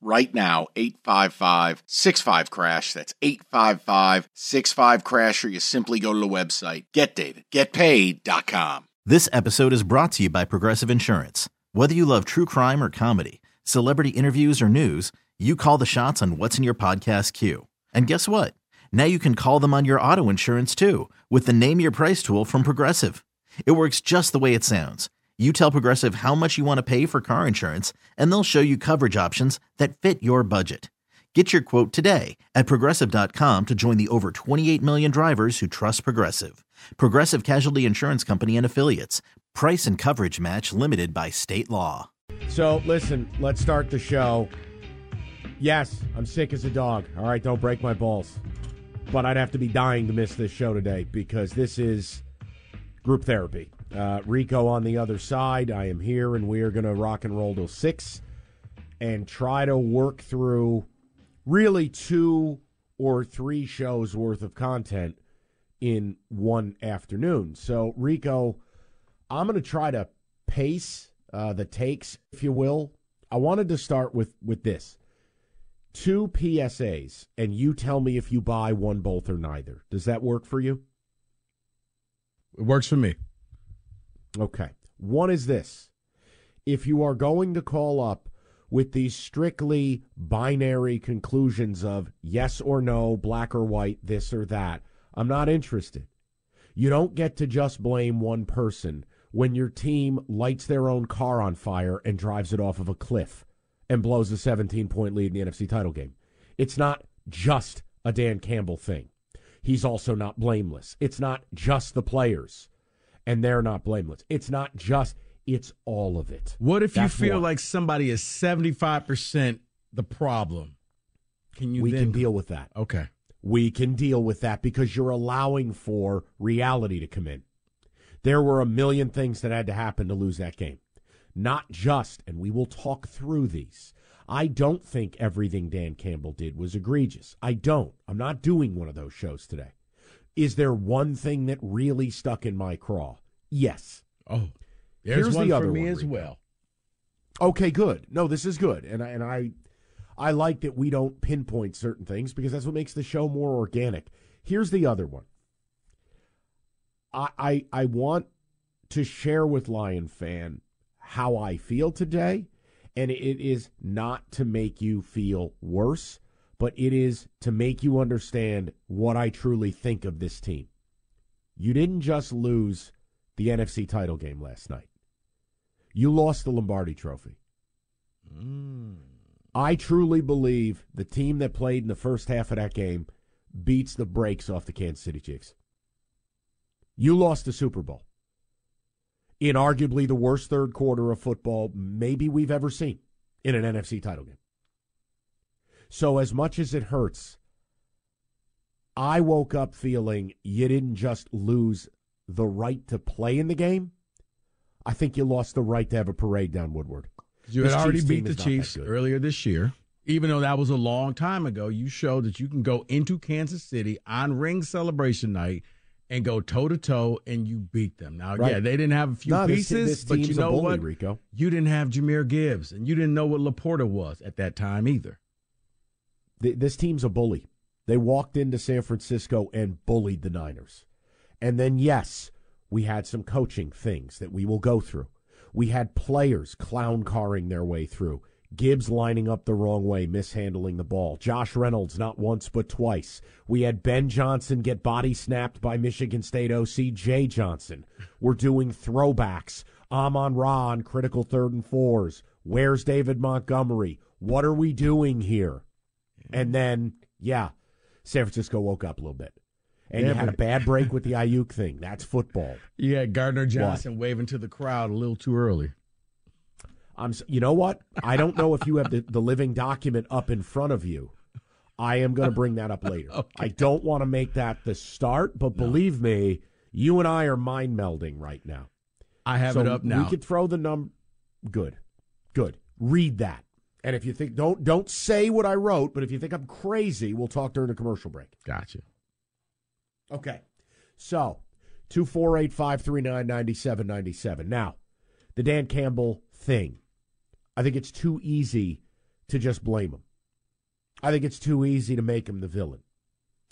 right now 855 65 crash. That's 855 65 crash or you simply go to the website. Getdavidgetpaid.com this episode is brought to you by progressive insurance. Whether you love true crime or comedy celebrity interviews or news you call the shots on what's in your podcast queue. And guess what? Now you can call them on your auto insurance too with the name your price tool from progressive. It works just the way it sounds you tell Progressive how much you want to pay for car insurance, and they'll show you coverage options that fit your budget. Get your quote today at progressive.com to join the over 28 million drivers who trust Progressive. Progressive Casualty Insurance Company and Affiliates. Price and coverage match limited by state law. So, listen, let's start the show. Yes, I'm sick as a dog. All right, don't break my balls. But I'd have to be dying to miss this show today because this is group therapy. Uh, Rico on the other side. I am here, and we are going to rock and roll till six and try to work through really two or three shows worth of content in one afternoon. So, Rico, I'm going to try to pace uh, the takes, if you will. I wanted to start with with this two PSAs, and you tell me if you buy one, both, or neither. Does that work for you? It works for me. Okay. One is this if you are going to call up with these strictly binary conclusions of yes or no, black or white, this or that, I'm not interested. You don't get to just blame one person when your team lights their own car on fire and drives it off of a cliff and blows a 17 point lead in the NFC title game. It's not just a Dan Campbell thing. He's also not blameless. It's not just the players and they're not blameless. It's not just, it's all of it. What if That's you feel like somebody is 75% the problem? Can you We then... can deal with that. Okay. We can deal with that because you're allowing for reality to come in. There were a million things that had to happen to lose that game. Not just, and we will talk through these. I don't think everything Dan Campbell did was egregious. I don't. I'm not doing one of those shows today. Is there one thing that really stuck in my craw? Yes. Oh, there's Here's one the other for me one, as well. Okay, good. No, this is good, and I, and I, I like that we don't pinpoint certain things because that's what makes the show more organic. Here's the other one. I, I, I want to share with Lion Fan how I feel today, and it is not to make you feel worse but it is to make you understand what I truly think of this team. You didn't just lose the NFC title game last night. You lost the Lombardi trophy. Mm. I truly believe the team that played in the first half of that game beats the brakes off the Kansas City Chiefs. You lost the Super Bowl in arguably the worst third quarter of football maybe we've ever seen in an NFC title game. So, as much as it hurts, I woke up feeling you didn't just lose the right to play in the game. I think you lost the right to have a parade down Woodward. You had already beat the Chiefs earlier this year. Even though that was a long time ago, you showed that you can go into Kansas City on ring celebration night and go toe to toe, and you beat them. Now, right. yeah, they didn't have a few no, pieces, this, this but you know bully, what? Rico. You didn't have Jahmyr Gibbs, and you didn't know what LaPorta was at that time either this team's a bully. They walked into San Francisco and bullied the Niners. And then, yes, we had some coaching things that we will go through. We had players clown carring their way through. Gibbs lining up the wrong way, mishandling the ball. Josh Reynolds not once but twice. We had Ben Johnson get body snapped by Michigan State OC Jay Johnson. We're doing throwbacks. Amon Ra on critical third and fours. Where's David Montgomery? What are we doing here? And then, yeah, San Francisco woke up a little bit. And yeah, you had a bad break with the Aiyuk thing. That's football. Yeah, Gardner Johnson what? waving to the crowd a little too early. I'm. You know what? I don't know if you have the, the living document up in front of you. I am going to bring that up later. okay. I don't want to make that the start, but no. believe me, You and I are mind melding right now. I have so it up now. We could throw the number. Good, good. Read that. And if you think don't don't say what I wrote, but if you think I'm crazy, we'll talk during the commercial break. Gotcha. Okay. So, 248-539-9797. Now, the Dan Campbell thing. I think it's too easy to just blame him. I think it's too easy to make him the villain.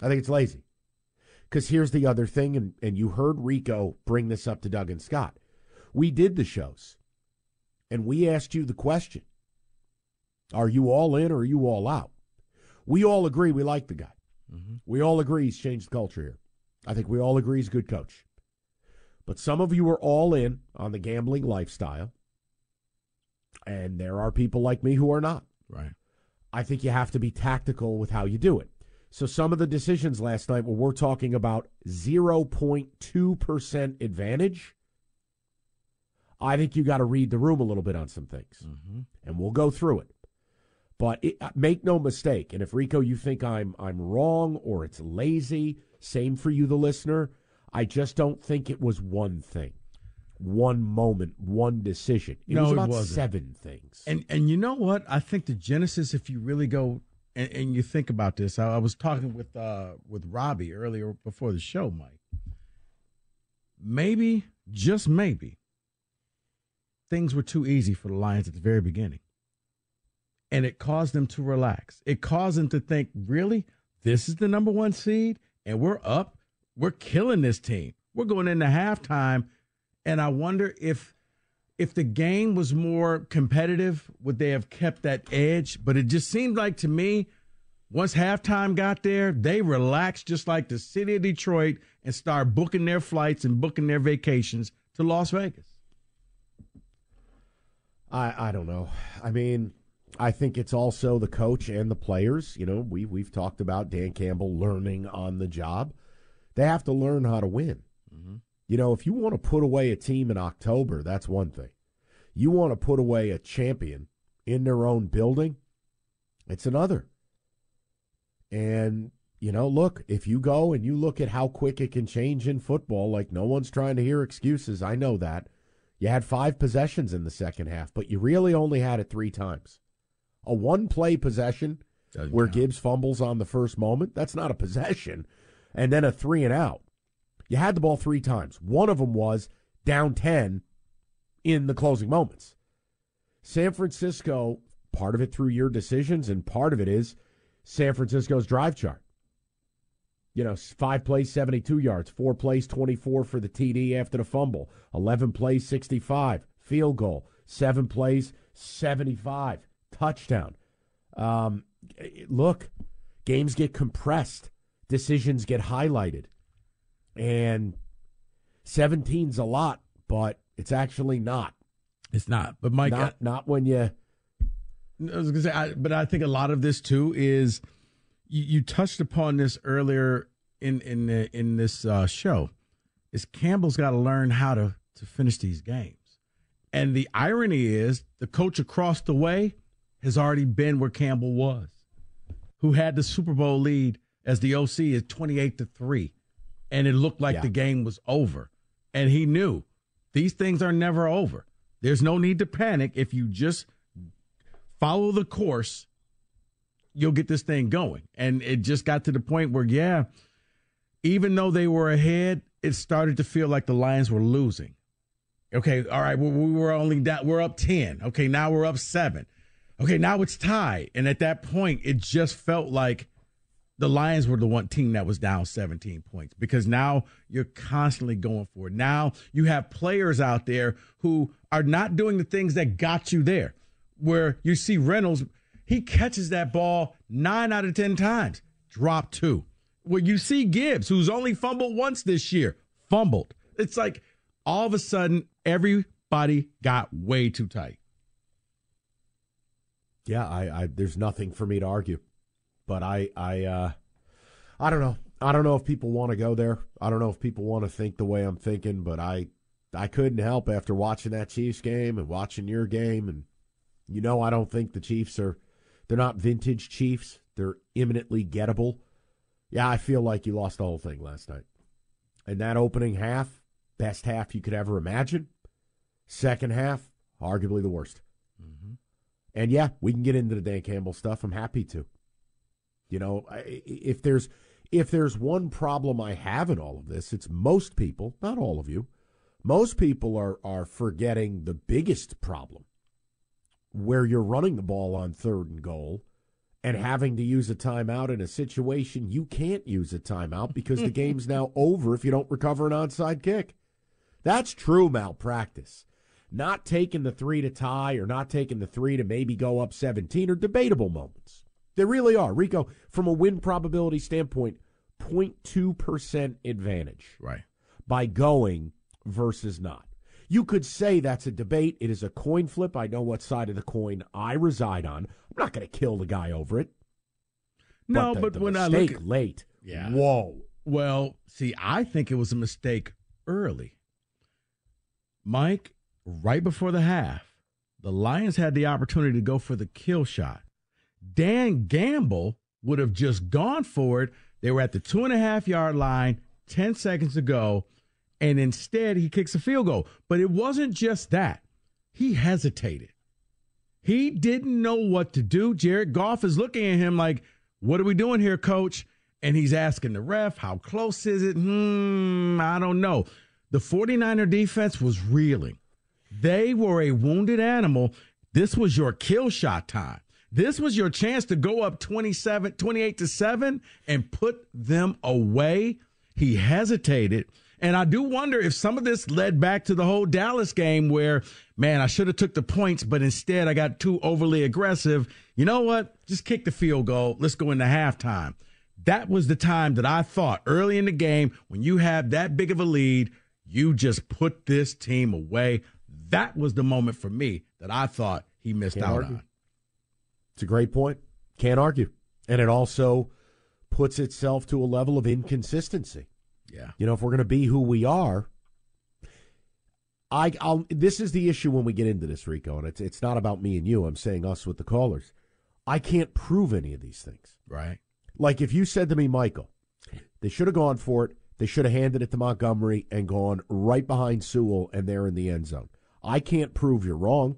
I think it's lazy. Because here's the other thing, and, and you heard Rico bring this up to Doug and Scott. We did the shows, and we asked you the question Are you all in or are you all out? We all agree we like the guy. Mm-hmm. We all agree he's changed the culture here. I think we all agree he's a good coach. But some of you are all in on the gambling lifestyle, and there are people like me who are not. Right. I think you have to be tactical with how you do it. So some of the decisions last night, where we're talking about 0.2% advantage, I think you got to read the room a little bit on some things. Mm-hmm. And we'll go through it. But it, uh, make no mistake, and if Rico, you think I'm I'm wrong or it's lazy, same for you, the listener. I just don't think it was one thing, one moment, one decision. It no, was about it seven things. And and you know what? I think the genesis, if you really go and, and you think about this, I, I was talking with uh, with Robbie earlier before the show, Mike. Maybe, just maybe, things were too easy for the Lions at the very beginning. And it caused them to relax. It caused them to think, really? This is the number one seed, and we're up. We're killing this team. We're going into halftime. And I wonder if if the game was more competitive, would they have kept that edge? But it just seemed like to me, once halftime got there, they relaxed just like the city of Detroit and started booking their flights and booking their vacations to Las Vegas. I I don't know. I mean, I think it's also the coach and the players. You know, we we've talked about Dan Campbell learning on the job. They have to learn how to win. Mm-hmm. You know, if you want to put away a team in October, that's one thing. You want to put away a champion in their own building, it's another. And, you know, look, if you go and you look at how quick it can change in football, like no one's trying to hear excuses. I know that. You had five possessions in the second half, but you really only had it three times. A one play possession oh, Doesn't where count. Gibbs fumbles on the first moment, that's not a possession. And then a three and out. You had the ball three times. One of them was down 10 in the closing moments. San Francisco, part of it through your decisions, and part of it is San Francisco's drive chart. You know, five plays, 72 yards, four plays, 24 for the TD after the fumble, 11 plays, 65, field goal, seven plays, 75, touchdown. Um, look, games get compressed, decisions get highlighted. And 17's a lot, but it's actually not. It's not. But Mike, not, I, not when you. I was gonna say, I, but I think a lot of this too is you, you touched upon this earlier in in the, in this uh, show. Is Campbell's got to learn how to to finish these games, and the irony is the coach across the way has already been where Campbell was, who had the Super Bowl lead as the OC at twenty eight to three and it looked like yeah. the game was over. And he knew these things are never over. There's no need to panic if you just follow the course. You'll get this thing going. And it just got to the point where, yeah, even though they were ahead, it started to feel like the Lions were losing. Okay, all right, well, we were only down, we're up 10. Okay, now we're up seven. Okay, now it's tied. And at that point, it just felt like the Lions were the one team that was down 17 points because now you're constantly going for it. Now you have players out there who are not doing the things that got you there. Where you see Reynolds, he catches that ball nine out of 10 times, drop two. Where you see Gibbs, who's only fumbled once this year, fumbled. It's like all of a sudden everybody got way too tight. Yeah, I, I there's nothing for me to argue. But I, I, uh, I don't know. I don't know if people want to go there. I don't know if people want to think the way I'm thinking. But I, I couldn't help after watching that Chiefs game and watching your game, and you know I don't think the Chiefs are. They're not vintage Chiefs. They're imminently gettable. Yeah, I feel like you lost the whole thing last night. And that opening half, best half you could ever imagine. Second half, arguably the worst. And yeah, we can get into the Dan Campbell stuff. I'm happy to. You know, if there's if there's one problem I have in all of this, it's most people, not all of you, most people are are forgetting the biggest problem where you're running the ball on third and goal and having to use a timeout in a situation you can't use a timeout because the game's now over if you don't recover an onside kick. That's true malpractice. Not taking the three to tie or not taking the three to maybe go up 17 are debatable moments. They really are. Rico, from a win probability standpoint, 0.2% advantage. Right. By going versus not. You could say that's a debate. It is a coin flip. I know what side of the coin I reside on. I'm not going to kill the guy over it. No, but, the, but the when I look at, late, yeah. Whoa. Well, see, I think it was a mistake early. Mike, right before the half, the Lions had the opportunity to go for the kill shot. Dan Gamble would have just gone for it. They were at the two and a half yard line, 10 seconds to go and instead he kicks a field goal. But it wasn't just that. He hesitated. He didn't know what to do. Jared Goff is looking at him like, What are we doing here, coach? And he's asking the ref, How close is it? Hmm, I don't know. The 49er defense was reeling. They were a wounded animal. This was your kill shot time. This was your chance to go up 27, 28 to 7 and put them away. He hesitated and I do wonder if some of this led back to the whole Dallas game where, man, I should have took the points, but instead I got too overly aggressive. You know what? Just kick the field goal. Let's go into halftime. That was the time that I thought early in the game when you have that big of a lead, you just put this team away. That was the moment for me that I thought he missed Can't out argue. on. It's a great point. Can't argue. And it also puts itself to a level of inconsistency. Yeah. You know, if we're going to be who we are, I, I'll. This is the issue when we get into this, Rico, and it's it's not about me and you. I'm saying us with the callers. I can't prove any of these things. Right. Like if you said to me, Michael, they should have gone for it. They should have handed it to Montgomery and gone right behind Sewell, and they're in the end zone. I can't prove you're wrong.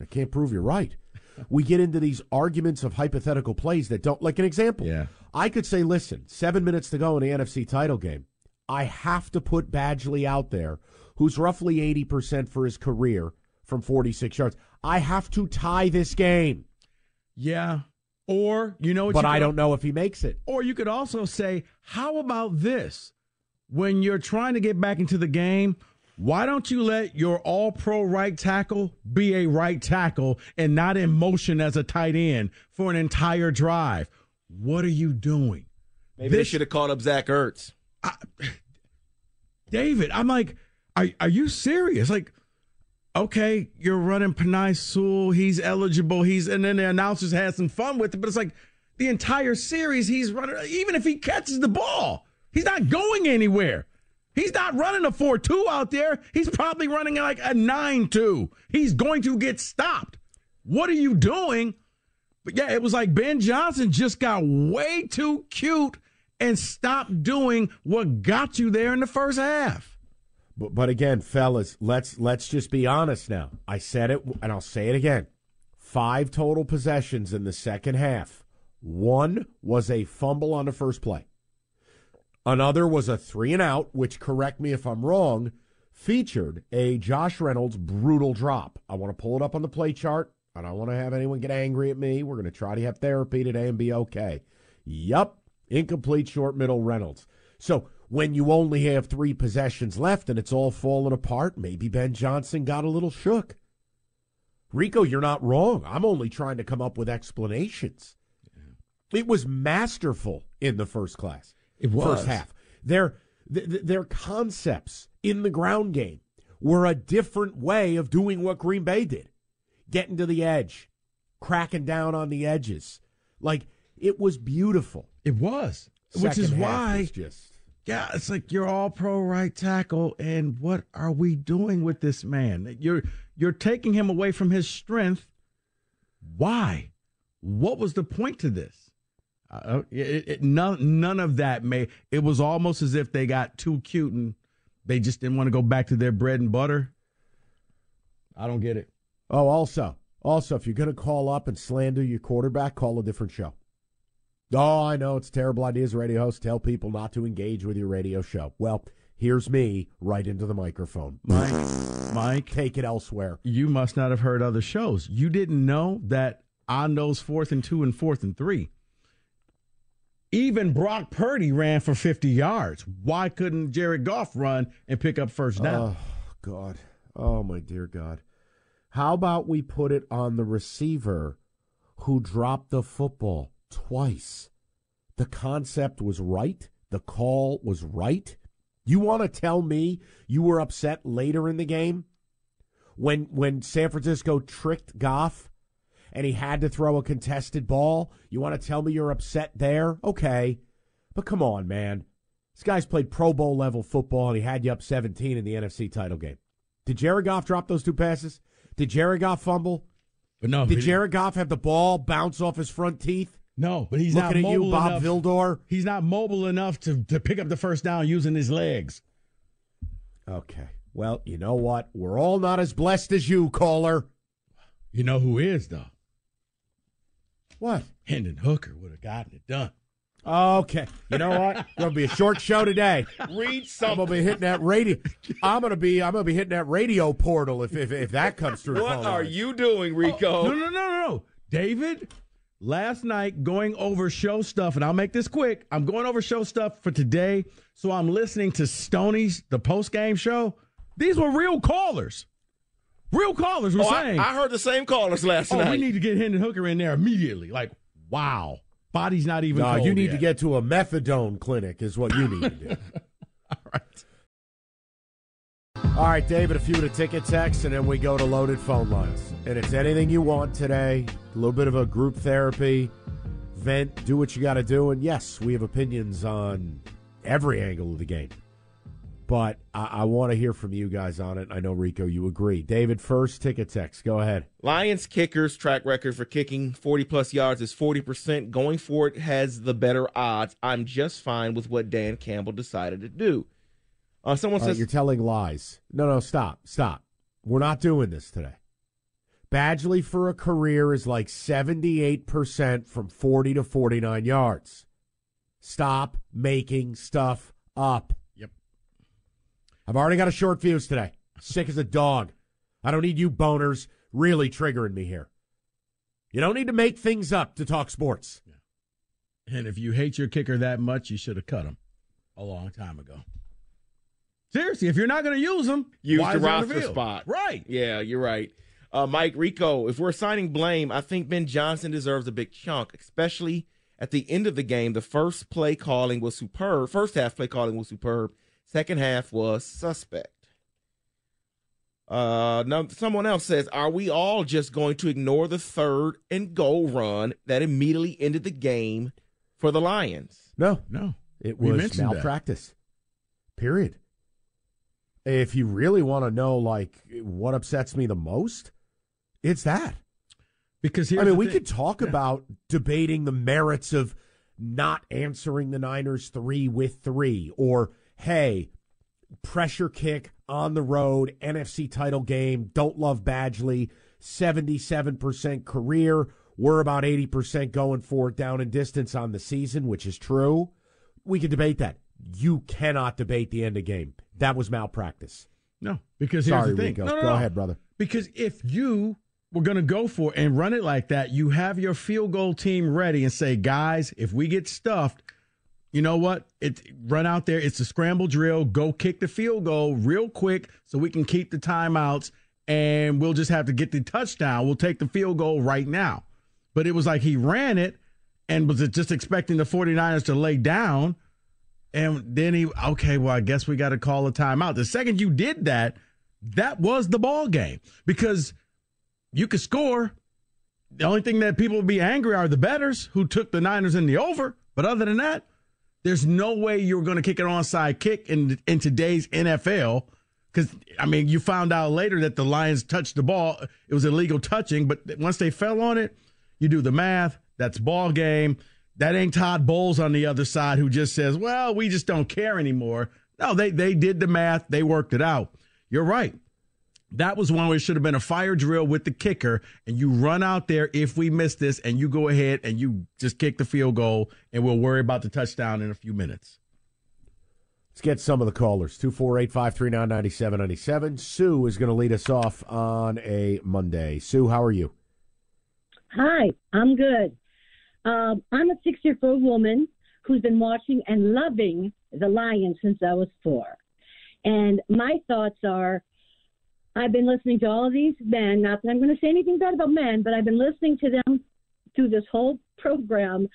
I can't prove you're right. we get into these arguments of hypothetical plays that don't. Like an example. Yeah. I could say, listen, seven minutes to go in the NFC title game. I have to put Badgley out there, who's roughly 80% for his career from 46 yards. I have to tie this game. Yeah. Or, you know But I don't know if he makes it. Or you could also say, how about this? When you're trying to get back into the game, why don't you let your all pro right tackle be a right tackle and not in motion as a tight end for an entire drive? What are you doing? Maybe this, they should have called up Zach Ertz. I, David, I'm like, are, are you serious? Like, okay, you're running Penei Sewell. He's eligible. He's and then the announcers had some fun with it, but it's like the entire series he's running. Even if he catches the ball, he's not going anywhere. He's not running a 4 2 out there. He's probably running like a 9 2. He's going to get stopped. What are you doing? But yeah, it was like Ben Johnson just got way too cute and stopped doing what got you there in the first half. But, but again, fellas, let's let's just be honest now. I said it, and I'll say it again. Five total possessions in the second half. One was a fumble on the first play. Another was a three and out, which, correct me if I'm wrong, featured a Josh Reynolds brutal drop. I want to pull it up on the play chart. I don't want to have anyone get angry at me. We're going to try to have therapy today and be okay. Yup, Incomplete short middle Reynolds. So when you only have three possessions left and it's all falling apart, maybe Ben Johnson got a little shook. Rico, you're not wrong. I'm only trying to come up with explanations. Yeah. It was masterful in the first class. It was. First half. Their, their concepts in the ground game were a different way of doing what Green Bay did. Getting to the edge, cracking down on the edges. Like, it was beautiful. It was, Second which is why. just yeah, it's like you're all pro right tackle, and what are we doing with this man? You're you're taking him away from his strength. Why? What was the point to this? Uh, it, it, none, none of that made. It was almost as if they got too cute and they just didn't want to go back to their bread and butter. I don't get it. Oh, also, also, if you're going to call up and slander your quarterback, call a different show. Oh, I know it's terrible ideas. Radio hosts tell people not to engage with your radio show. Well, here's me right into the microphone. Mike, Mike, take it elsewhere. You must not have heard other shows. You didn't know that on those fourth and two and fourth and three, even Brock Purdy ran for 50 yards. Why couldn't Jared Goff run and pick up first down? Oh, God. Oh, my dear God. How about we put it on the receiver who dropped the football twice? The concept was right. The call was right. You want to tell me you were upset later in the game when when San Francisco tricked Goff and he had to throw a contested ball? You want to tell me you're upset there? Okay. But come on, man. This guy's played Pro Bowl level football and he had you up 17 in the NFC title game. Did Jared Goff drop those two passes? Did Jared Goff fumble? But no. Did Jared Goff have the ball bounce off his front teeth? No, but he's Looking not at you, Bob enough. Vildor. He's not mobile enough to, to pick up the first down using his legs. Okay. Well, you know what? We're all not as blessed as you, caller. You know who is, though? What? Hendon Hooker would have gotten it done. Okay. You know what? It's gonna be a short show today. Read something. I'm gonna be hitting that radio. I'm gonna be. I'm gonna be hitting that radio portal if if, if that comes through. What are you doing, oh, Rico? Oh, no, no, no, no, no, David. Last night, going over show stuff, and I'll make this quick. I'm going over show stuff for today, so I'm listening to Stoney's the post game show. These were real callers. Real callers were oh, saying. I, I, heard the same callers last oh, night. we need to get Hendon Hooker in there immediately. Like, wow. Body's not even. No, you need yet. to get to a methadone clinic, is what you need to do. All right. All right, David, a few of the ticket texts, and then we go to loaded phone lines. And it's anything you want today. A little bit of a group therapy, vent, do what you got to do. And yes, we have opinions on every angle of the game. But I, I want to hear from you guys on it. I know, Rico, you agree. David, first ticket text. Go ahead. Lions kickers track record for kicking 40 plus yards is 40%. Going for it has the better odds. I'm just fine with what Dan Campbell decided to do. Uh, someone says you're telling lies. No, no, stop, stop. We're not doing this today. Badgley for a career is like 78% from 40 to 49 yards. Stop making stuff up. Yep. I've already got a short fuse today. Sick as a dog. I don't need you boners really triggering me here. You don't need to make things up to talk sports. Yeah. And if you hate your kicker that much, you should have cut him a long time ago. Seriously, if you're not going to use them, use the roster spot. Right. Yeah, you're right. Uh, Mike Rico, if we're assigning blame, I think Ben Johnson deserves a big chunk, especially at the end of the game. The first play calling was superb. First half play calling was superb. Second half was suspect. Uh, now someone else says, "Are we all just going to ignore the third and goal run that immediately ended the game for the Lions?" No, no, it was malpractice. That. Period if you really want to know like what upsets me the most, it's that. Because I mean, we thing. could talk yeah. about debating the merits of not answering the Niners three with three, or hey, pressure kick on the road, NFC title game. Don't love Badgley, seventy-seven percent career. We're about eighty percent going for it down in distance on the season, which is true. We can debate that. You cannot debate the end of game. That was malpractice. No, because here's Sorry, the thing. Rico. No, no, go no. ahead, brother. Because if you were going to go for it and run it like that, you have your field goal team ready and say, guys, if we get stuffed, you know what? It run out there. It's a scramble drill. Go kick the field goal real quick so we can keep the timeouts, and we'll just have to get the touchdown. We'll take the field goal right now. But it was like he ran it and was it just expecting the 49ers to lay down and then he, okay, well, I guess we got to call a timeout. The second you did that, that was the ball game because you could score. The only thing that people would be angry are the betters who took the Niners in the over. But other than that, there's no way you're going to kick an onside kick in in today's NFL. Because I mean, you found out later that the Lions touched the ball; it was illegal touching. But once they fell on it, you do the math. That's ball game That ain't Todd Bowles on the other side who just says, well, we just don't care anymore. No, they, they did the math, they worked it out. You're right. That was one where it should have been a fire drill with the kicker, and you run out there if we miss this, and you go ahead and you just kick the field goal, and we'll worry about the touchdown in a few minutes. Let's get some of the callers. 248 539 9797. Sue is going to lead us off on a Monday. Sue, how are you? Hi, I'm good. Um, I'm a 60 year old woman who's been watching and loving the Lions since I was four. And my thoughts are I've been listening to all these men, not that I'm going to say anything bad about men, but I've been listening to them through this whole program,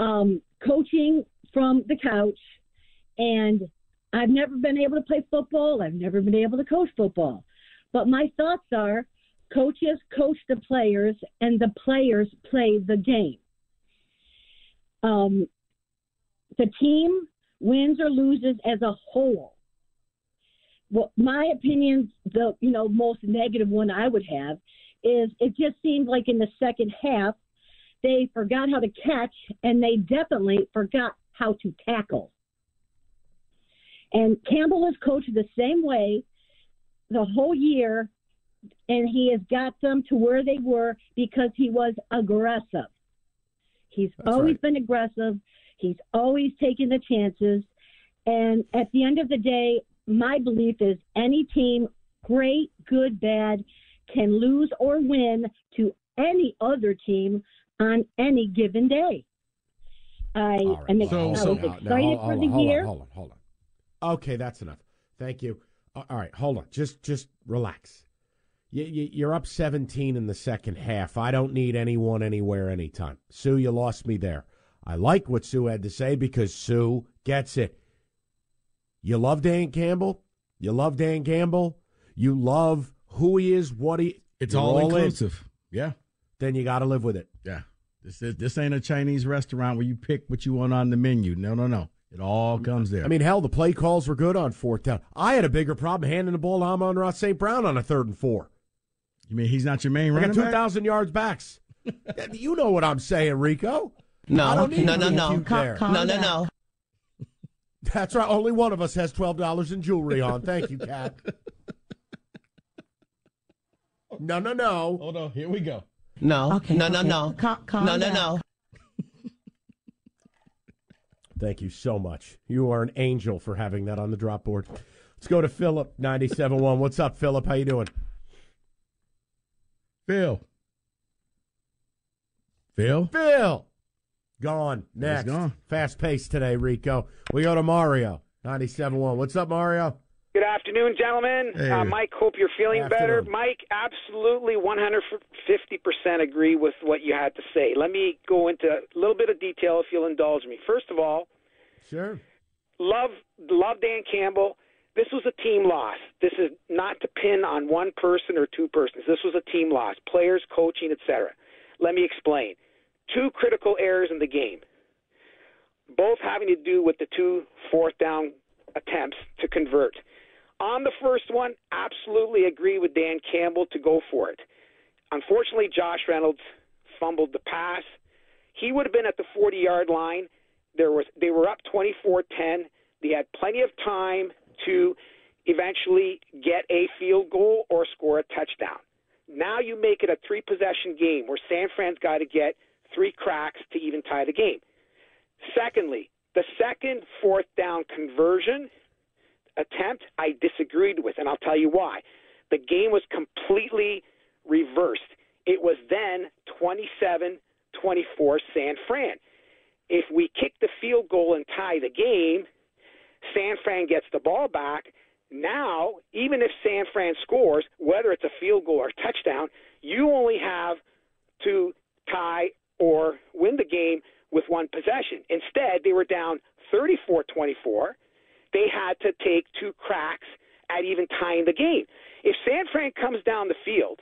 um, coaching from the couch. And I've never been able to play football. I've never been able to coach football. But my thoughts are coaches coach the players, and the players play the game. Um, the team wins or loses as a whole. Well, my opinion, the you know most negative one I would have is it just seemed like in the second half they forgot how to catch and they definitely forgot how to tackle. And Campbell has coached the same way the whole year, and he has got them to where they were because he was aggressive. He's That's always right. been aggressive. He's always taking the chances. And at the end of the day, my belief is any team, great, good, bad, can lose or win to any other team on any given day. I right. am ex- so, so, excited now, for the hold year. On, hold on, hold on. Okay, that's enough. Thank you. All right, hold on. Just just relax. You, you, you're up 17 in the second half. I don't need anyone anywhere anytime. Sue, you lost me there. I like what Sue had to say because Sue gets it. You love Dan Campbell. You love Dan Campbell. You love who he is, what he. It's all, all inclusive. In. Yeah. Then you got to live with it. Yeah. This is this ain't a Chinese restaurant where you pick what you want on the menu. No, no, no. It all comes there. I mean, hell, the play calls were good on fourth down. I had a bigger problem handing the ball to Amon-Ra St. Brown on a third and four. You mean he's not your main I running got 2,000 yards backs. you know what I'm saying, Rico. No, no, no, no. Calm, no, no, no. That's right. Only one of us has twelve dollars in jewelry on. Thank you, Cat. No, no, no. Hold on. Here we go. No. Okay, no, no, no. Calm, calm no, no, no. Thank you so much. You are an angel for having that on the drop board. Let's go to Philip, 97.1. What's up, Philip? How you doing? Phil. Phil? Phil. Gone. Next. Gone. Fast pace today, Rico. We go to Mario, 97.1. What's up, Mario? Good afternoon, gentlemen. Hey. Uh, Mike, hope you're feeling better. Mike, absolutely 150% agree with what you had to say. Let me go into a little bit of detail if you'll indulge me. First of all, sure. Love love Dan Campbell. This was a team loss. This is not to pin on one person or two persons. This was a team loss. Players, coaching, etc. Let me explain two critical errors in the game, both having to do with the two fourth down attempts to convert. On the first one, absolutely agree with Dan Campbell to go for it. Unfortunately, Josh Reynolds fumbled the pass. He would have been at the 40 yard line. There was they were up 24-10. They had plenty of time to eventually get a field goal or score a touchdown. Now you make it a three possession game where San Fran's got to get three cracks to even tie the game. Secondly, the second fourth down conversion attempt I disagreed with, and I'll tell you why. The game was completely reversed. It was then 27 24 San Fran. If we kick the field goal and tie the game, San Fran gets the ball back. Now, even if San Fran scores, whether it's a field goal or a touchdown, you only have to tie or win the game with one possession. Instead, they were down 34 24. They had to take two cracks at even tying the game. If San Fran comes down the field,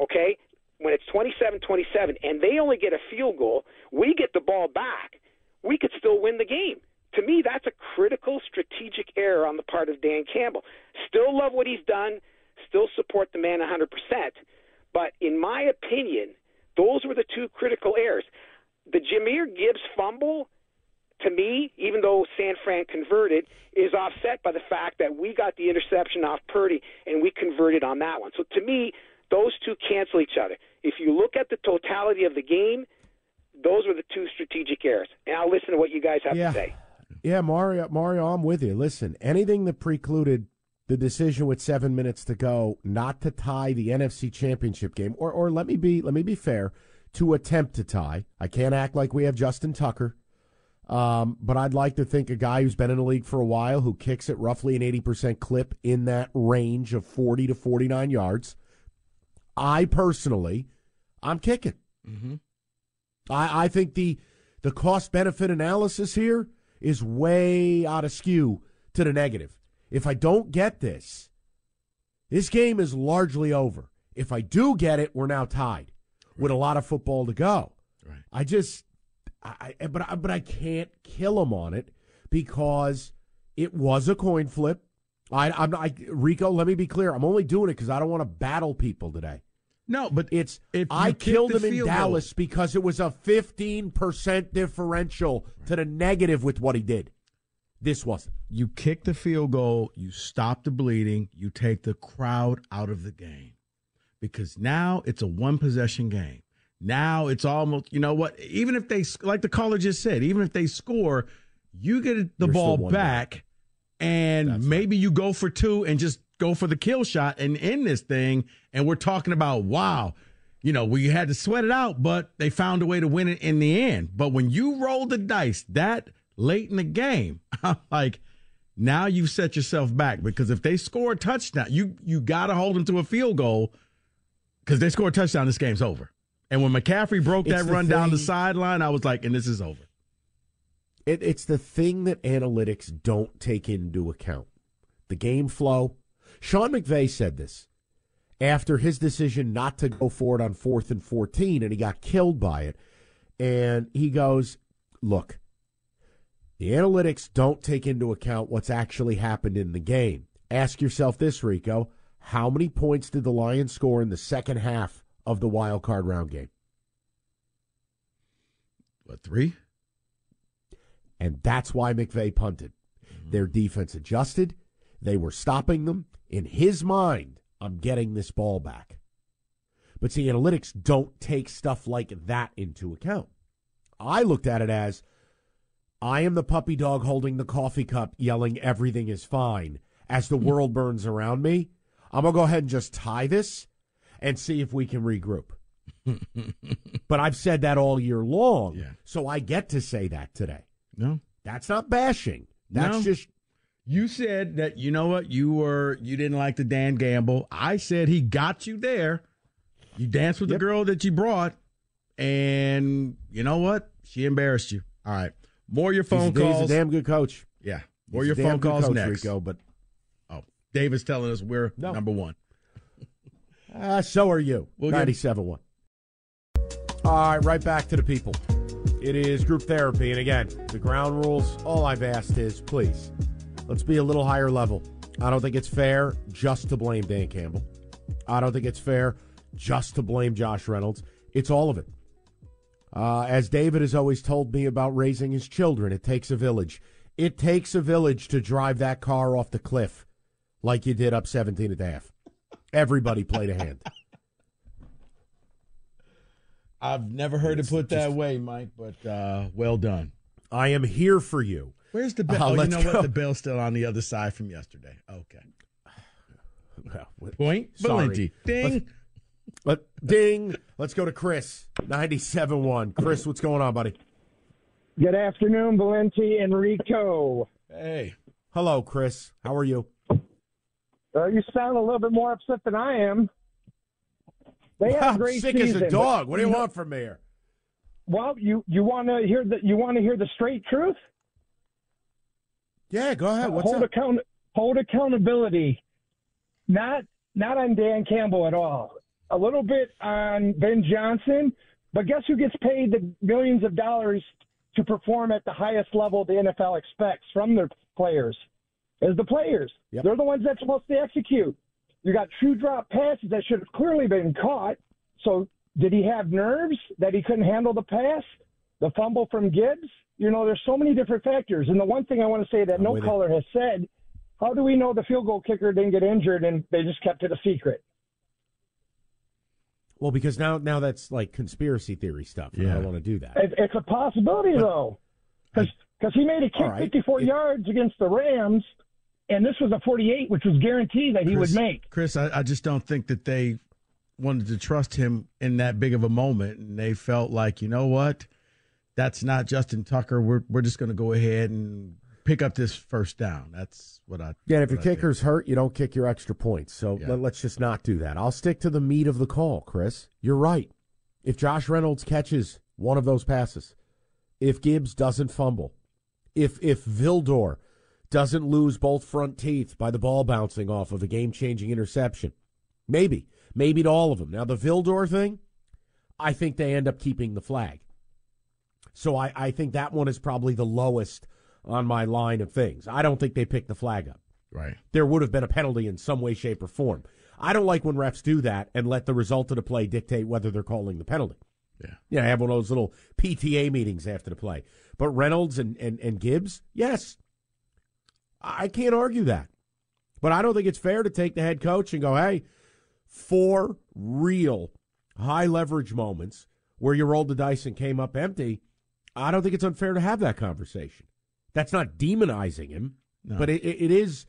okay, when it's 27 27 and they only get a field goal, we get the ball back, we could still win the game. To me, that's a critical strategic error on the part of Dan Campbell. Still love what he's done, still support the man 100%. But in my opinion, those were the two critical errors. the Jahmyr Gibbs fumble, to me, even though San Fran converted, is offset by the fact that we got the interception off Purdy and we converted on that one. So to me, those two cancel each other. If you look at the totality of the game, those were the two strategic errors. And I'll listen to what you guys have yeah. to say. Yeah, Mario, Mario, I'm with you. Listen, anything that precluded the decision with seven minutes to go not to tie the NFC Championship game, or or let me be let me be fair, to attempt to tie. I can't act like we have Justin Tucker, um, but I'd like to think a guy who's been in the league for a while, who kicks at roughly an eighty percent clip in that range of forty to forty nine yards. I personally, I'm kicking. Mm-hmm. I, I think the the cost benefit analysis here is way out of skew to the negative. If I don't get this, this game is largely over. If I do get it, we're now tied right. with a lot of football to go. Right. I just, I, eh, but I, but I can't kill him on it because it was a coin flip. I, I'm not, I, Rico. Let me be clear. I'm only doing it because I don't want to battle people today. No, but it's I killed him in Dallas goal. because it was a 15% differential right. to the negative with what he did. This wasn't. You kick the field goal, you stop the bleeding, you take the crowd out of the game. Because now it's a one possession game. Now it's almost, you know what, even if they, like the caller just said, even if they score, you get the You're ball back and That's maybe right. you go for two and just go for the kill shot and end this thing. And we're talking about, wow, you know, we had to sweat it out, but they found a way to win it in the end. But when you roll the dice that late in the game, I'm like, now you've set yourself back because if they score a touchdown, you you got to hold them to a field goal because they score a touchdown, this game's over. And when McCaffrey broke that run thing, down the sideline, I was like, and this is over. It, it's the thing that analytics don't take into account the game flow, Sean McVay said this after his decision not to go for it on fourth and 14, and he got killed by it. And he goes, Look, the analytics don't take into account what's actually happened in the game. Ask yourself this, Rico. How many points did the Lions score in the second half of the wild card round game? What, three? And that's why McVay punted. Mm-hmm. Their defense adjusted. They were stopping them in his mind, I'm getting this ball back. But see, analytics don't take stuff like that into account. I looked at it as I am the puppy dog holding the coffee cup, yelling, everything is fine, as the hmm. world burns around me. I'm going to go ahead and just tie this and see if we can regroup. but I've said that all year long. Yeah. So I get to say that today. No. That's not bashing. That's no. just you said that you know what you were you didn't like the Dan Gamble. I said he got you there. You danced with yep. the girl that you brought, and you know what? She embarrassed you. All right, more your phone he's, calls. He's a damn good coach. Yeah, more he's your phone calls coach, next. Rico, but oh, David's telling us we're no. number one. Uh, so are you. We'll Ninety-seven one. All right, right back to the people. It is group therapy, and again, the ground rules. All I've asked is please Let's be a little higher level. I don't think it's fair just to blame Dan Campbell. I don't think it's fair just to blame Josh Reynolds. It's all of it. Uh, as David has always told me about raising his children, it takes a village. It takes a village to drive that car off the cliff like you did up 17 and a half. Everybody played a hand. I've never heard it's it put just, that way, Mike, but uh, well done. I am here for you. Where's the bell? Uh, oh, you know go. what? The bell's still on the other side from yesterday. Okay. Well, Point. Valenti. Ding. Let, ding. Let's go to Chris. 97.1. Chris, what's going on, buddy? Good afternoon, Valenti and Rico. Hey. Hello, Chris. How are you? Uh, you sound a little bit more upset than I am. They had a great sick season, as a dog. What do you want from me here? Well, you you want to hear the you want to hear the straight truth? Yeah, go ahead. What's hold up? account hold accountability. Not not on Dan Campbell at all. A little bit on Ben Johnson, but guess who gets paid the millions of dollars to perform at the highest level the NFL expects from their players? Is the players. Yep. They're the ones that's supposed to execute. You got true drop passes that should have clearly been caught. So did he have nerves that he couldn't handle the pass? the fumble from Gibbs. You know, there's so many different factors. And the one thing I want to say that I'm no caller has said, how do we know the field goal kicker didn't get injured and they just kept it a secret? Well, because now now that's like conspiracy theory stuff. And I don't want to do that. It, it's a possibility though, because he made a kick All right. 54 If- yards against the Rams, and this was a 48, which was guaranteed that he Chris, would make. Chris, I, I just don't think that they wanted to trust him in that big of a moment, and they felt like, you know what, that's not Justin Tucker. We're we're just going to go ahead and pick up this first down. That's what I. Yeah, and if your what I think. kicker's hurt, you don't kick your extra points. So Yeah. let, let's just not do that. I'll stick to the meat of the call, Chris. You're right. If Josh Reynolds catches one of those passes, if Gibbs doesn't fumble, if if Vildor doesn't lose both front teeth by the ball bouncing off of a game-changing interception, maybe, maybe to all of them. Now the Vildor thing, I think they end up keeping the flag. So I, I think that one is probably the lowest on my line of things. I don't think they picked the flag up right. there would have been a penalty in some way, shape, or form. I don't like when refs do that and let the result of the play dictate whether they're calling the penalty. Yeah. Yeah, have one of those little PTA meetings after the play. But Reynolds and, and, and Gibbs, yes. I can't argue that. But I don't think it's fair to take the head coach and go, hey, four real high leverage moments where you rolled the dice and came up empty. I don't think it's unfair to have that conversation. That's not demonizing him, No. but it, it, is.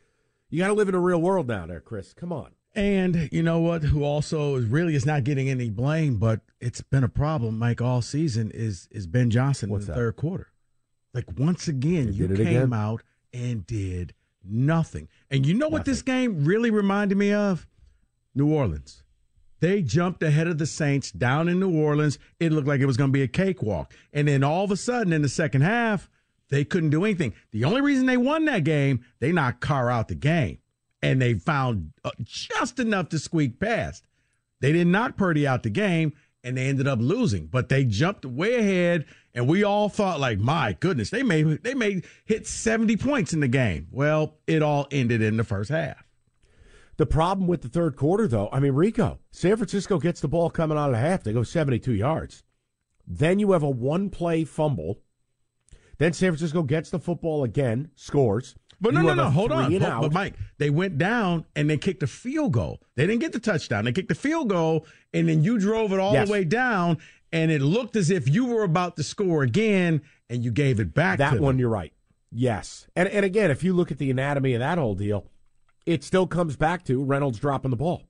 You got to live in a real world now, there, Chris. Come on. And you know what? Who also is really is not getting any blame, but it's been a problem, Mike, all season is is Ben Johnson What's in the that? third quarter. Like once again, They you came again? out and did nothing. And you know what this game really reminded me of? New Orleans. They jumped ahead of the Saints down in New Orleans. It looked like it was going to be a cakewalk. And then all of a sudden in the second half, they couldn't do anything. The only reason they won that game, they knocked Carr out the game. And they found uh, just enough to squeak past. They didn't knock Purdy out the game, and they ended up losing. But they jumped way ahead, and we all thought, like, my goodness, they may they may hit 70 points in the game. Well, it all ended in the first half. The problem with the third quarter, though, I mean, Rico, San Francisco gets the ball coming out of half. They go 72 yards. Then you have a one play fumble. Then San Francisco gets the football again, scores. But no, no, no. Hold on. three and Hold- out. But Mike, they went down and they kicked a field goal. They didn't get the touchdown. They kicked the field goal, and then you drove it all Yes. the way down, and it looked as if you were about to score again, and you gave it back. That one, them. you're right. Yes. And, and again, if you look at the anatomy of that whole deal, it still comes back to Reynolds dropping the ball.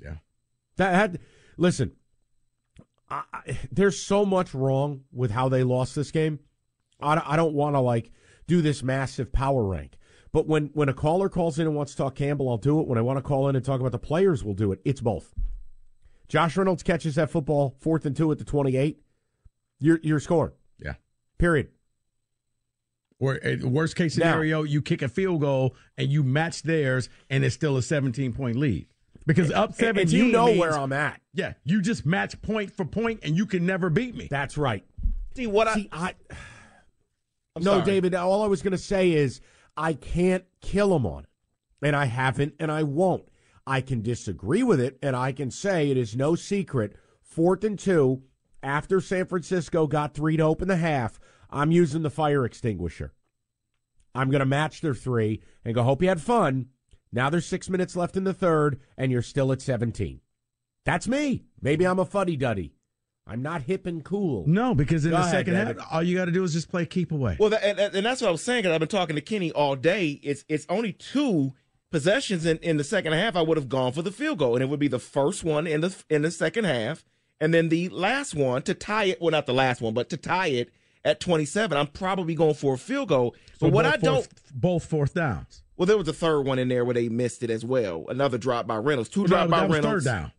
Yeah. That had, listen, I- there's so much wrong with how they lost this game. I, don't- I don't want to like do this massive power rank. But when, when a caller calls in and wants to talk Campbell, I'll do it. When I want to call in and talk about the players, we'll do it. It's both. Josh Reynolds catches that football fourth and two at the 28. You're, you're scoring. Yeah. Period. Or uh, worst case Now- scenario, you kick a field goal and you match theirs, and it's still a 17 point lead. Because up And- 17, and you know means- where I'm at. Yeah, you just match point for point, and you can never beat me. That's right. See what I See, I I'm no, sorry. David. All I was going to say is I can't kill him on it, and I haven't, and I won't. I can disagree with it, and I can say it is no secret. Fourth and two, after San Francisco got three to open the half, I'm using the fire extinguisher. I'm going to match their three and go. Hope you had fun. Now there's six minutes left in the third, and you're still at 17. That's me. Maybe I'm a fuddy duddy. I'm not hip and cool. No, because in Go the ahead, second David. half, all you got to do is just play keep away. Well, that, and, and that's what I was saying. Because I've been talking to Kenny all day. It's it's only two possessions in, in the second half. I would have gone for the field goal, and it would be the first one in the in the second half, and then the last one to tie it. Well, not the last one, but to tie it at twenty seven. I'm probably going for a field goal. So But what both I don't. both fourth downs. Well, there was a third one in there where they missed it as well. Another drop by Reynolds. Two Well, drop by was Reynolds. third down.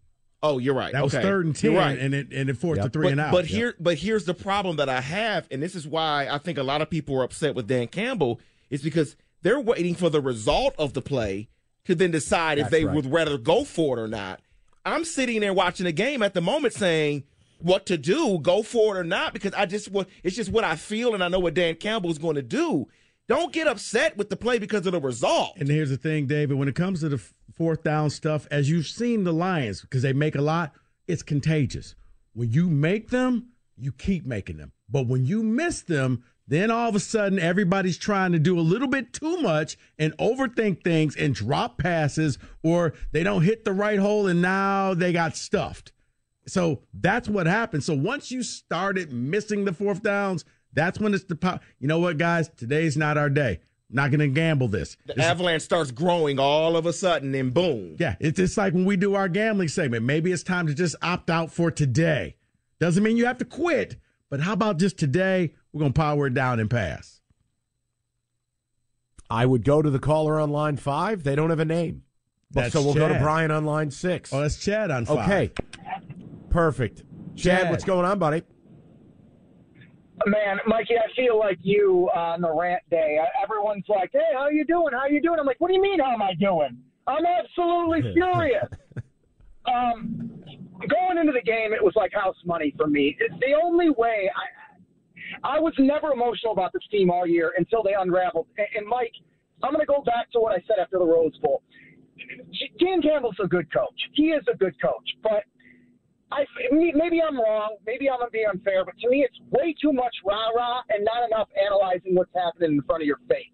Oh, you're right. That was third and ten, right. and it and it forced Yep. a three but, and out. But here, but here's the problem that I have, and this is why I think a lot of people are upset with Dan Campbell, is because they're waiting for the result of the play to then decide if they right. would rather go for it or not. I'm sitting there watching the game at the moment, saying what to do, go for it or not, because I just what it's just what I feel, and I know what Dan Campbell is going to do. Don't get upset with the play because of the result. And here's the thing, David. When it comes to the fourth down stuff, as you've seen the Lions, because they make a lot, it's contagious. When you make them, you keep making them. But when you miss them, then all of a sudden everybody's trying to do a little bit too much and overthink things and drop passes, or they don't hit the right hole and now they got stuffed. So that's what happened. So once you started missing the fourth downs, that's when it's the pop. You know what, guys? Today's not our day. I'm not going to gamble this. The this avalanche is- starts growing all of a sudden, and boom. Yeah, it's just like when we do our gambling segment. Maybe it's time to just opt out for today. Doesn't mean you have to quit, but how about just today? We're going to power it down and pass. I would go to the caller on line five. They don't have a name. That's so we'll go to Brian on line six. Oh, that's Chad on five. Okay. Perfect. Chad, Chad. what's going on, buddy? Man, Mikey, I feel like you on the rant day. Everyone's like, "Hey, how you doing? How you doing?" I'm like, "What do you mean? How am I doing? I'm absolutely furious." um, going into the game, it was like house money for me. It's the only way. I I was never emotional about this team all year until they unraveled. And, and Mike, I'm going to go back to what I said after the Rose Bowl. Dan Campbell's a good coach. He is a good coach, but I maybe I'm wrong. Maybe I'm gonna be unfair, but to me, it's way too much rah rah and not enough analyzing what's happening in front of your face.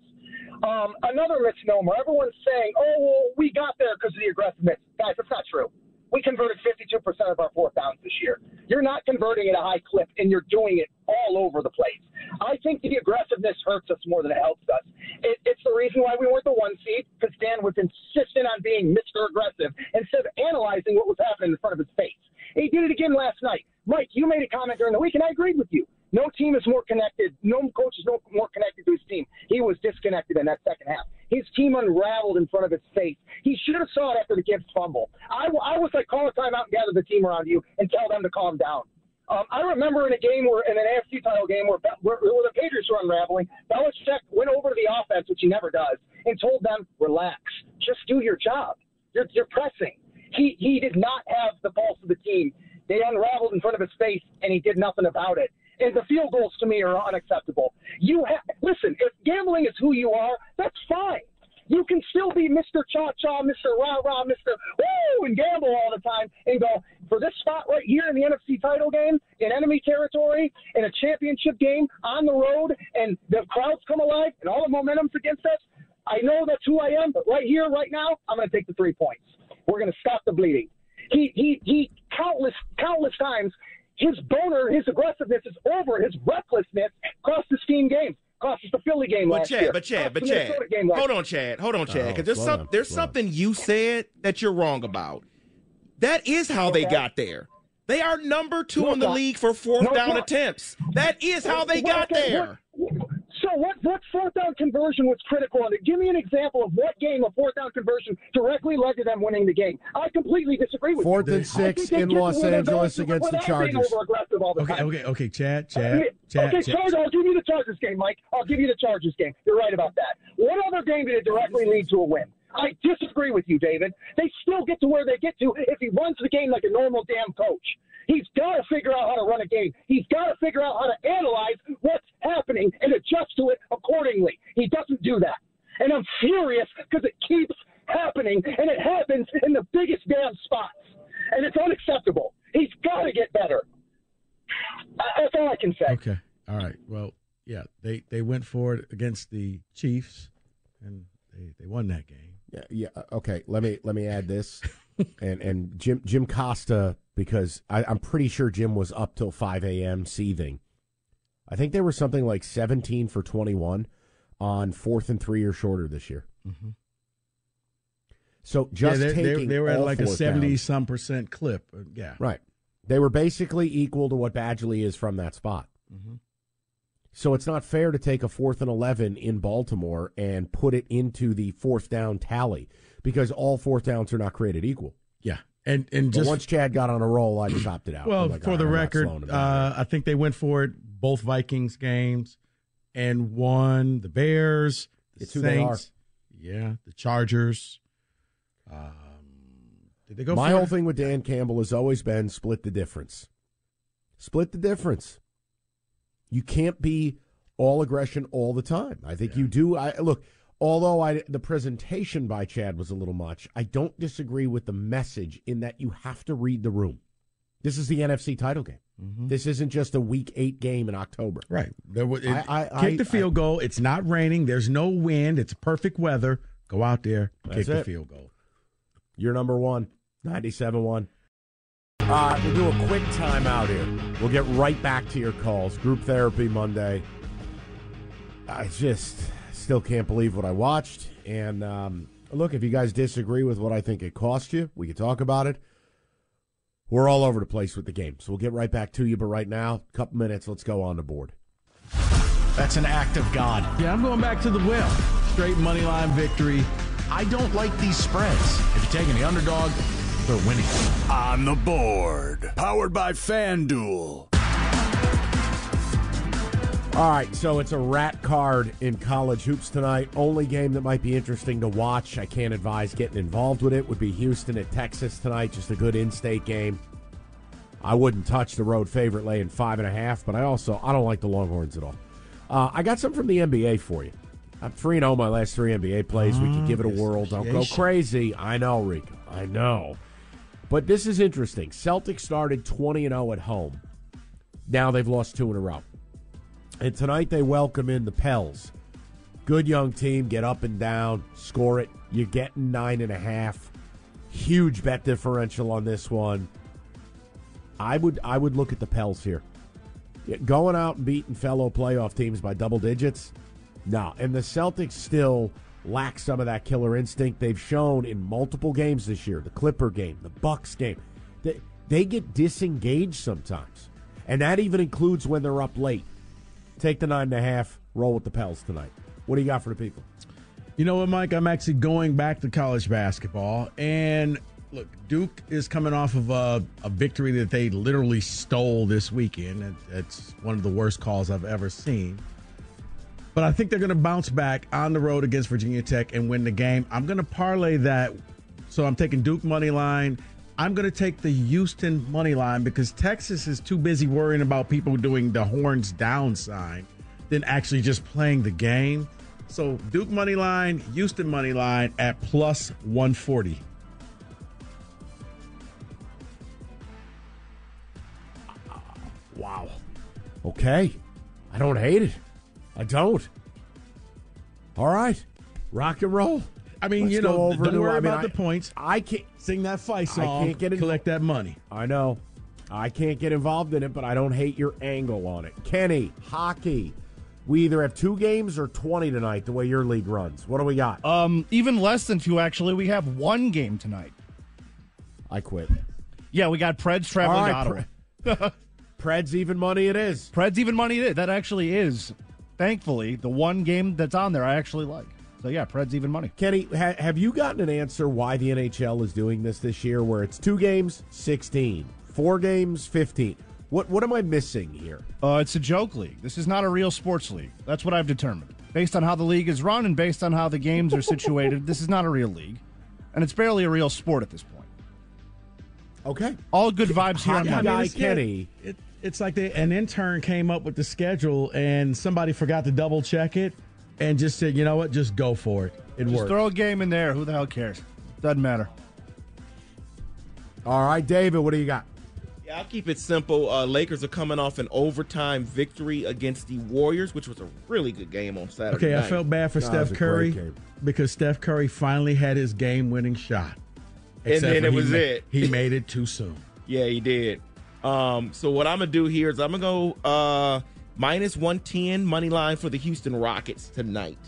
Um, another misnomer. Everyone's saying, "Oh, well, we got there because of the aggressiveness." Guys, that's not true. We converted 52% of our fourth downs this year. You're not converting at a high clip, and you're doing it all over the place. I think the aggressiveness hurts us more than it helps us. It, it's the reason why we weren't the one seed because Dan was insistent on being Mr. Aggressive instead of analyzing what was happening in front of his face. He did it again last night. Mike, you made a comment during the week, and I agreed with you. No team is more connected. No coach is no more connected to his team. He was disconnected in that second half. His team unraveled in front of his face. He should have saw it after the Gibbs fumble. I, I was like, call a timeout and gather the team around you and tell them to calm down. Um, I remember in a game where, in an AFC title game where, where, where the Patriots were unraveling, Belichick went over to the offense, which he never does, and told them, relax, just do your job. You're, you're pressing. He, he did not have the pulse of the team. They unraveled in front of his face, and he did nothing about it. And the field goals to me are unacceptable. You ha- listen. If gambling is who you are, that's fine. You can still be Mr. Cha Cha, Mr. Rah Rah, Mr. Woo, and gamble all the time and go for this spot right here in the NFC title game, in enemy territory, in a championship game, on the road, and the crowds come alive and all the momentum's against us. I know that's who I am, but right here, right now, I'm going to take the three points. We're going to stop the bleeding. He, he, he, countless, countless times, his boner, his aggressiveness is over. His recklessness cost us team games. Cost us the Philly game But last Chad, year. but Chad, Cost but Chad, Minnesota game last hold on, Chad, hold on, Chad, Oh, because there's some there's something you said that you're wrong about. That is how they got there. They are number two No, in the it's league for fourth No, down not. attempts. That is how they Well, got okay, there. What- what? What fourth down conversion was critical on it? Give me an example of what game a fourth down conversion directly led to them winning the game. I completely disagree with Fourth you. and six in Los Angeles against the Chargers. the Okay, time. okay, okay, Chad, Okay, Chad, Chad, okay, Chad. Chargers, I'll give you the Chargers game, Mike. I'll give you the Chargers game. You're right about that. What other game did it directly lead to a win? I disagree with you, David. They still get to where they get to if he runs the game like a normal damn coach. He's got to figure out how to run a game. He's got to figure out how to analyze what's happening and adjust to it accordingly. He doesn't do that. And I'm furious because it keeps happening, and it happens in the biggest damn spots. And it's unacceptable. He's got to get better. That's all I can say. Okay. All right. Well, yeah, they they went for it against the Chiefs, and they, they won that game. Yeah, yeah. uh, Okay, let me let me add this, and and Jim Jim Costa because I, I'm pretty sure Jim was up till 5 a.m. seething. I think they were something like 17 for 21 on fourth and three or shorter this year. Mhm. So just yeah, they, they- taking they were at like a seventy downs- some percent clip. Uh, Yeah. Right. They were basically equal to what Badgley is from that spot. Mhm. So it's not fair to take a fourth and 11 in Baltimore and put it into the fourth down tally because all fourth downs are not created equal. Yeah. And and But just once Chad got on a roll, I just opted out. well like, for the I'm record, slowing him down uh, I think they went for it both Vikings games and won the Bears, the It's who they are. Saints, yeah, the Chargers. Um, did they go? My whole it? thing with Dan Campbell has always been split the difference. Split the difference. You can't be all aggression all the time. I think you do. I look. Although I, the presentation by Chad was a little much, I don't disagree with the message in that you have to read the room. This is the NFC title game. Mm-hmm. This isn't just a week eight game in October. Right. There was, it, I, I, kick the field goal. It's not raining. There's no wind. It's perfect weather. Go out there, kick the field goal. You're number one, 97 1. Uh, we'll do a quick timeout here. We'll get right back to your calls. Group therapy Monday. I just still can't believe what I watched. And um, look, if you guys disagree with what I think it cost you, we can talk about it. We're all over the place with the game. So we'll get right back to you. But right now, a couple minutes, let's go on the board. That's an act of God. Yeah, I'm going back to the well. Straight money line victory. I don't like these spreads. If you're taking the underdog, they're winning. On the board. Powered by FanDuel. All right, so it's a rat card in college hoops tonight. Only game that might be interesting to watch. I can't advise getting involved with it. Would be Houston at Texas tonight. Just a good in-state game. I wouldn't touch the road favorite laying five and a half, but I also I don't like the Longhorns at all. Uh, I got some from the NBA for you. I'm three and zero oh my last three NBA plays. we can give it a whirl. Don't go crazy. I know, Rico. I know. But this is interesting. Celtics started 20 and 0 at home. Now they've lost two in a row. And tonight they welcome in the Pels. Good young team, get up and down, score it. You're getting nine and a half. Huge bet differential on this one. I would I would look at the Pels here. Going out and beating fellow playoff teams by double digits. No. And the Celtics still lack some of that killer instinct they've shown in multiple games this year. The Clipper game, the Bucks game. They, they get disengaged sometimes. And that even includes when they're up late. Take the nine and a half. Roll with the Pels tonight. What do you got for the people? You know what, Mike? I'm actually going back to college basketball, and look, Duke is coming off of a, a victory that they literally stole this weekend. It's one of the worst calls I've ever seen. But I think they're going to bounce back on the road against Virginia Tech and win the game. I'm going to parlay that. So I'm taking Duke money line. I'm going to take the Houston money line because Texas is too busy worrying about people doing the horns down sign than actually just playing the game. So Duke money line, Houston money line at plus 140. Wow. Okay. I don't hate it. I don't. All right. Rock and roll. I mean, Let's you know, don't worry I mean, about I, the points. I can't sing that fight song. I can't get collect that money. I know. I can't get involved in it, but I don't hate your angle on it. Kenny, hockey. We either have two games or twenty tonight. The way your league runs, what do we got? Um, even less than two. Actually, we have one game tonight. I quit. Yeah, we got Preds traveling right, to Ottawa. Preds even money. It is. Preds even money. It is. That actually is. Thankfully, the one game that's on there I actually like. So yeah, Preds even money. Kenny, ha- have you gotten an answer why the NHL is doing this this year, where it's two games, sixteen, four games, fifteen? What what am I missing here? Uh, it's a joke league. This is not a real sports league. That's what I've determined. Based on how the league is run and based on how the games are situated, this is not a real league, and it's barely a real sport at this point. Okay, all good vibes here on Monday. Guy Kenny. It, it's like they, an intern came up with the schedule and somebody forgot to double check it and just said, you know what, just go for it. It works. just worked. Throw a game in there. Who the hell cares? Doesn't matter. All right, David, what do you got? Yeah, I'll keep it simple. Uh, Lakers are coming off an overtime victory against the Warriors, which was a really good game on Saturday. Okay, night. I felt bad for no, Steph Curry because Steph Curry finally had his game-winning shot, and then it was ma- it. He made it too soon. Yeah, he did. Um, so what I'm gonna do here is I'm gonna go uh, minus 110 money line for the Houston Rockets tonight.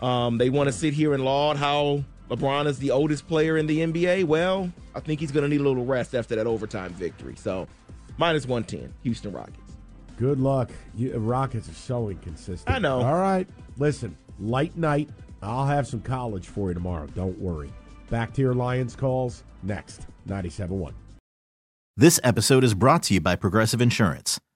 Um, they want to sit here and laud how LeBron is the oldest player in the NBA. Well, I think he's going to need a little rest after that overtime victory. So, minus 110, Houston Rockets. Good luck. You, Rockets are so inconsistent. I know. All right. Listen, light night. I'll have some college for you tomorrow. Don't worry. Back to your Lions calls next. 97.1. This episode is brought to you by Progressive Insurance.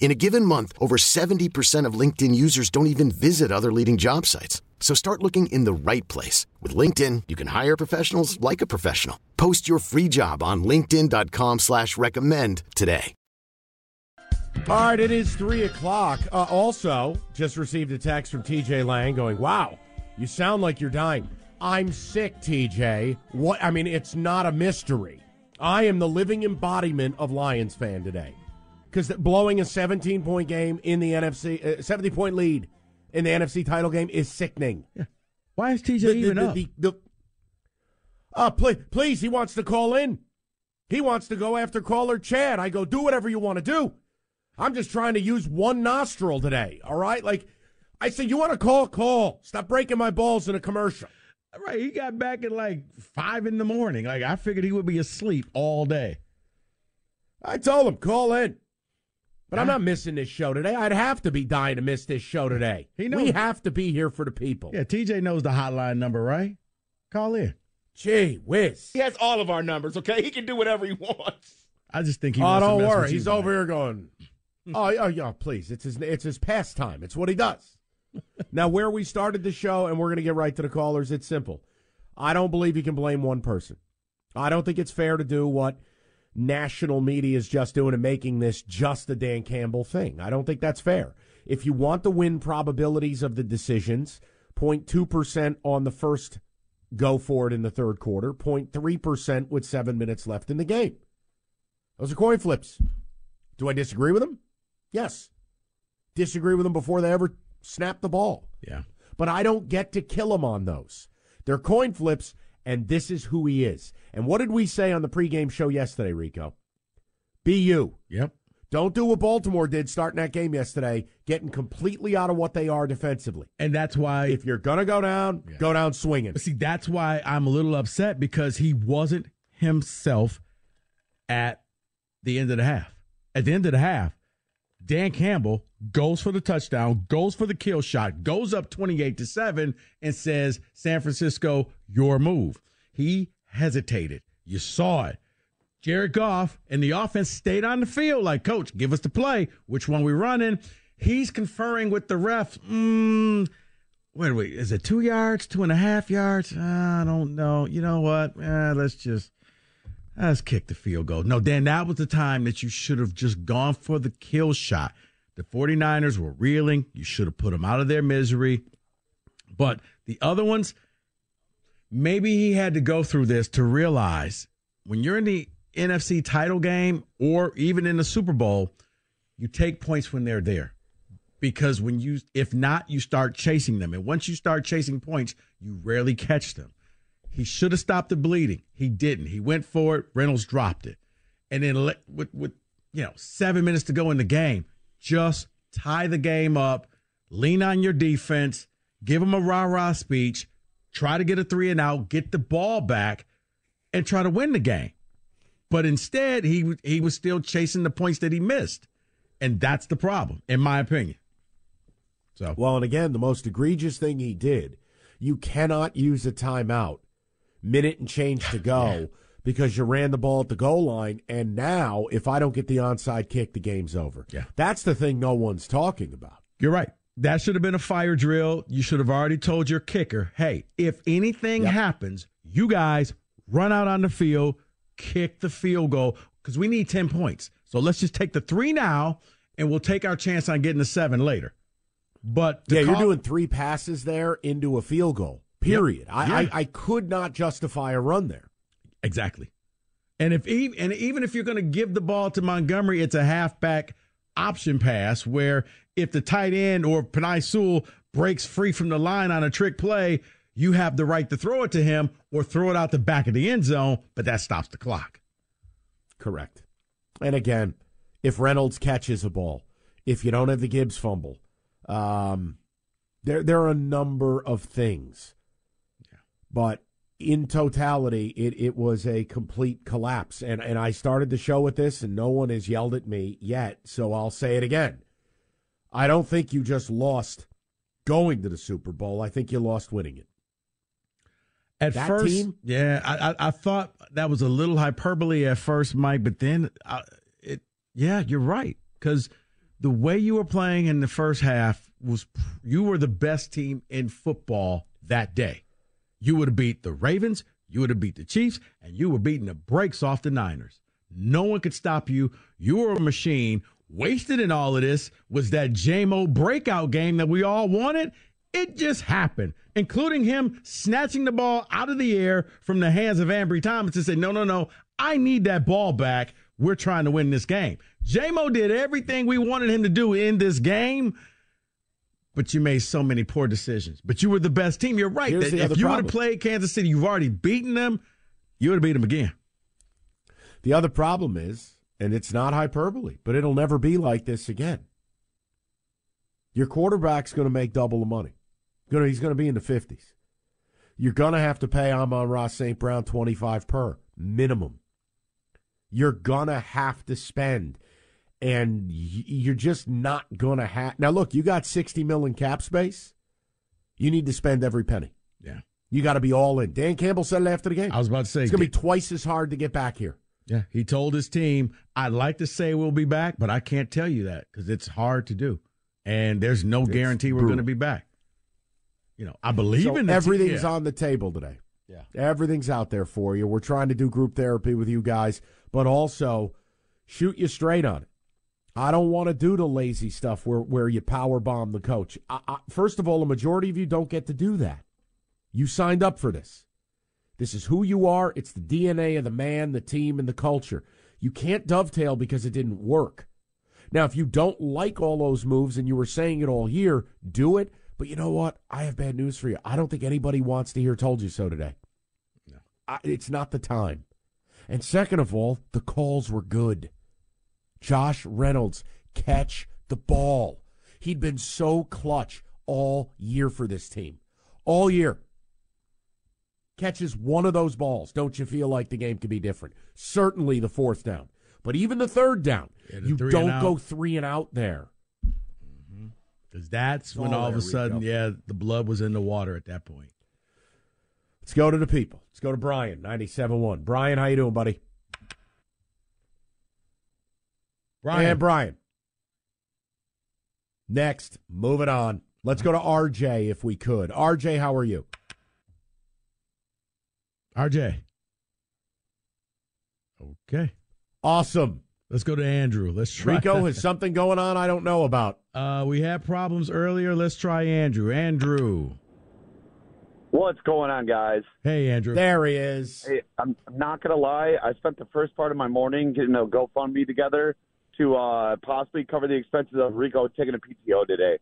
In a given month, over 70% of LinkedIn users don't even visit other leading job sites. So start looking in the right place. With LinkedIn, you can hire professionals like a professional. Post your free job on linkedin.com slash recommend today. All right, it is 3 o'clock. Uh, also, just received a text from TJ Lang going, wow, you sound like you're dying. I'm sick, TJ. What? I mean, it's not a mystery. I am the living embodiment of Lions fan today. Because blowing a 17 point game in the NFC, uh, 70 point lead in the NFC title game is sickening. Yeah. Why is TJ the, even the, up? The, the, uh, please, please, he wants to call in. He wants to go after caller Chad. I go, do whatever you want to do. I'm just trying to use one nostril today. All right, like I said, you want to call, call. Stop breaking my balls in a commercial. Right, he got back at like five in the morning. Like I figured he would be asleep all day. I told him call in. But I'm not missing this show today. I'd have to be dying to miss this show today. He knows. We have to be here for the people. Yeah, TJ knows the hotline number, right? Call in. Gee whiz. He has all of our numbers, okay? He can do whatever he wants. I just think he Oh, don't worry. He's over here going, oh, oh, yeah, please. It's his, it's his pastime. It's what he does. now, where we started the show, and we're going to get right to the callers, it's simple. I don't believe you can blame one person. I don't think it's fair to do what – national media is just doing and making this just a Dan Campbell thing. I don't think that's fair. If you want the win probabilities of the decisions, 0.2% on the first go for it in the third quarter, 0.3% with seven minutes left in the game. Those are coin flips. Do I disagree with them? Yes. Disagree with them before they ever snap the ball. Yeah. But I don't get to kill them on those. They're coin flips, and this is who he is. And what did we say on the pregame show yesterday, Rico? Be you. Yep. Don't do what Baltimore did starting that game yesterday, getting completely out of what they are defensively. And that's why if you're gonna go down, yeah. go down swinging. See, that's why I'm a little upset because he wasn't himself at the end of the half. At the end of the half, Dan Campbell goes for the touchdown, goes for the kill shot, goes up 28 to 7 and says, "San Francisco, your move." He hesitated. You saw it. Jared Goff and the offense stayed on the field like, Coach, give us the play. Which one we running? He's conferring with the ref. Mm, wait, wait, is it two yards, two and a half yards? I don't know. You know what? Eh, let's just let's kick the field goal. No, Dan, that was the time that you should have just gone for the kill shot. The 49ers were reeling. You should have put them out of their misery. But the other ones, maybe he had to go through this to realize when you're in the NFC title game or even in the Super Bowl, you take points when they're there. Because when you, if not, you start chasing them. And once you start chasing points, you rarely catch them. He should have stopped the bleeding. He didn't. He went for it. Reynolds dropped it. And then with, with, you know, seven minutes to go in the game, just tie the game up, lean on your defense, give them a rah rah speech, try to get a three and out, get the ball back, and try to win the game. But instead, he he was still chasing the points that he missed, and that's the problem, in my opinion. So well, and again, the most egregious thing he did, you cannot use a timeout, minute and change to go. because you ran the ball at the goal line, and now if I don't get the onside kick, the game's over. Yeah. That's the thing no one's talking about. You're right. That should have been a fire drill. You should have already told your kicker, hey, if anything yep. happens, you guys run out on the field, kick the field goal, because we need 10 points. So let's just take the three now, and we'll take our chance on getting the seven later. But yeah, call- you're doing three passes there into a field goal. Period. Yep. I, yeah. I, I could not justify a run there. Exactly. And if even and even if you're going to give the ball to Montgomery, it's a halfback option pass where if the tight end or Penei Sewell breaks free from the line on a trick play, you have the right to throw it to him or throw it out the back of the end zone, but that stops the clock. Correct. And again, if Reynolds catches a ball, if you don't have the Gibbs fumble, um, there there are a number of things. But in totality, it, it was a complete collapse. And, and I started the show with this, and no one has yelled at me yet, so I'll say it again. I don't think you just lost going to the Super Bowl. I think you lost winning it. At that first, team? yeah, I, I, I thought that was a little hyperbole at first, Mike, but then I, uh, it, yeah, you're right because the way you were playing in the first half was you were the best team in football that day. You would have beat the Ravens, you would have beat the Chiefs, and you were beating the brakes off the Niners. No one could stop you. You were a machine. Wasted in all of this was that JMO breakout game that we all wanted. It just happened, including him snatching the ball out of the air from the hands of Ambry Thomas and say, No, no, no, I need that ball back. We're trying to win this game. JMO did everything we wanted him to do in this game but you made so many poor decisions. But you were the best team. You're right. Here's if you would have played Kansas City, you've already beaten them. You would have beat them again. The other problem is, and it's not hyperbole, but it'll never be like this again. Your quarterback's going to make double the money. He's going to be in the fifties. You're going to have to pay Amon-Ra St. Brown twenty five per minimum. You're going to have to spend and you're just not going to have. Now, look, you got 60 million cap space. You need to spend every penny. Yeah. You got to be all in. Dan Campbell said it after the game. I was about to say it's going to be twice as hard to get back here. Yeah, he told his team, "I'd like to say we'll be back, but I can't tell you that because it's hard to do, and there's no it's guarantee we're going to be back." You know, I believe so in everything's team. on the table today. Yeah, everything's out there for you. We're trying to do group therapy with you guys, but also shoot you straight on it. I don't want to do the lazy stuff where, where you power bomb the coach. I, I, first of all, a majority of you don't get to do that. You signed up for this. This is who you are. It's the DNA of the man, the team, and the culture. You can't dovetail because it didn't work. Now, if you don't like all those moves and you were saying it all year, do it. But you know what? I have bad news for you. I don't think anybody wants to hear told you so today. No. I, it's not the time. And second of all, the calls were good. Josh Reynolds catch the ball. He'd been so clutch all year for this team. All year. Catches one of those balls. Don't you feel like the game could be different? Certainly the fourth down. But even the third down, yeah, the you don't go three and out there. Because mm-hmm. that's when all, all of a sudden, yeah, the blood was in the water at that point. Let's go to the people. Let's go to Brian, 97.1. Brian, how you doing, buddy? Brian. And Brian. Next, moving on. Let's go to RJ if we could. RJ, how are you? RJ. Okay. Awesome. Let's go to Andrew. Let's try. Rico has something going on I don't know about. Uh, we had problems earlier. Let's try Andrew. Andrew. What's going on, guys? Hey, Andrew. There he is. Hey, I'm, I'm not gonna lie. I spent the first part of my morning getting a GoFundMe together to uh, possibly cover the expenses of Rico taking a PTO today,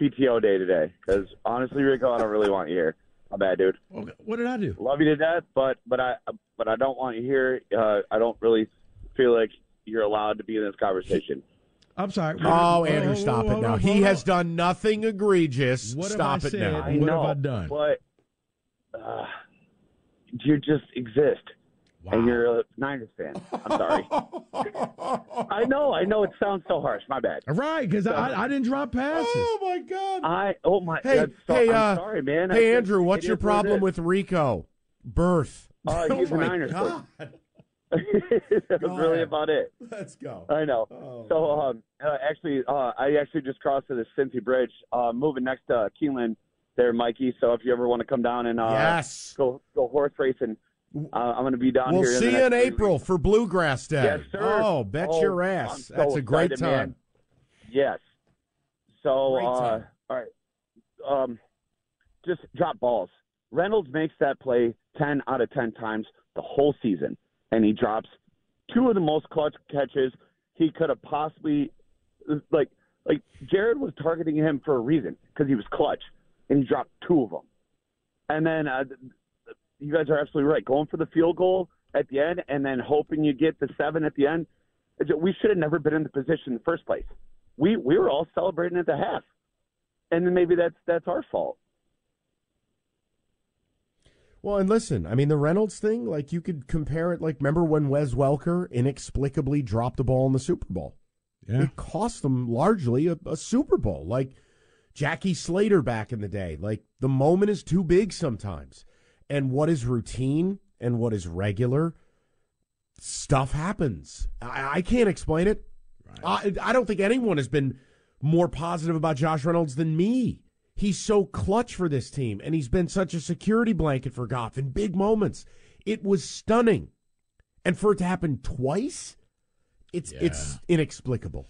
PTO day today. Because honestly, Rico, I don't really want you here. My bad, dude. Okay. What did I do? Love you to death, but but I but I don't want you here. Uh, I don't really feel like you're allowed to be in this conversation. I'm sorry. Oh, Andrew, stop it now. He has done nothing egregious. What stop it now. I what know, have I done? But uh, you just exist. Wow. And you're a Niners fan. I'm sorry. I know, I know. It sounds so harsh. My bad. Right, because I, I didn't drop passes. Oh my god. I oh my. Hey, so, hey, I'm uh, sorry, man. Hey, I Andrew, what's your problem with Rico? Birth. Uh, he's oh a my Niners God. fan. That's really about it. Let's go. I know. Oh, so um, uh, actually, uh, I actually just crossed to the Cincy Bridge, uh, moving next to Keeneland there, Mikey. So if you ever want to come down and uh, Yes. go go horse racing, uh, I'm going to be down We'll here. see in you in April for Bluegrass Day. Yes, sir. Oh, bet Oh, your ass. so That's a great excited, time. man. Yes. So, uh, time. all right. Um, just drop balls. Reynolds makes that play 10 out of 10 times the whole season, and he drops two of the most clutch catches he could have possibly like like Jared was targeting him for a reason because he was clutch, and he dropped two of them. And then uh, you guys are absolutely right. Going for the field goal at the end, and then hoping you get the seven at the end. We should have never been in the position in the first place. We we were all celebrating at the half, and then maybe that's that's our fault. Well, and listen, I mean, the Reynolds thing, like you could compare it. Like, remember when Wes Welker inexplicably dropped the ball in the Super Bowl? Yeah. It cost them largely a, a Super Bowl. Like Jackie Slater back in the day. Like, the moment is too big sometimes. And what is routine and what is regular, stuff happens. I, I can't explain it. I, I don't think anyone has been more positive about Josh Reynolds than me. He's so clutch for this team, and he's been such a security blanket for Goff in big moments. It was stunning, and for it to happen twice, it's it's inexplicable.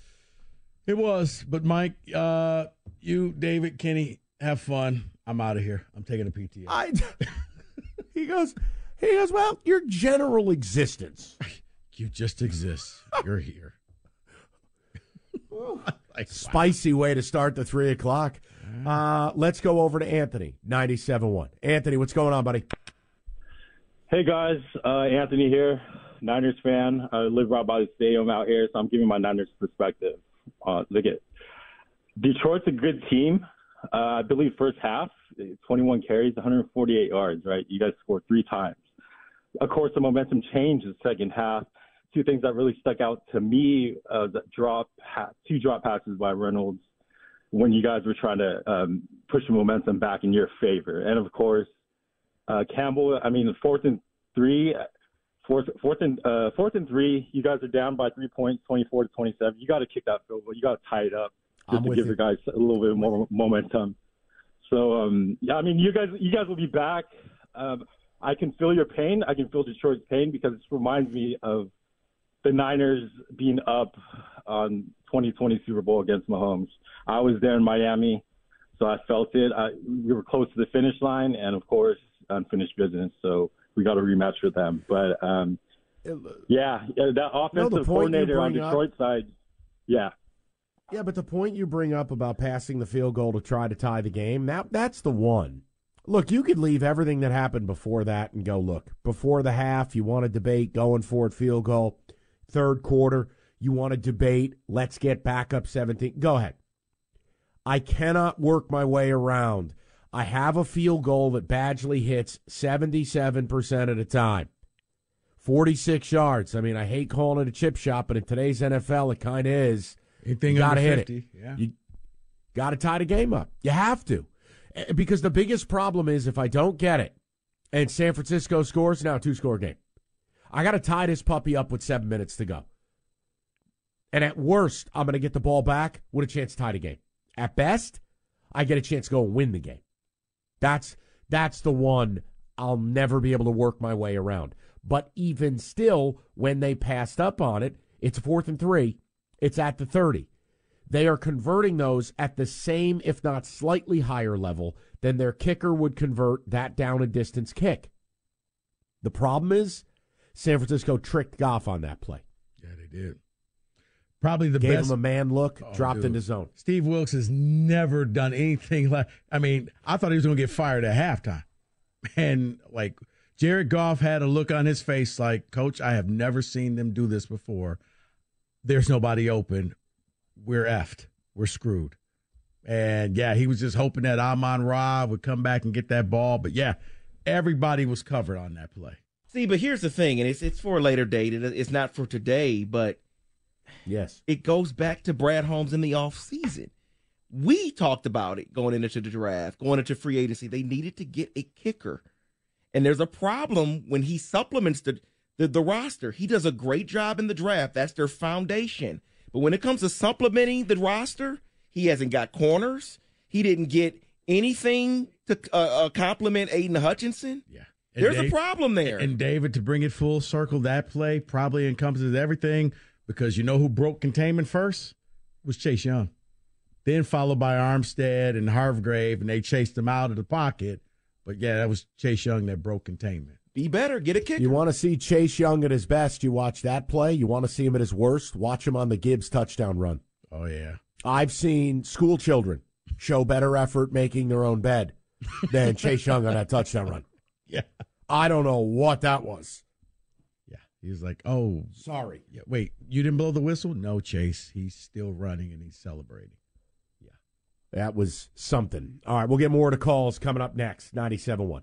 It was, but Mike, uh, you, David, Kenny, have fun. I'm out of here. I'm taking a PTO. I. he goes. He goes. Well, your general existence. You just exist. You're here. Like, Spicy way to start the three o'clock. Uh, let's go over to Anthony, 97.1. Anthony, what's going on, buddy? Hey guys, uh, Anthony here, Niners fan. I live right by the stadium out here, so I'm giving my Niners perspective. Uh, look at Detroit's a good team. Uh, I believe first half, 21 carries, 148 yards. Right, you guys scored three times. Of course, the momentum changed the second half. Two things that really stuck out to me: uh, the drop, pa- two drop passes by Reynolds when you guys were trying to um, push the momentum back in your favor, and of course, uh, Campbell. I mean, fourth and three, fourth, fourth and uh, fourth and three. You guys are down by three points, twenty-four to twenty-seven. You got to kick that field goal. You got to tie it up just I'm to give you. the guys a little bit more momentum. So um, yeah, I mean, you guys, you guys will be back. Um, I can feel your pain. I can feel Detroit's pain because it reminds me of the Niners being up on 2020 Super Bowl against Mahomes. I was there in Miami, so I felt it. I, we were close to the finish line, and of course, unfinished business. So we got a rematch with them. But um, yeah, yeah, that offensive you coordinator on bring up- side, yeah. Yeah, but the point you bring up about passing the field goal to try to tie the game, that that's the one. Look, you could leave everything that happened before that and go, look, before the half, you want to debate going for it field goal. Third quarter, you want to debate, let's get back up 17. Go ahead. I cannot work my way around. I have a field goal that Badgley hits 77% of the time. 46 yards. I mean, I hate calling it a chip shot, but in today's NFL, it kind of is. Anything you got to under hit 50, it. yeah. You got to tie the game up. You have to. Eh, Because the biggest problem is if I don't get it and San Francisco scores, now two score game. I got to tie this puppy up with seven minutes to go. And at worst, I'm going to get the ball back with a chance to tie the game. At best, I get a chance to go and win the game. That's that's the one I'll never be able to work my way around. But even still, when they passed up on it, it's fourth and three. It's at the 30. They are converting those at the same, if not slightly higher level than their kicker would convert that down and distance kick. The problem is San Francisco tricked Goff on that play. Yeah, they did. Probably the Gave best. him a man look, Oh, dropped dude. into zone. Steve Wilks has never done anything like. I mean, I thought he was going to get fired at halftime, and like Jared Goff had a look on his face like, "Coach, I have never seen them do this before. There's nobody open. We're effed. We're screwed." And yeah, he was just hoping that Amon Ra would come back and get that ball. But yeah, everybody was covered on that play. See, but here's the thing, and it's it's for a later date. It- It's not for today, but yes, it goes back to Brad Holmes in the off season. We talked about it going into the draft, going into free agency. They needed to get a kicker, And there's a problem when he supplements the, the, the roster. He does a great job in the draft. That's their foundation. But when it comes to supplementing the roster, he hasn't got corners. He didn't get anything to uh, uh, compliment Aidan Hutchinson. Yeah. And There's Dave, a problem there. And David, to bring it full circle, that play probably encompasses everything because you know who broke containment first? was Chase Young. Then followed by Armstead and Hargrave, and they chased him out of the pocket. But yeah, that was Chase Young that broke containment. Be better, get a kick. You want to see Chase Young at his best? You watch that play. You want to see him at his worst? Watch him on the Gibbs touchdown run. Oh yeah, I've seen school children show better effort making their own bed than Chase Young on that touchdown run. Yeah, I don't know what that was. Yeah, he was like, "Oh, sorry." Yeah, wait, you didn't blow the whistle? No, Chase. He's still running and he's celebrating. Yeah, that was something. All right, we'll get more to calls coming up next. Ninety-seven one.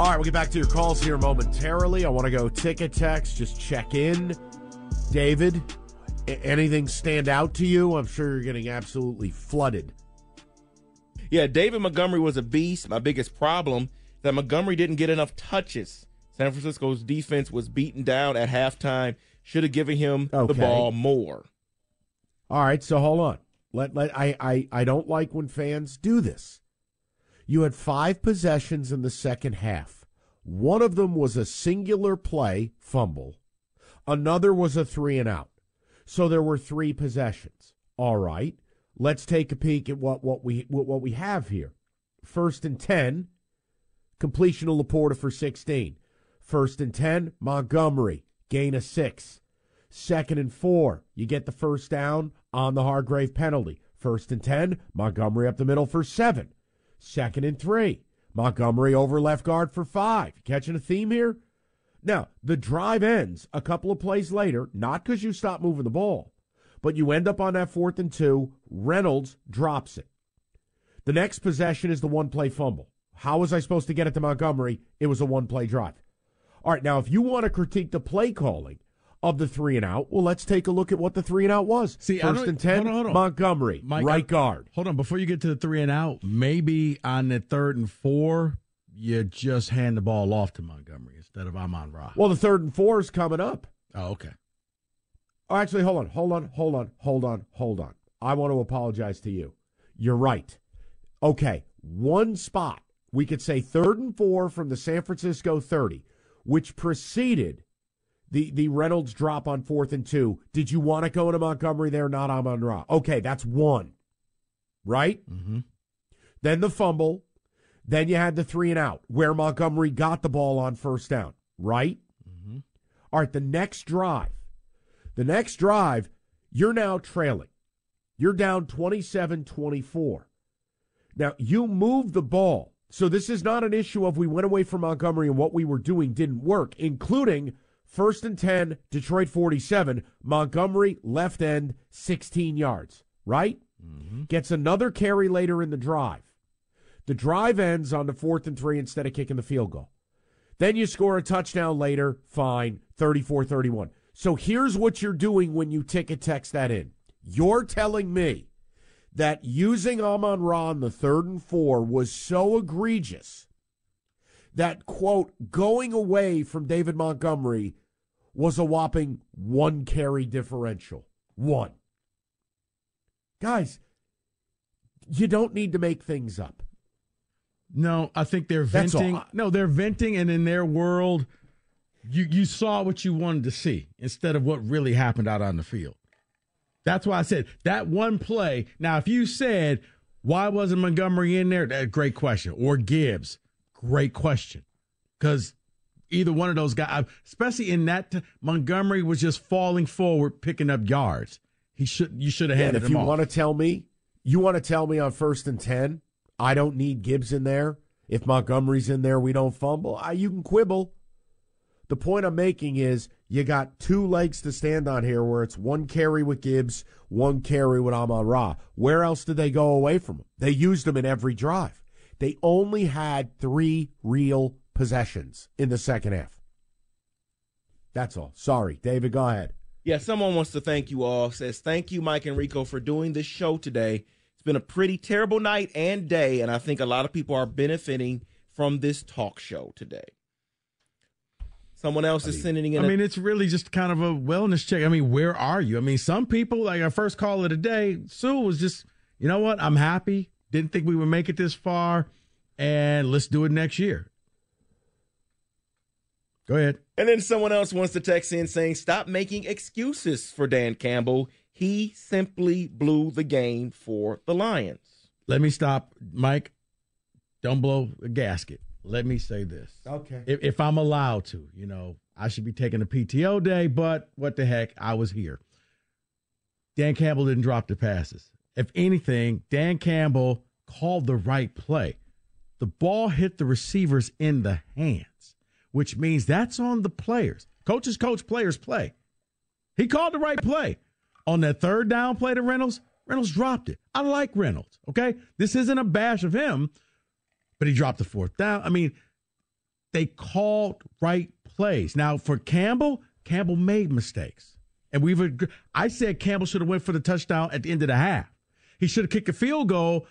All right, we'll get back to your calls here momentarily. I want to go ticket text, just check in. David, anything stand out to you? I'm sure you're getting absolutely flooded. Yeah, David Montgomery was a beast. My biggest problem that Montgomery didn't get enough touches. San Francisco's defense was beaten down at halftime. Should have given him okay. the ball more. All right, so hold on. Let let I, I I don't like when fans do this. You had five possessions in the second half. One of them was a singular play, fumble. Another was a three and out. So there were three possessions. All right. Let's take a peek at what, what we what we have here. First and ten, completion of LaPorta for 16. First and 10, Montgomery, gain of six. Second and four, you get the first down on the Hargrave penalty. First and 10, Montgomery up the middle for seven. Second and three. Montgomery over left guard for five. Catching a theme here? Now, the drive ends a couple of plays later, not because you stop moving the ball, but you end up on that fourth and two. Reynolds drops it. The next possession is the one play fumble. How was I supposed to get it to Montgomery? It was a one play drive. All right, now if you want to critique the play calling, of the three and out. Well, let's take a look at what the three and out was. See, first and ten, hold on, hold on. Montgomery, Mike, right guard. Hold on, before you get to the three and out, maybe on the third and four, you just hand the ball off to Montgomery instead of Amon Ra. Well, the third and four is coming up. Oh, okay. Oh, actually, hold on, hold on, hold on, hold on, hold on. I want to apologize to you. You're right. Okay, one spot. We could say third and four from the San Francisco 30, which preceded the the Reynolds drop on fourth and two. Did you want to go to Montgomery there, not Amon Ra? Okay, that's one. Right? Mm-hmm. Then the fumble. Then you had the three and out where Montgomery got the ball on first down. Right? Mm-hmm. All right, the next drive. The next drive, you're now trailing. You're down 27 24. Now, you move the ball. So this is not an issue of we went away from Montgomery and what we were doing didn't work, including First and 10, Detroit 47. Montgomery, left end, 16 yards, right? Mm-hmm. Gets another carry later in the drive. The drive ends on the fourth and three instead of kicking the field goal. Then you score a touchdown later, fine, 34 31. So here's what you're doing when you ticket text that in. You're telling me that using Amon Ra on the third and four was so egregious that, quote, going away from David Montgomery was a whopping one carry differential. One. Guys, you don't need to make things up. No, I think they're venting. No, they're venting, and in their world, you you saw what you wanted to see instead of what really happened out on the field. That's why I said that one play. Now, if you said why wasn't Montgomery in there, that great question. Or Gibbs, great question, because either one of those guys, especially in that t- Montgomery was just falling forward, picking up yards. He should you should have yeah, handed if you off. want to tell me, you want to tell me on first and ten, I don't need Gibbs in there. If Montgomery's in there, we don't fumble. I, you can quibble. The point I'm making is you got two legs to stand on here where it's one carry with Gibbs, one carry with Amon Ra. Where else did they go away from him? They used him in every drive. They only had three real possessions in the second half. That's all. Sorry. David, go ahead. Yeah, someone wants to thank you all. Says, thank you, Mike and Rico, for doing this show today. It's been a pretty terrible night and day, and I think a lot of people are benefiting from this talk show today. Someone else is sending in. I mean, it's really just kind of a wellness check. I mean, where are you? I mean, some people, like our first call of the day, Sue was just, you know what? I'm happy. Didn't think we would make it this far, and let's do it next year. Go ahead. And then someone else wants to text in saying, stop making excuses for Dan Campbell. He simply blew the game for the Lions. Let me stop, Mike. Don't blow a gasket let me say this. Okay. If, if, I'm allowed to, you know, I should be taking a PTO day, but what the heck? I was here. Dan Campbell didn't drop the passes. If anything, Dan Campbell called the right play. The ball hit the receivers in the hands, which means that's on the players. Coaches coach, players play. He called the right play. On that third down play to Reynolds, Reynolds dropped it. I like Reynolds, okay? This isn't a bash of him but he dropped the fourth down. I mean, they called right plays. Now for Campbell, Campbell made mistakes, and we've. I said Campbell should have went for the touchdown at the end of the half. He should have kicked a field goal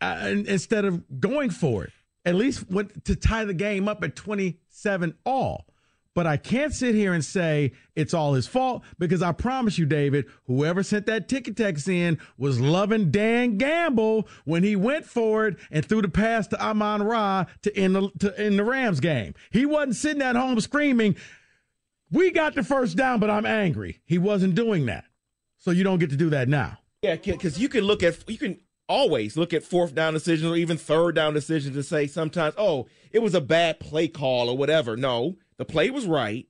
uh, instead of going for it. At least went to tie the game up at twenty-seven all. But I can't sit here and say it's all his fault because I promise you, David, whoever sent that ticket text in was loving Dan Campbell when he went for it and threw the pass to Amon Ra to end the, to end the Rams game. He wasn't sitting at home screaming, We got the first down, but I'm angry. He wasn't doing that. So you don't get to do that now. Yeah, because you can look at, you can always look at fourth down decisions or even third down decisions and say sometimes, oh, it was a bad play call or whatever. No the play was right.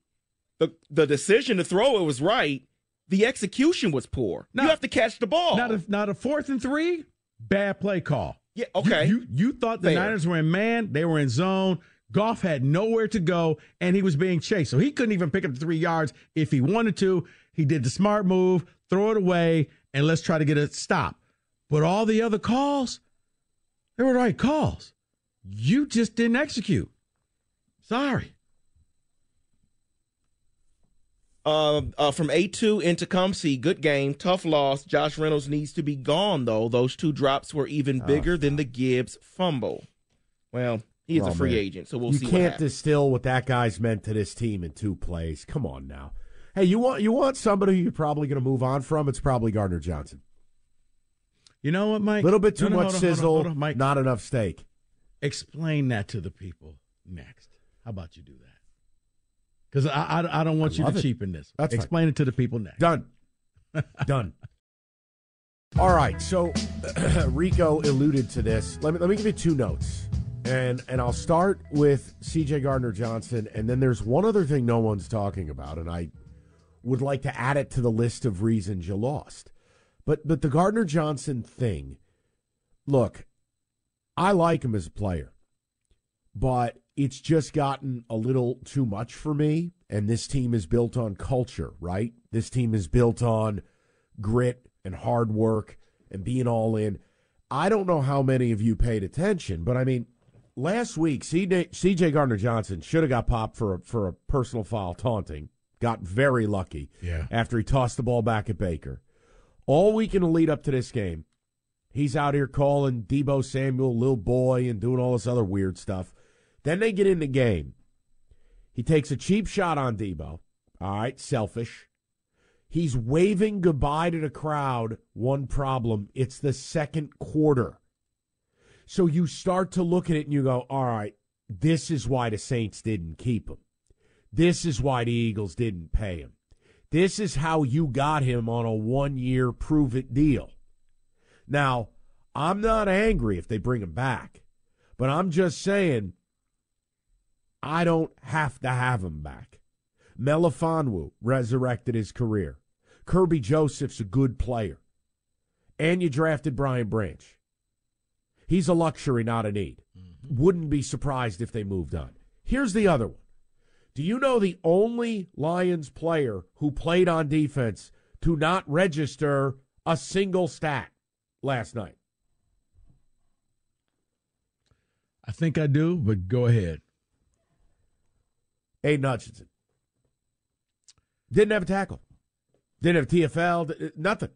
The the decision to throw it was right. The execution was poor. Now, you have to catch the ball. Not a not a fourth and three. Bad play call. Yeah. Okay. You you, you thought the Fair. Niners were in man. They were in zone. Goff had nowhere to go, and he was being chased. So he couldn't even pick up the three yards if he wanted to. He did the smart move, throw it away, and let's try to get a stop. But all the other calls, they were right calls. You just didn't execute. Sorry. Uh, uh, from A2 into Tecumseh, good game, tough loss. Josh Reynolds needs to be gone, though. Those two drops were even oh, bigger oh, than the Gibbs fumble. Well, he is oh, a free man. agent, so we'll you see. You can't distill what that guy's meant to this team in two plays. Come on now. Hey, you want you want somebody you're probably going to move on from? It's probably Gardner Johnson. You know what, Mike? A little bit too no, no, much on, sizzle, hold on, hold on, Mike. not enough steak. Explain that to the people next. How about you do that? Because I, I, I, don't want I you to it. cheapen this. That's Explain it to the people next. Done. Done. All right. So Rico alluded to this. Let me let me give you two notes. And and I'll start with CJ Gardner Johnson. And then there's one other thing no one's talking about, and I would like to add it to the list of reasons you lost. But but the Gardner Johnson thing, look, I like him as a player. But it's just gotten a little too much for me. And this team is built on culture, right? This team is built on grit and hard work and being all in. I don't know how many of you paid attention, but I mean, last week, CJ Gardner Johnson should have got popped for a, for a personal foul taunting. Got very lucky yeah. after he tossed the ball back at Baker. All week in the lead up to this game, he's out here calling Deebo Samuel little boy and doing all this other weird stuff. Then they get in the game. He takes a cheap shot on Deebo. All right, selfish. He's waving goodbye to the crowd. One problem it's the second quarter. So you start to look at it and you go, all right, this is why the Saints didn't keep him. This is why the Eagles didn't pay him. This is how you got him on a one year prove it deal. Now, I'm not angry if they bring him back, but I'm just saying I don't have to have him back. Melifonwu resurrected his career. Kerby Joseph's a good player. And you drafted Brian Branch. He's a luxury, not a need. Mm. wouldn't be surprised if they moved on. Here's the other one. Do you know the only Lions player who played on defense to not register a single stat last night? I think I do, but go ahead. Aidan Hutchinson. Didn't have a tackle. Didn't have TFL. Uh, nothing.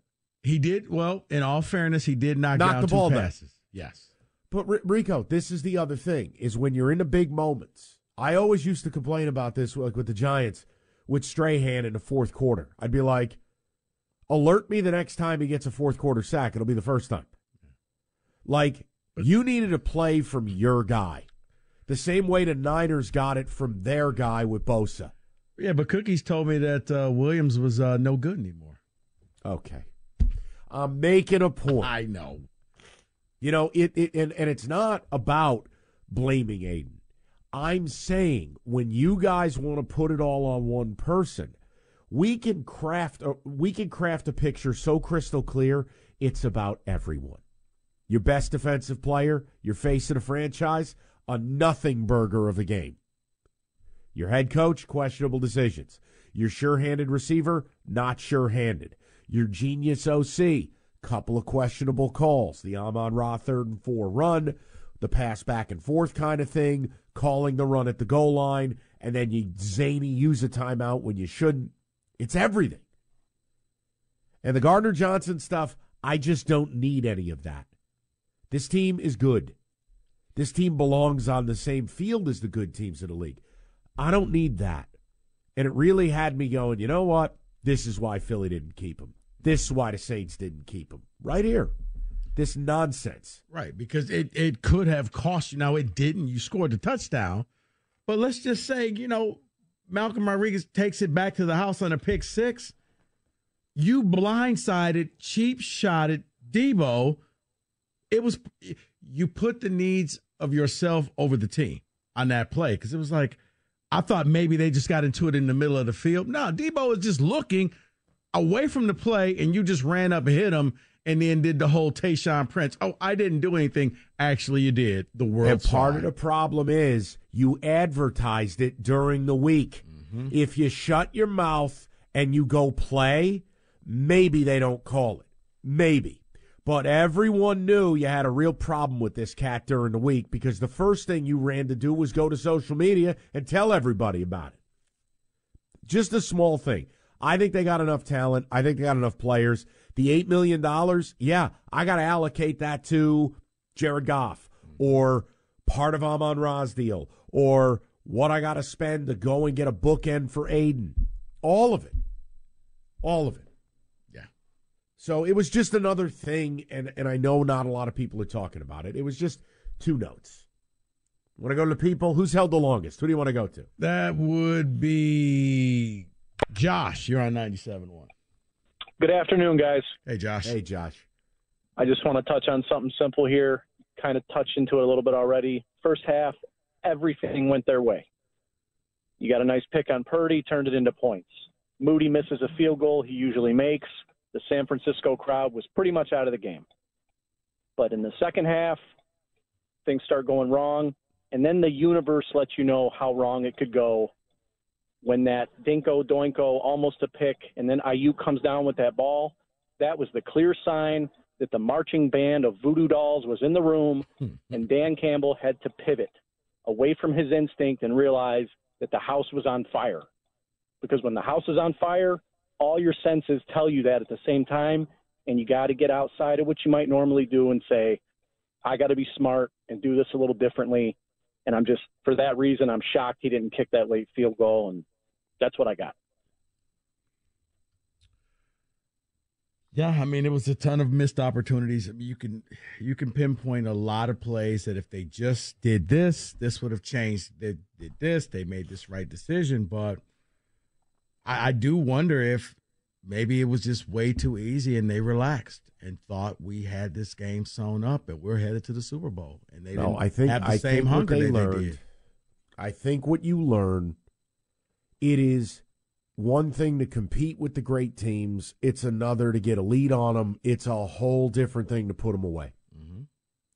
He did well. In all fairness, he did knock, knock down the ball passes. Down. Yes. But Rico, this is the other thing: is when you're in the big moments. I always used to complain about this, like with the Giants, with Strahan in the fourth quarter. I'd be like, "Alert me the next time he gets a fourth quarter sack. It'll be the first time." Like you needed a play from your guy, the same way the Niners got it from their guy with Bosa. Yeah, but Cookies told me that uh, Williams was uh, no good anymore. Okay, I'm making a point. I know. You know, it, it and, and it's not about blaming Aidan. I'm saying when you guys want to put it all on one person, we can craft a, we can craft a picture so crystal clear it's about everyone. Your best defensive player, your face of the franchise, a nothing burger of a game. Your head coach, questionable decisions. Your sure-handed receiver, not sure-handed. Your genius OC, couple of questionable calls. The Amon Ra third and four run, the pass back and forth kind of thing, calling the run at the goal line, and then you zany use a timeout when you shouldn't. It's everything. And the Gardner Johnson stuff, I just don't need any of that. This team is good. This team belongs on the same field as the good teams in the league. I don't need that. And it really had me going, you know what? This is why Philly didn't keep him. This is why the Saints didn't keep him. Right here. This nonsense. Right, because it, it could have cost you. Now, it didn't. You scored the touchdown. But let's just say, you know, Malcolm Rodriguez takes it back to the house on a pick six. You blindsided, cheap shotted Deebo. It was, you put the needs of yourself over the team on that play because it was like, I thought maybe they just got into it in the middle of the field. No, Deebo was just looking away from the play, and you just ran up and hit him, and then did the whole Tayshaun Prince. Oh, I didn't do anything. Actually, you did. The world. And part of the problem is you advertised it during the week. Mm-hmm. If you shut your mouth and you go play, maybe they don't call it. Maybe. But everyone knew you had a real problem with this cat during the week because the first thing you ran to do was go to social media and tell everybody about it. Just a small thing. I think they got enough talent. I think they got enough players. The $8 million, yeah, I got to allocate that to Jared Goff or part of Amon Ra's deal or what I got to spend to go and get a bookend for Aidan. All of it. All of it. Yeah. So it was just another thing, and, and I know not a lot of people are talking about it. It was just two notes. Want to go to the people? Who's held the longest? Who do you want to go to? That would be Josh. You're on 97.1. Good afternoon, guys. Hey, Josh. Hey, Josh. I just want to touch on something simple here. Kind of touched into it a little bit already. First half, everything went their way. You got a nice pick on Purdy, turned it into points. Moody misses a field goal he usually makes the San Francisco crowd was pretty much out of the game. But in the second half, things start going wrong, and then the universe lets you know how wrong it could go when that Dinko Doinko almost a pick, and then Aiyuk comes down with that ball. That was the clear sign that the marching band of voodoo dolls was in the room, hmm. and Dan Campbell had to pivot away from his instinct and realize that the house was on fire. Because when the house is on fire, all your senses tell you that at the same time, and you got to get outside of what you might normally do and say, I got to be smart and do this a little differently. And I'm just, for that reason, I'm shocked he didn't kick that late field goal. And that's what I got. Yeah, I mean, it was a ton of missed opportunities. I mean, you can you can pinpoint a lot of plays that if they just did this, this would have changed. They did this, they made this right decision. But I, I do wonder if maybe it was just way too easy and they relaxed and thought we had this game sewn up and we're headed to the Super Bowl. And they no, I think, have the I same think hunger they that learned. they did. I think what you learn, it is one thing to compete with the great teams. It's another to get a lead on them. It's a whole different thing to put them away. Mm-hmm.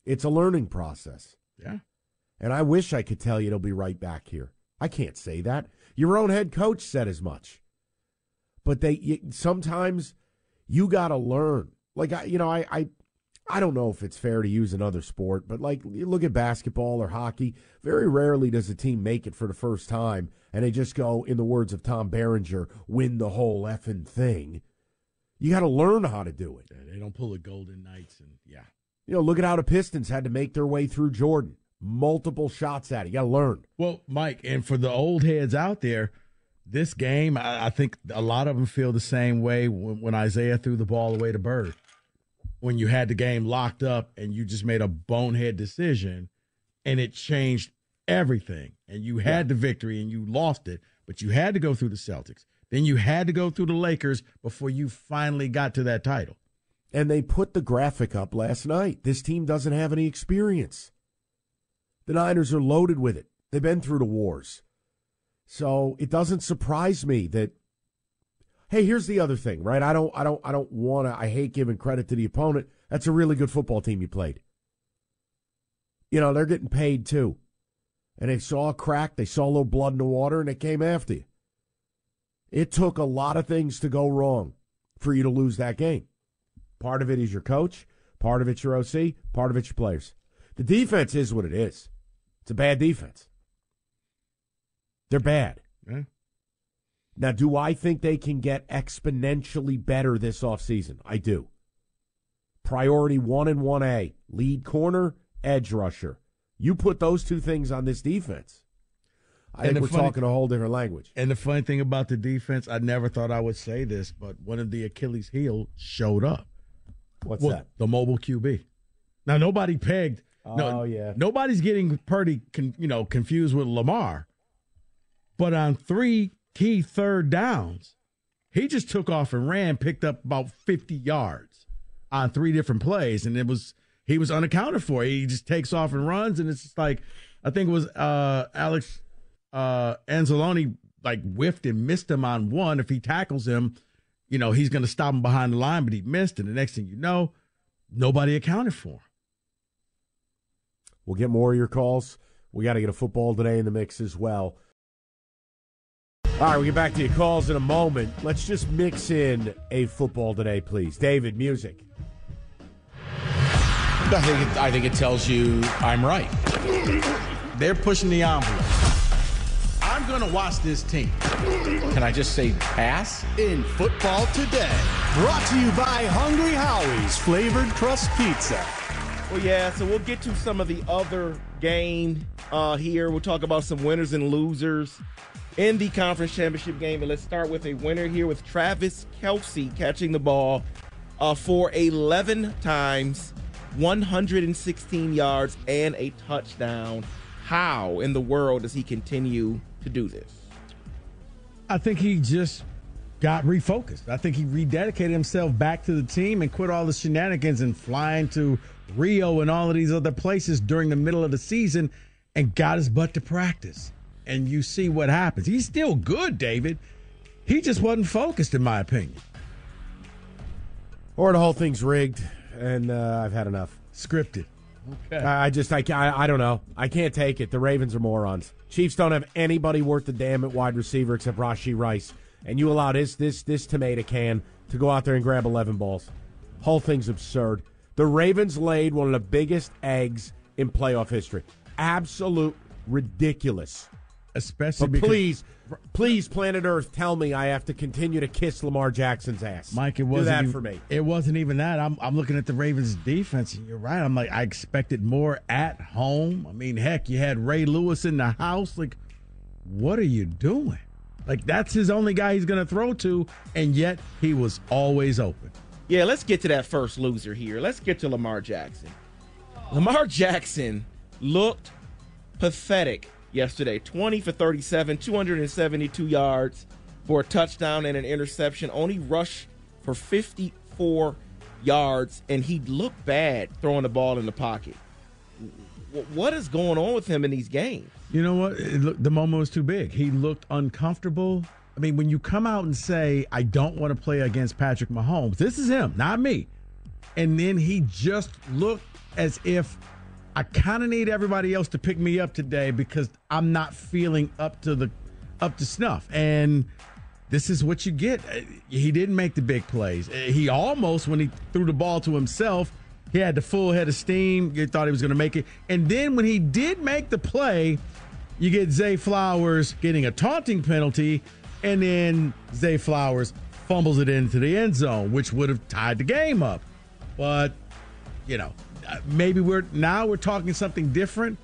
It's a learning process. Yeah. And I wish I could tell you it'll be right back here. I can't say that. Your own head coach said as much. But they you, sometimes you got to learn. Like I, you know, I, I I don't know if it's fair to use another sport, but like you look at basketball or hockey, very rarely does a team make it for the first time and they just go, in the words of Tom Berenger, win the whole effing thing. You got to learn how to do it. Yeah, they don't pull the Golden Knights and yeah. You know, look at how the Pistons had to make their way through Jordan. Multiple shots at it. You got to learn. Well, Mike, and for the old heads out there, this game, I, I think a lot of them feel the same way when, when Isaiah threw the ball away to Bird when you had the game locked up and you just made a bonehead decision and it changed everything and you had yeah. the victory and you lost it but you had to go through the Celtics then you had to go through the Lakers before you finally got to that title and they put the graphic up last night this team doesn't have any experience the Niners are loaded with it they've been through the wars so it doesn't surprise me that Hey, here's the other thing, right? I don't, I don't, I don't want to. I hate giving credit to the opponent. That's a really good football team you played. You know they're getting paid too, and they saw a crack, they saw a little blood in the water, and they came after you. It took a lot of things to go wrong for you to lose that game. Part of it is your coach, part of it's your OC, part of it's your players. The defense is what it is. It's a bad defense. They're bad. Yeah. Now, do I think they can get exponentially better this offseason? I do. Priority one and 1A, lead corner, edge rusher. You put those two things on this defense. I and think we're funny, talking a whole different language. And the funny thing about the defense, I never thought I would say this, but one of the Achilles heel showed up. What's well, that? The mobile QB. Now nobody pegged. Oh no, yeah. Nobody's getting Purdy, con, you know, confused with Lamar. But on three key third downs. He just took off and ran, picked up about 50 yards on three different plays, and it was he was unaccounted for. He just takes off and runs, and it's just like I think it was uh, Alex uh, Anzalone like whiffed and missed him on one. If he tackles him, you know he's going to stop him behind the line, but he missed, and the next thing you know, nobody accounted for him. We'll get more of your calls. We got to get a football today in the mix as well. All right, we'll get back to your calls in a moment. Let's just mix in a football today, please. David, music. I think it, I think it tells you I'm right. They're pushing the envelope. I'm going to watch this team. Can I just say pass? In football today, brought to you by Hungry Howie's flavored crust pizza. Well, yeah, so we'll get to some of the other game uh, here. We'll talk about some winners and losers in the conference championship game. And let's start with a winner here with Travis Kelce catching the ball uh, for 11 times, 116 yards, and a touchdown. How in the world does he continue to do this? I think he just got refocused. I think he rededicated himself back to the team and quit all the shenanigans and flying to Rio and all of these other places during the middle of the season and got his butt to practice and you see what happens. He's still good, David. He just wasn't focused, in my opinion. Or the whole thing's rigged, and uh, I've had enough. Scripted. Okay. I, just, I, I, I don't know. I can't take it. The Ravens are morons. Chiefs don't have anybody worth the damn at wide receiver except Rashee Rice, and you allow this, this, this tomato can to go out there and grab 11 balls. Whole thing's absurd. The Ravens laid one of the biggest eggs in playoff history. Absolute ridiculous especially. But please, please, planet Earth, tell me I have to continue to kiss Lamar Jackson's ass. Mike, it wasn't Do that even, for me. It wasn't even that. I'm I'm looking at the Ravens defense, and you're right. I'm like, I expected more at home. I mean, heck, you had Ray Lewis in the house. Like, what are you doing? Like, that's his only guy he's going to throw to, and yet he was always open. Yeah, let's get to that first loser here. Let's get to Lamar Jackson. Lamar Jackson looked pathetic yesterday 20 for 37, 272 yards for a touchdown and an interception. Only rushed for 54 yards, and he looked bad throwing the ball in the pocket. What is going on with him in these games? You know what? Looked, the moment was too big. He looked uncomfortable. I mean, when you come out and say, I don't want to play against Patrick Mahomes, this is him, not me. And then he just looked as if I kind of need everybody else to pick me up today because I'm not feeling up to the up to snuff. And this is what you get. Uh, he didn't make the big plays. Uh, he almost, when he threw the ball to himself, he had the full head of steam. You thought he was going to make it. And then when he did make the play, you get Zay Flowers getting a taunting penalty, and then Zay Flowers fumbles it into the end zone, which would have tied the game up. But, you know, maybe we're now we're talking something different.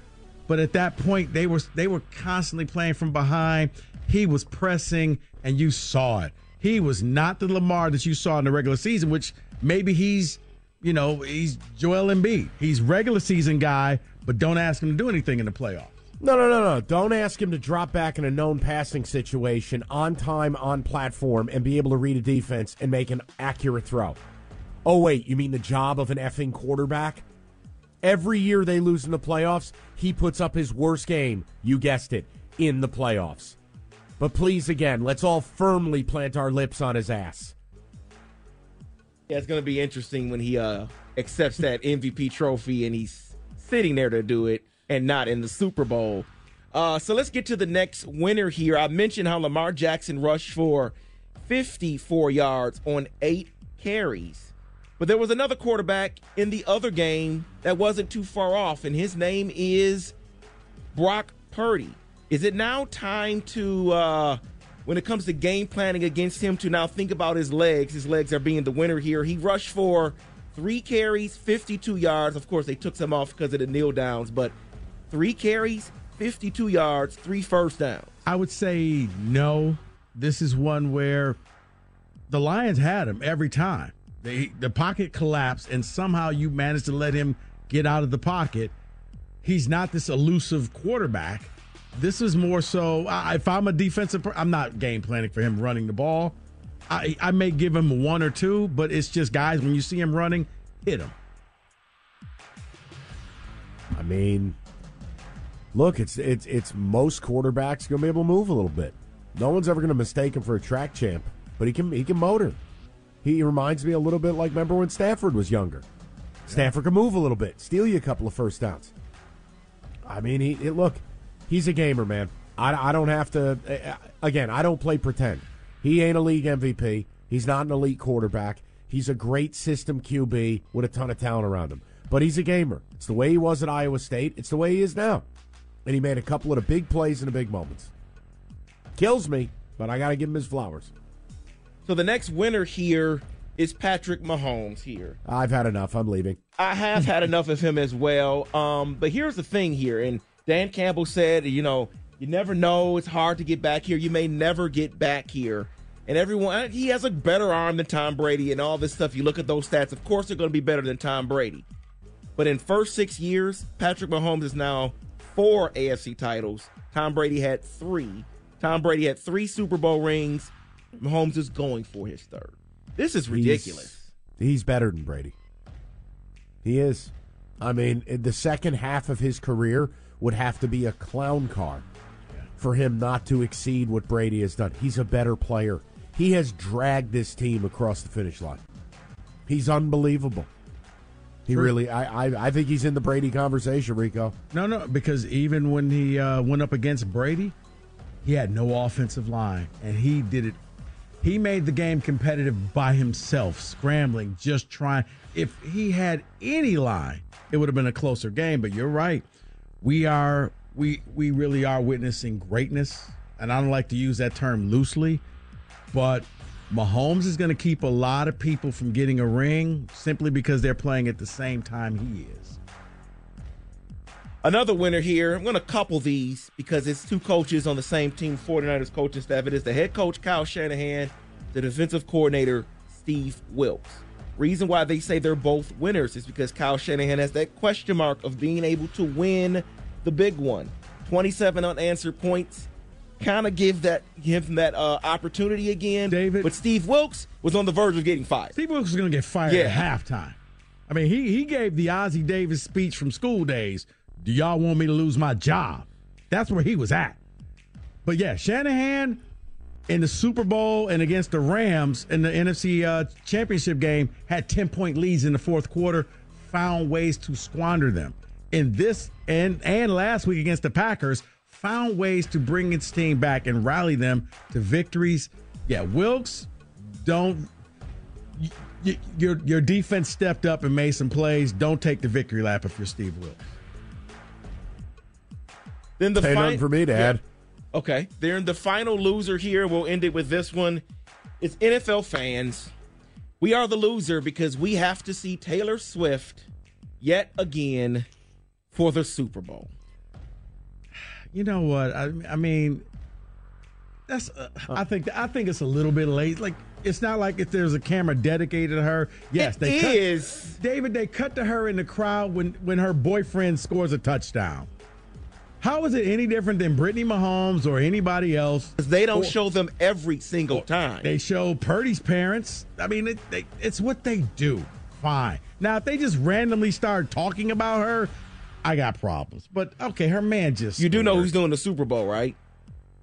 But at that point, they were they were constantly playing from behind. He was pressing, and you saw it. He was not the Lamar that you saw in the regular season, which maybe he's, you know, he's Joel Embiid. He's regular season guy, but don't ask him to do anything in the playoffs. No, no, no, no. Don't ask him to drop back in a known passing situation on time, on platform, and be able to read a defense and make an accurate throw. Oh, wait, you mean the job of an effing quarterback? Every year they lose in the playoffs, he puts up his worst game, you guessed it, in the playoffs. But please, again, let's all firmly plant our lips on his ass. Yeah, it's going to be interesting when he uh, accepts that MVP trophy and he's sitting there to do it and not in the Super Bowl. Uh, so let's get to the next winner here. I mentioned how Lamar Jackson rushed for 54 yards on eight carries. But there was another quarterback in the other game that wasn't too far off, and his name is Brock Purdy. Is it now time to, uh, when it comes to game planning against him, to now think about his legs? His legs are being the winner here. He rushed for three carries, 52 yards. Of course, they took some off because of the kneel downs, but three carries, 52 yards, three first downs. I would say no. This is one where the Lions had him every time. They, the pocket collapsed, and somehow you managed to let him get out of the pocket. He's not this elusive quarterback. This is more so. Uh, if I'm a defensive, I'm not game planning for him running the ball. I, I may give him one or two, but it's just guys. When you see him running, hit him. I mean, look, it's it's it's most quarterbacks gonna be able to move a little bit. No one's ever gonna mistake him for a track champ, but he can he can motor. He reminds me a little bit like remember when Stafford was younger. Stafford can move a little bit, steal you a couple of first downs. I mean, he, he look, he's a gamer, man. I, I don't have to. Uh, again, I don't play pretend. He ain't a league MVP. He's not an elite quarterback. He's a great system QB with a ton of talent around him. But he's a gamer. It's the way he was at Iowa State. It's the way he is now. And he made a couple of the big plays in the big moments. Kills me, but I got to give him his flowers. So the next winner here is Patrick Mahomes here. I've had enough. I'm leaving. I have had enough of him as well. Um, but here's the thing here, and Dan Campbell said, you know, you never know. It's hard to get back here. You may never get back here. And everyone, he has a better arm than Tom Brady and all this stuff. You look at those stats, of course, they're going to be better than Tom Brady. But in first six years, Patrick Mahomes is now four AFC titles. Tom Brady had three. Tom Brady had three Super Bowl rings. Mahomes is going for his third. This is ridiculous. He's, he's better than Brady. He is. I mean, the second half of his career would have to be a clown car for him not to exceed what Brady has done. He's a better player. He has dragged this team across the finish line. He's unbelievable. He really, I, I, I think he's in the Brady conversation, Rico. No, no, because even when he uh, went up against Brady, he had no offensive line, and he did it he made the game competitive by himself, scrambling, just trying. If he had any line, it would have been a closer game. But you're right. We are we we really are witnessing greatness, and I don't like to use that term loosely, but Mahomes is going to keep a lot of people from getting a ring simply because they're playing at the same time he is. Another winner here. I'm going to couple these because it's two coaches on the same team, 49ers coaching staff. It is the head coach, Kyle Shanahan, the defensive coordinator, Steve Wilks. Reason why they say they're both winners is because Kyle Shanahan has that question mark of being able to win the big one. 27 unanswered points. Kind of give that give him that uh, opportunity again. David. But Steve Wilks was on the verge of getting fired. Steve Wilks was going to get fired yeah. at halftime. I mean, he he gave the Ossie Davis speech from School Daze do y'all want me to lose my job? That's where he was at. But yeah, Shanahan in the Super Bowl and against the Rams in the NFC uh, Championship game had 10 point leads in the fourth quarter, found ways to squander them. in this and and last week against the Packers found ways to bring its team back and rally them to victories. Yeah, Wilks don't your your defense stepped up and made some plays. Don't take the victory lap if you're Steve Wilks. Then the Pay fi- for me, Dad. Yeah. Okay, then the final loser here. We'll end it with this one. It's NFL fans. We are the loser because we have to see Taylor Swift yet again for the Super Bowl. You know what? I, I mean, that's. Uh, I think I think it's a little bit late. Like it's not like if there's a camera dedicated to her. Yes, it they is. Cut, David, they cut to her in the crowd when when her boyfriend scores a touchdown. How is it any different than Brittany Mahomes or anybody else? They don't or, show them every single time. They show Purdy's parents. I mean, it, they, it's what they do. Fine. Now, if they just randomly start talking about her, I got problems. But okay, her man just. You do know who's doing the Super Bowl, right?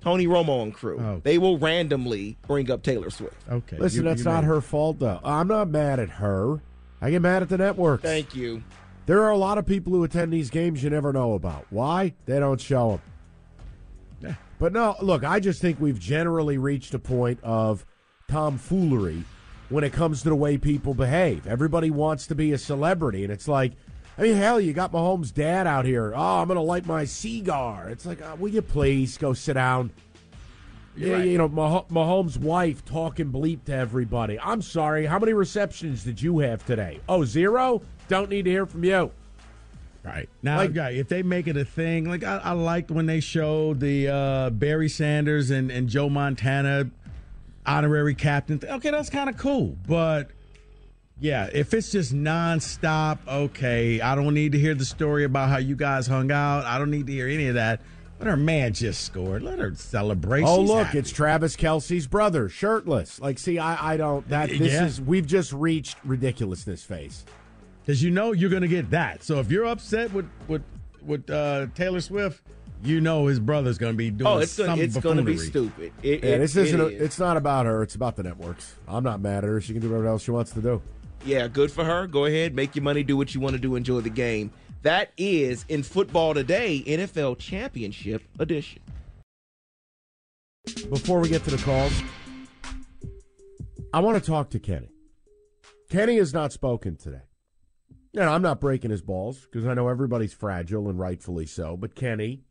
Tony Romo and crew. Oh. They will randomly bring up Taylor Swift. Okay. Listen, you, that's you not her fault, though. I'm not mad at her. I get mad at the networks. Thank you. There are a lot of people who attend these games you never know about. Why? They don't show them. But no, look, I just think we've generally reached a point of tomfoolery when it comes to the way people behave. Everybody wants to be a celebrity, and it's like, I mean, hell, you got Mahomes' dad out here. Oh, I'm going to light my cigar. It's like, uh, will you please go sit down? yeah, right. you know, Mah- Mahomes' wife talking bleep to everybody. I'm sorry. How many receptions did you have today? Oh, zero? Don't need to hear from you. Right now, like, if they make it a thing, like I, I liked when they showed the uh, Barry Sanders and, and Joe Montana honorary captain. Okay, that's kind of cool, but yeah, if it's just nonstop, okay, I don't need to hear the story about how you guys hung out. I don't need to hear any of that. But her man just scored. Let her celebrate. Oh, She's look, happy. it's Travis Kelce's brother, shirtless. Like, see, I, I don't. That this yeah. is we've just reached ridiculousness phase. Because you know you're going to get that. So if you're upset with with with uh, Taylor Swift, you know his brother's going to be doing. Oh, it's gonna, it's going to be stupid. It, yeah, it, this isn't. It a, is. It's not about her. It's about the networks. I'm not mad at her. She can do whatever else she wants to do. Yeah, good for her. Go ahead, make your money, do what you want to do, enjoy the game. That is in football today, NFL Championship edition. Before we get to the calls, I want to talk to Kenny. Kenny has not spoken today. And I'm not breaking his balls because I know everybody's fragile and rightfully so. But Kenny,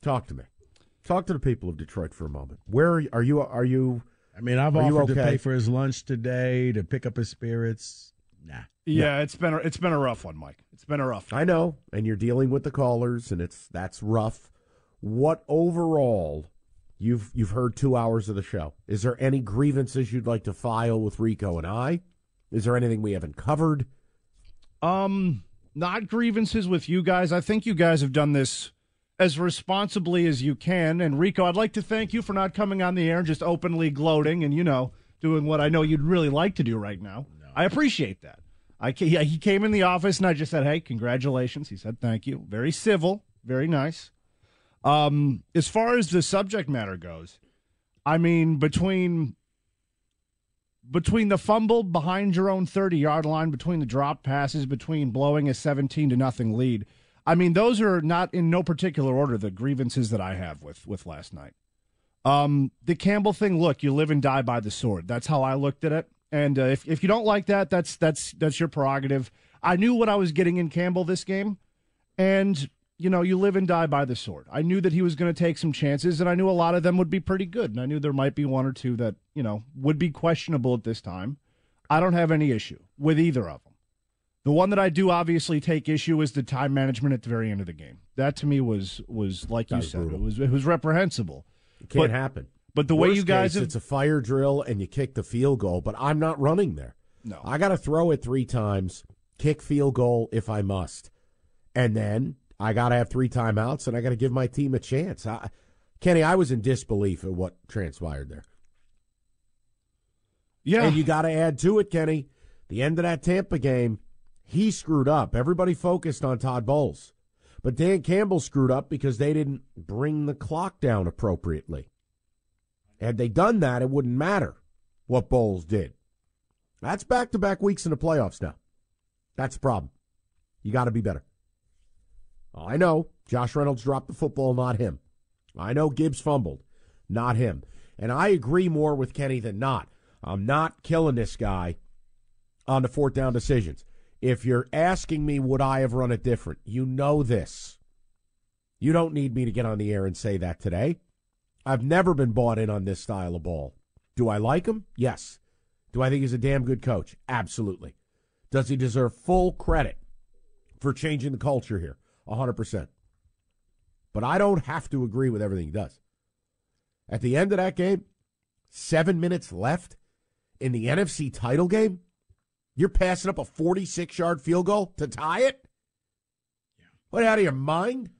talk to me. Talk to the people of Detroit for a moment. Where are you? Are you? I mean, I've offered okay? to pay for his lunch today to pick up his spirits. Nah. Yeah, no. it's been a, it's been a rough one, Mike. It's been a rough. One. I know, and you're dealing with the callers, and it's that's rough. What overall? You've you've heard two hours of the show. Is there any grievances you'd like to file with Rico and I? Is there anything we haven't covered? Um, not grievances with you guys. I think you guys have done this as responsibly as you can. And Rico, I'd like to thank you for not coming on the air and just openly gloating and you know doing what I know you'd really like to do right now. No. I appreciate that. I yeah, he came in the office and I just said, "Hey, congratulations." He said, "Thank you." Very civil, very nice. Um, as far as the subject matter goes, I mean, between between the fumble behind your own 30 yard line, between the drop passes, between blowing a 17 to nothing lead. I mean, those are not in no particular order the grievances that I have with with last night. Um, the Campbell thing, look, you live and die by the sword. That's how I looked at it. And uh, if if you don't like that, that's that's that's your prerogative. I knew what I was getting in Campbell this game, and you know, you live and die by the sword. I knew that he was going to take some chances, and I knew a lot of them would be pretty good. And I knew there might be one or two that, you know, would be questionable at this time. I don't have any issue with either of them. The one that I do obviously take issue is the time management at the very end of the game. That to me was was like you said, brutal. it was it was reprehensible. It can't but, happen. But the Worst way you guys case, have, it's a fire drill and you kick the field goal, but I'm not running there. No. I got to throw it 3 times, kick field goal if I must. And then I got to have three timeouts, and I got to give my team a chance. I, Kenny, I was in disbelief at what transpired there. Yeah, and you got to add to it, Kenny. The end of that Tampa game, he screwed up. Everybody focused on Todd Bowles, but Dan Campbell screwed up because they didn't bring the clock down appropriately. Had they done that, it wouldn't matter what Bowles did. That's back to back weeks in the playoffs now. That's the problem. You got to be better. I know Josh Reynolds dropped the football, not him. I know Gibbs fumbled, not him. And I agree more with Kenny than not. I'm not killing this guy on the fourth down decisions. If you're asking me, would I have run it different? You know this. You don't need me to get on the air and say that today. I've never been bought in on this style of ball. Do I like him? Yes. Do I think he's a damn good coach? Absolutely. Does he deserve full credit for changing the culture here? 100%. But I don't have to agree with everything he does. At the end of that game, seven minutes left in the NFC title game, you're passing up a 46 yard field goal to tie it? Yeah. What, out of your mind?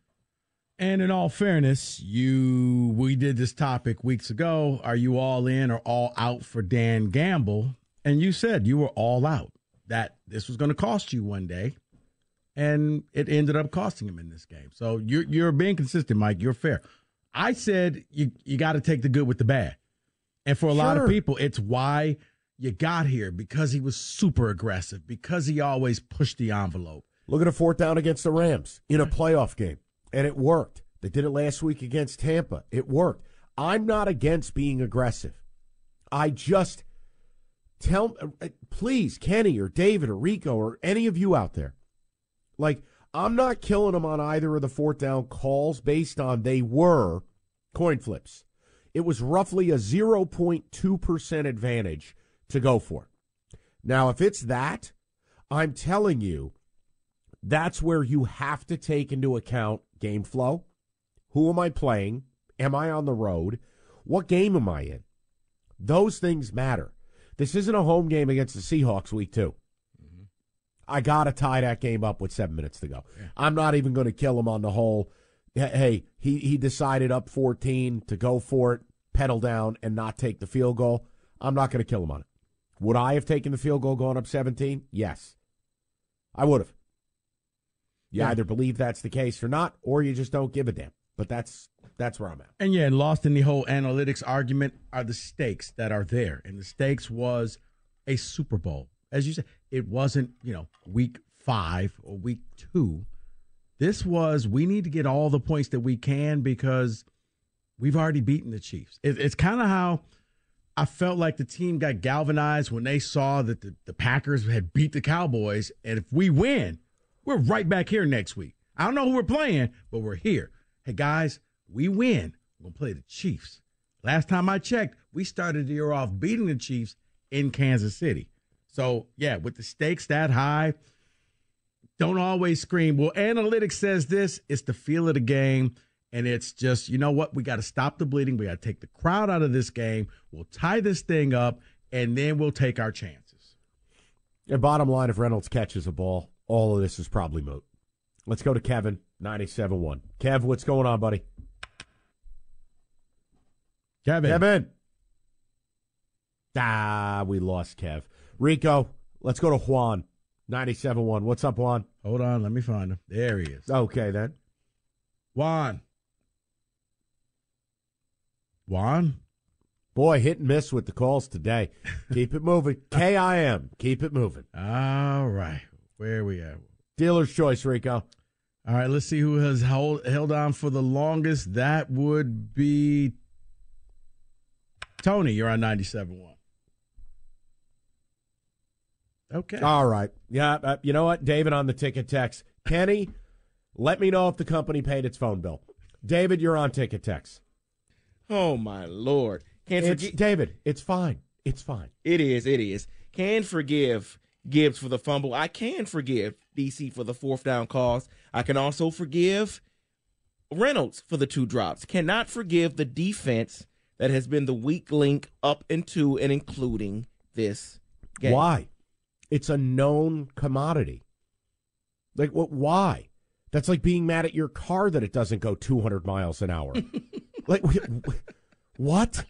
And in all fairness, you we did this topic weeks ago. Are you all in or all out for Dan Gamble? And you said you were all out. That this was going to cost you one day, and it ended up costing him in this game. So you're you're being consistent, Mike. You're fair. I said you you got to take the good with the bad, and for a sure. lot of people, it's why you got here because he was super aggressive, because he always pushed the envelope. Look at a fourth down against the Rams in a playoff game and it worked. They did it last week against Tampa. It worked. I'm not against being aggressive. I just tell, uh, please, Kenny or David or Rico or any of you out there, like, I'm not killing them on either of the fourth down calls based on they were coin flips. It was roughly a 0.2% advantage to go for. Now, if it's that, I'm telling you, that's where you have to take into account game flow. Who am I playing? Am I on the road? What game am I in? Those things matter. This isn't a home game against the Seahawks week 2 mm-hmm. I got to tie that game up with seven minutes to go. Yeah. I'm not even going to kill him on the whole. Hey, he, he decided up 14 to go for it, pedal down, and not take the field goal. I'm not going to kill him on it. Would I have taken the field goal going up 17? Yes. I would have. You yeah. either believe that's the case or not, or you just don't give a damn. But that's that's where I'm at. And yeah, and lost in the whole analytics argument are the stakes that are there. And the stakes was a Super Bowl. As you said, it wasn't, you know, week five or week two. This was we need to get all the points that we can because we've already beaten the Chiefs. It, it's kind of how I felt like the team got galvanized when they saw that the, the Packers had beat the Cowboys. And if we win, we're right back here next week. I don't know who we're playing, but we're here. Hey, guys, we win. We're going to play the Chiefs. Last time I checked, we started the year off beating the Chiefs in Kansas City. So, yeah, with the stakes that high, don't always scream. Well, analytics says this. It's the feel of the game. And it's just, you know what? We got to stop the bleeding. We got to take the crowd out of this game. We'll tie this thing up, and then we'll take our chances. And bottom line, if Reynolds catches a ball, all of this is probably moot. Let's go to Kevin, 97.1. Kev, what's going on, buddy? Kevin. Kevin. Ah, we lost Kev. Rico, let's go to Juan, 97.1. What's up, Juan? Hold on, let me find him. There he is. Okay, then. Juan. Juan? Boy, hit and miss with the calls today. Keep it moving. KIM. Keep it moving. All right. Where are we at? Dealer's choice, Rico. All right, let's see who has hold, held on for the longest. That would be Tony. You're on 97.1. Okay. All right. Yeah. Uh, you know what? David on the ticket text. Kenny, let me know if the company paid its phone bill. David, you're on ticket text. Oh, my Lord. Can't it's, forget. David, it's fine. It's fine. It is. It is. Can forgive Gibbs for the fumble. I can forgive DC for the fourth down calls. I can also forgive Reynolds for the two drops. Cannot forgive the defense that has been the weak link up into and including this game. Why? It's a known commodity. Like what? Why? That's like being mad at your car that it doesn't go 200 miles an hour. like what?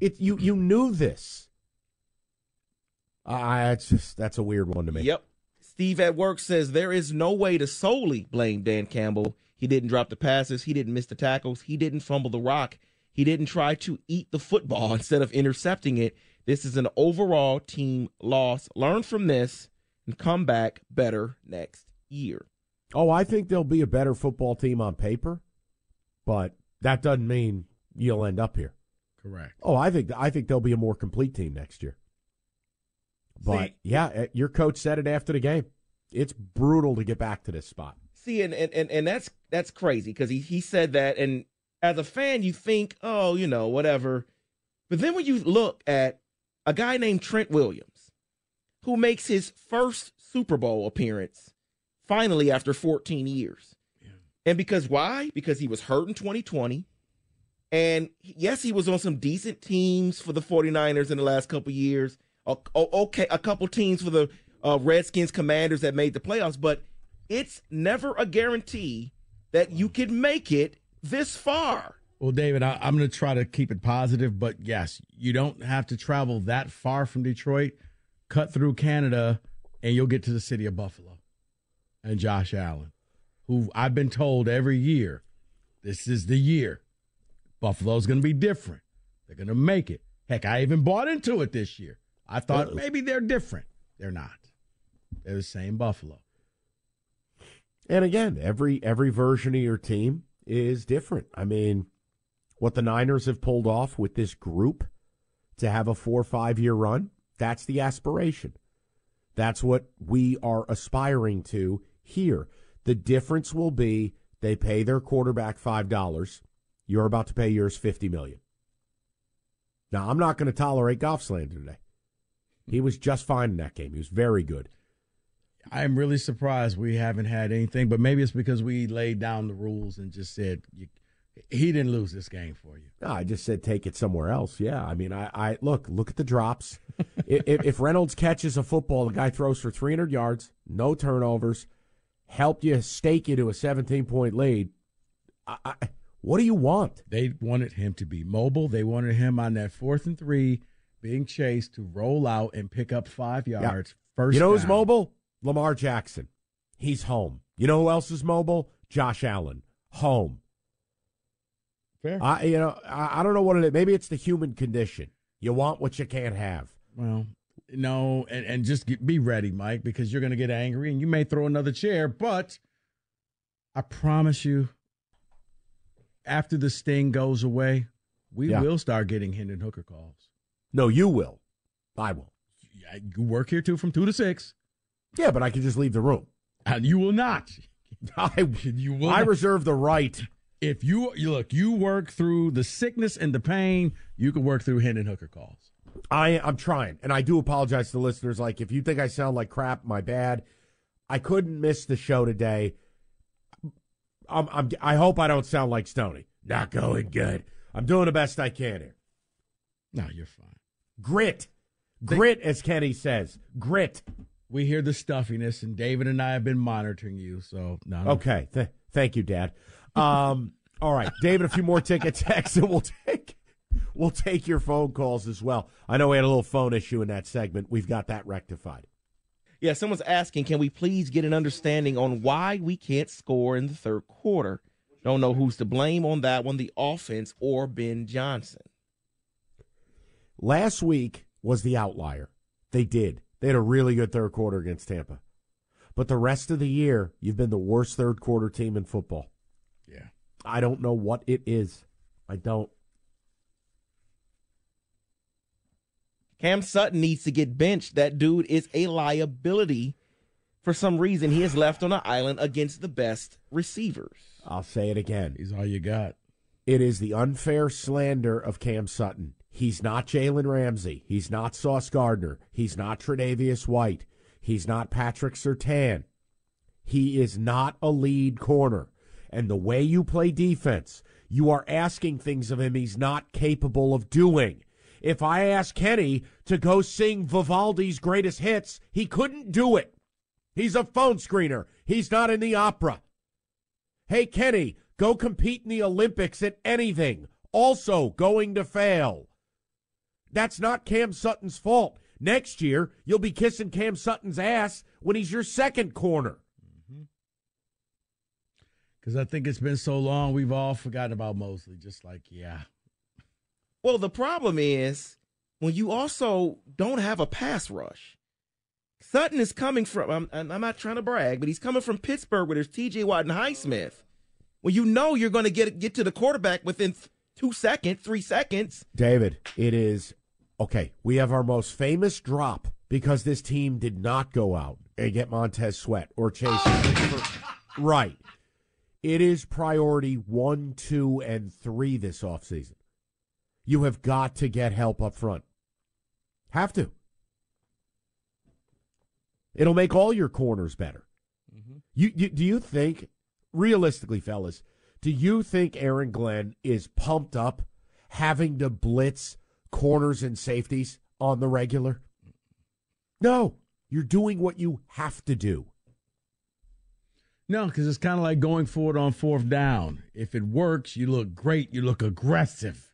It you you knew this. Uh, it's just that's a weird one to me. Yep. Steve at work says there is no way to solely blame Dan Campbell. He didn't drop the passes. He didn't miss the tackles. He didn't fumble the rock. He didn't try to eat the football instead of intercepting it. This is an overall team loss. Learn from this. and come back better next year. Oh, I think they'll be a better football team on paper, but that doesn't mean you'll end up here. Correct. Oh, I think I think they'll be a more complete team next year. But See, yeah, eh, your coach said it after the game. It's brutal to get back to this spot. See, and and and, and that's that's crazy because he, he said that, and as a fan, you think, oh, you know, whatever. But then when you look at a guy named Trent Williams, who makes his first Super Bowl appearance finally after 14 years. Yeah. And because why? Because he was hurt in 2020. And yes, he was on some decent teams for the 49ers in the last couple years. Okay, a couple teams for the uh, Redskins commanders that made the playoffs, but it's never a guarantee that you can make it this far. Well, David, I, am going to try to keep it positive, but yes, you don't have to travel that far from Detroit. Cut through Canada, and you'll get to the city of Buffalo and Josh Allen, who I've been told every year, this is the year. Buffalo's going to be different. They're going to make it. Heck, I even bought into it this year. I thought Uh-oh. maybe they're different. They're not. They're the same Buffalo. And again, every every version of your team is different. I mean, what the Niners have pulled off with this group to have a four or five year run, that's the aspiration. That's what we are aspiring to here. The difference will be they pay their quarterback five dollars. You're about to pay yours fifty million. Now I'm not going to tolerate Goff slander today. He was just fine in that game. He was very good. I'm really surprised we haven't had anything, but maybe it's because we laid down the rules and just said you, he didn't lose this game for you. No, I just said take it somewhere else. Yeah, I mean, I, I look look at the drops. if, if Reynolds catches a football, the guy throws for 300 yards, no turnovers, helped you stake you to a 17 point lead. I, I, what do you want? They wanted him to be mobile. They wanted him on that fourth and three, being chased to roll out and pick up five yards. First, you know down. who's mobile? Lamar Jackson. He's home. You know who else is mobile? Josh Allen. Home. Fair. I you know I, I don't know what it is. Maybe it's the human condition. You want what you can't have. Well, no, and and just get, be ready, Mike, because you're going to get angry and you may throw another chair. But I promise you, after the sting goes away, we yeah. will start getting Hendon Hooker calls. No, you will. I will. You work here too from two to six. Yeah, but I can just leave the room. And you will not. I, you will I reserve the right. If you, you look, you work through the sickness and the pain, you can work through Hendon Hooker calls. I, I'm trying, and I do apologize to listeners. Like, if you think I sound like crap, my bad. I couldn't miss the show today. I'm, I'm, I hope I don't sound like Stony. Not going good. I'm doing the best I can here. No, you're fine. Grit. Grit, as Kenny says. Grit we hear the stuffiness, and David and I have been monitoring you. So no. Okay, Th- thank you, Dad. Um, all right, David, a few more ticket texts, and we'll take we'll take your phone calls as well. I know we had a little phone issue in that segment. We've got that rectified. Yeah, someone's asking, can we please get an understanding on why we can't score in the third quarter? Don't know who's to blame on that one, the offense or Ben Johnson. Last week was the outlier. They did. They had a really good third quarter against Tampa. But the rest of the year, you've been the worst third quarter team in football. Yeah. I don't know what it is. I don't. Cam Sutton needs to get benched. That dude is a liability. For some reason, he is left on an island against the best receivers. I'll say it again. He's all you got. It is the unfair slander of Cam Sutton. He's not Jalen Ramsey. He's not Sauce Gardner. He's not Tre'Davious White. He's not Patrick Surtain. He is not a lead corner. And the way you play defense, you are asking things of him he's not capable of doing. If I ask Kenny to go sing Vivaldi's greatest hits, he couldn't do it. He's a phone screener. He's not in the opera. Hey, Kenny, go compete in the Olympics at anything. Also going to fail. That's not Cam Sutton's fault. Next year, you'll be kissing Cam Sutton's ass when he's your second corner. Because. I think it's been so long, we've all forgotten about Mosley. Just like, yeah. Well, the problem is when you also don't have a pass rush. Sutton is coming from, I'm, I'm not trying to brag, but he's coming from Pittsburgh where there's TJ Watt and Highsmith. Well, you know you're going to get get to the quarterback within two seconds, three seconds. David, it is okay. We have our most famous drop because this team did not go out and get Montez Sweat or Chase. right. It is priority one, two, and three this offseason. You have got to get help up front. Have to. It'll make all your corners better. Mm-hmm. You, you do you think, realistically, fellas, do you think Aaron Glenn is pumped up having to blitz corners and safeties on the regular? No, you're doing what you have to do. No, because it's kind of like going for it on fourth down. If it works, you look great, you look aggressive.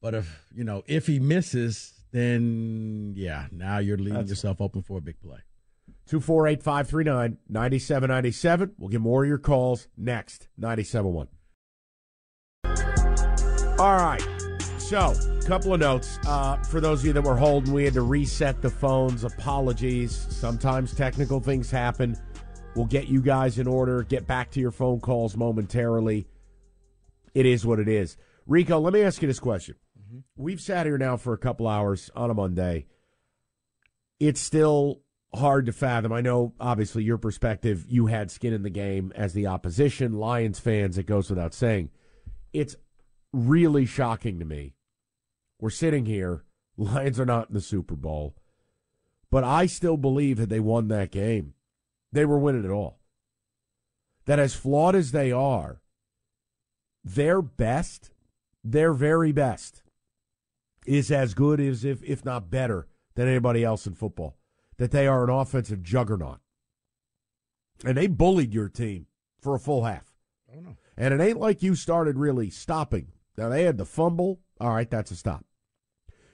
But if you know, if he misses, then yeah, now you're leaving That's yourself open for a big play. 248 539 9797. We'll get more of your calls next. 97.1. All right. So, a couple of notes. Uh, for those of you that were holding, we had to reset the phones. Apologies. Sometimes technical things happen. We'll get you guys in order, get back to your phone calls momentarily. It is what it is. Rico, let me ask you this question. Mm-hmm. We've sat here now for a couple hours on a Monday. It's still hard to fathom. I know, obviously, your perspective, you had skin in the game as the opposition, Lions fans, it goes without saying. It's really shocking to me. We're sitting here, Lions are not in the Super Bowl, but I still believe that they won that game they were winning it all. That as flawed as they are, their best, their very best, is as good as if if not better than anybody else in football. That they are an offensive juggernaut. And they bullied your team for a full half. Oh, no. And it ain't like you started really stopping. Now they had the fumble. All right, that's a stop.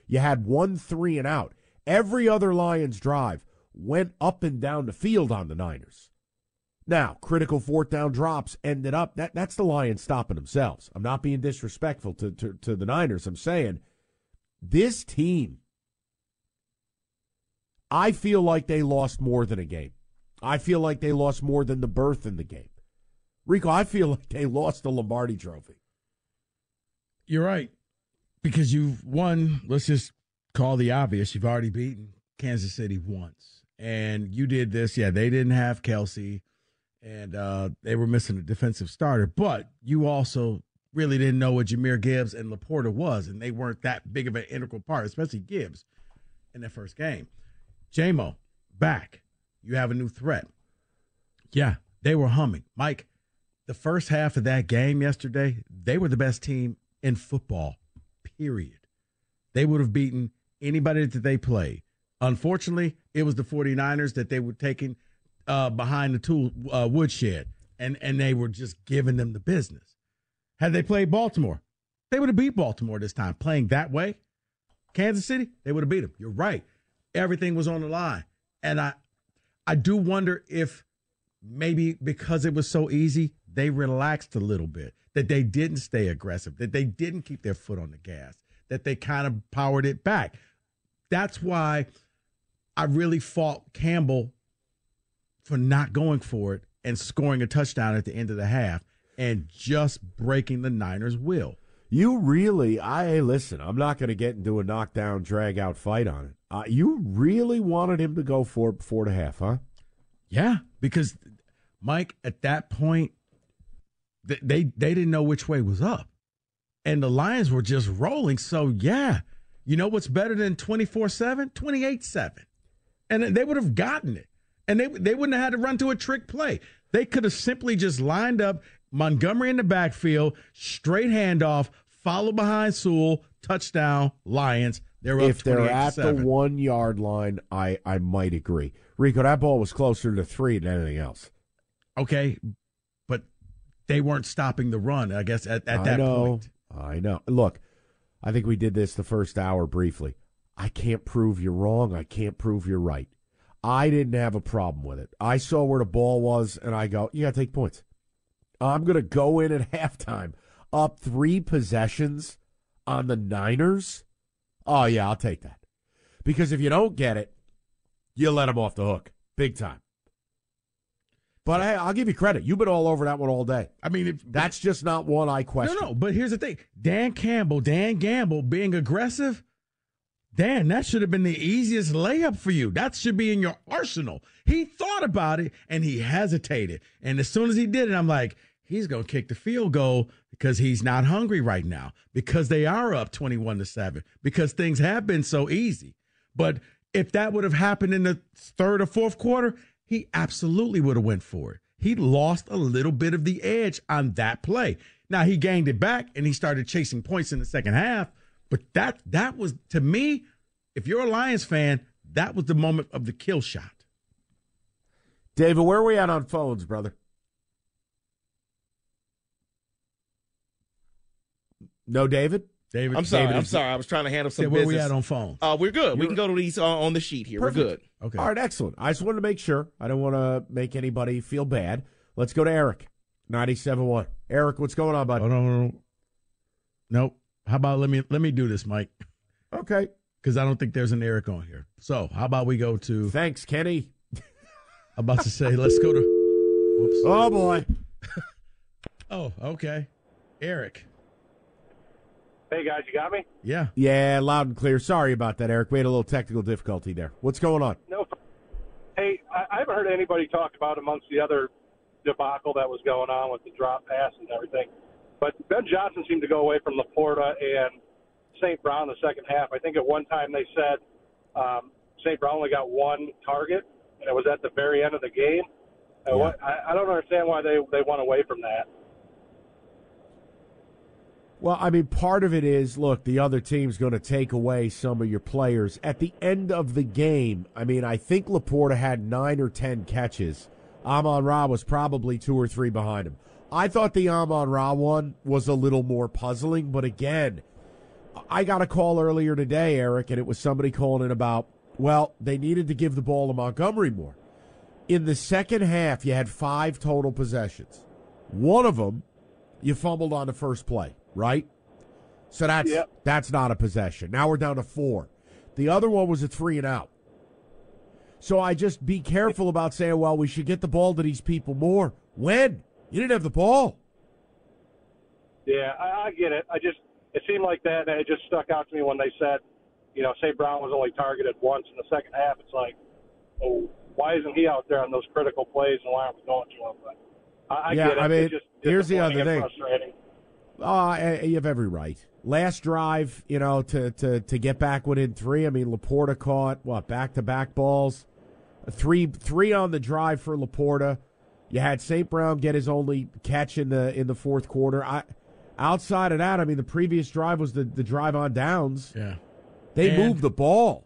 You had one three and out. Every other Lions drive went up and down the field on the Niners. Now, critical fourth down drops ended up that that's the Lions stopping themselves. I'm not being disrespectful to, to, to the Niners. I'm saying this team, I feel like they lost more than a game. I feel like they lost more than the berth in the game. Rico, I feel like they lost the Lombardi trophy. You're right. Because you've won, let's just call the obvious, you've already beaten Kansas City once and you did this. Yeah, they didn't have Kelce, and uh, they were missing a defensive starter. But you also really didn't know what Jahmyr Gibbs and LaPorta was, and they weren't that big of an integral part, especially Gibbs in that first game. Jamo, back. You have a new threat. Yeah, they were humming. Mike, the first half of that game yesterday, they were the best team in football, period. They would have beaten anybody that they played. Unfortunately, it was the 49ers that they were taking uh, behind the tool uh, woodshed, and, and they were just giving them the business. Had they played Baltimore, they would have beat Baltimore this time. Playing that way, Kansas City, they would have beat them. You're right. Everything was on the line. And I, I do wonder if maybe because it was so easy, they relaxed a little bit, that they didn't stay aggressive, that they didn't keep their foot on the gas, that they kind of powered it back. That's why I really fought Campbell for not going for it and scoring a touchdown at the end of the half and just breaking the Niners' will. You really, I listen. I'm not going to get into a knockdown, drag out fight on it. Uh, you really wanted him to go for it before the half, huh? Yeah, because Mike, at that point, they they, they didn't know which way was up, and the Lions were just rolling. So yeah, you know what's better than 24 7? 28 7 and they would have gotten it. And they they wouldn't have had to run to a trick play. They could have simply just lined up Montgomery in the backfield, straight handoff, follow behind Sewell, touchdown, Lions. They're if they're at the one yard line, I, I might agree. Rico, that ball was closer to three than anything else. Okay, but they weren't stopping the run, I guess, at, at I that know, point. I know. Look, I think we did this the first hour briefly. I can't prove you're wrong. I can't prove you're right. I didn't have a problem with it. I saw where the ball was, and I go, you got to take points. I'm going to go in at halftime up three possessions on the Niners. Oh, yeah, I'll take that. Because if you don't get it, you let them off the hook big time. But hey, I'll give you credit. You've been all over that one all day. I mean, if, that's just not one I question. No, no. But here's the thing: Dan Campbell, Dan Gamble, being aggressive. Dan, that should have been the easiest layup for you. That should be in your arsenal. He thought about it and he hesitated. And as soon as he did it, I'm like, he's going to kick the field goal because he's not hungry right now because they are up 21 to 7 because things have been so easy. But if that would have happened in the third or fourth quarter, he absolutely would have went for it. He lost a little bit of the edge on that play. Now he gained it back and he started chasing points in the second half, but that that was to me, if you're a Lions fan, that was the moment of the kill shot. David, where are we at on phones, brother? No, David. David, I'm sorry. David I'm sorry. I was trying to handle some Yeah, where business. we at on phone? Uh, we're good. we You're- can go to these uh, on the sheet here. Perfect. We're good. Okay. All right, excellent. I just wanted to make sure. I don't want to make anybody feel bad. Let's go to Eric, 97.1. Eric, what's going on, bud? Oh, no, no, no. Nope. How about let me let me do this, Mike? Okay. Because I don't think there's an Eric on here. So how about we go to? Thanks, Kenny. I'm about to say let's go to. Whoops. Oh boy. Oh, okay. Eric. Hey guys, you got me? Yeah. Yeah, loud and clear. Sorry about that, Eric. We had a little technical difficulty there. What's going on? No. Hey, I, I haven't heard anybody talk about amongst the other debacle that was going on with the drop pass and everything. But Ben Johnson seemed to go away from LaPorta and St. Brown in the second half. I think at one time they said um, St. Brown only got one target, and it was at the very end of the game. What, I, I don't understand why they they went away from that. Well, I mean, part of it is look, the other team's going to take away some of your players. At the end of the game, I mean, I think LaPorta had nine or ten catches. Amon Ra was probably two or three behind him. I thought the Amon Ra one was a little more puzzling, but again, I got a call earlier today, Eric, and it was somebody calling in about, well, they needed to give the ball to Montgomery more. In the second half, you had five total possessions. One of them, you fumbled on the first play, right? So that's Yep. that's not a possession. Now we're down to four. The other one was a three and out. So I just be careful about saying, well, we should get the ball to these people more. When? You didn't have the ball. Yeah, I, I get it. I just it seemed like that, and it just stuck out to me when they said, you know, St. Brown was only targeted once in the second half. It's like, oh, why isn't he out there on those critical plays, and why aren't we going to him? But I, I Yeah, get it. I mean, it's just here's the other thing. Frustrating. Uh, you have every right. Last drive, you know, to, to, to get back within three. I mean, LaPorta caught what back to back balls, three three on the drive for LaPorta. You had St. Brown get his only catch in the in the fourth quarter. I outside of that, I mean, the previous drive was the the drive on downs. Yeah. They And- moved the ball.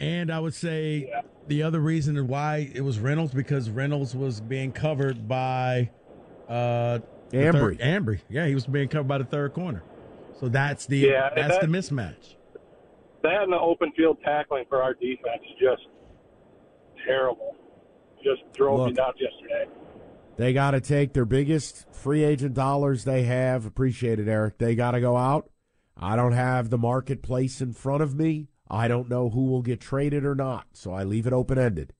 And I would say the other reason why it was Reynolds because Reynolds was being covered by uh the Ambry. third- Ambry. Yeah, he was being covered by the third corner. So that's the Yeah, that's that- the mismatch. That and the open field tackling for our defense is just terrible. Just drove me Look. nuts yesterday. They got to take their biggest free agent dollars they have. Appreciate it, Eric. They got to go out. I don't have the marketplace in front of me. I don't know who will get traded or not, so I leave it open ended.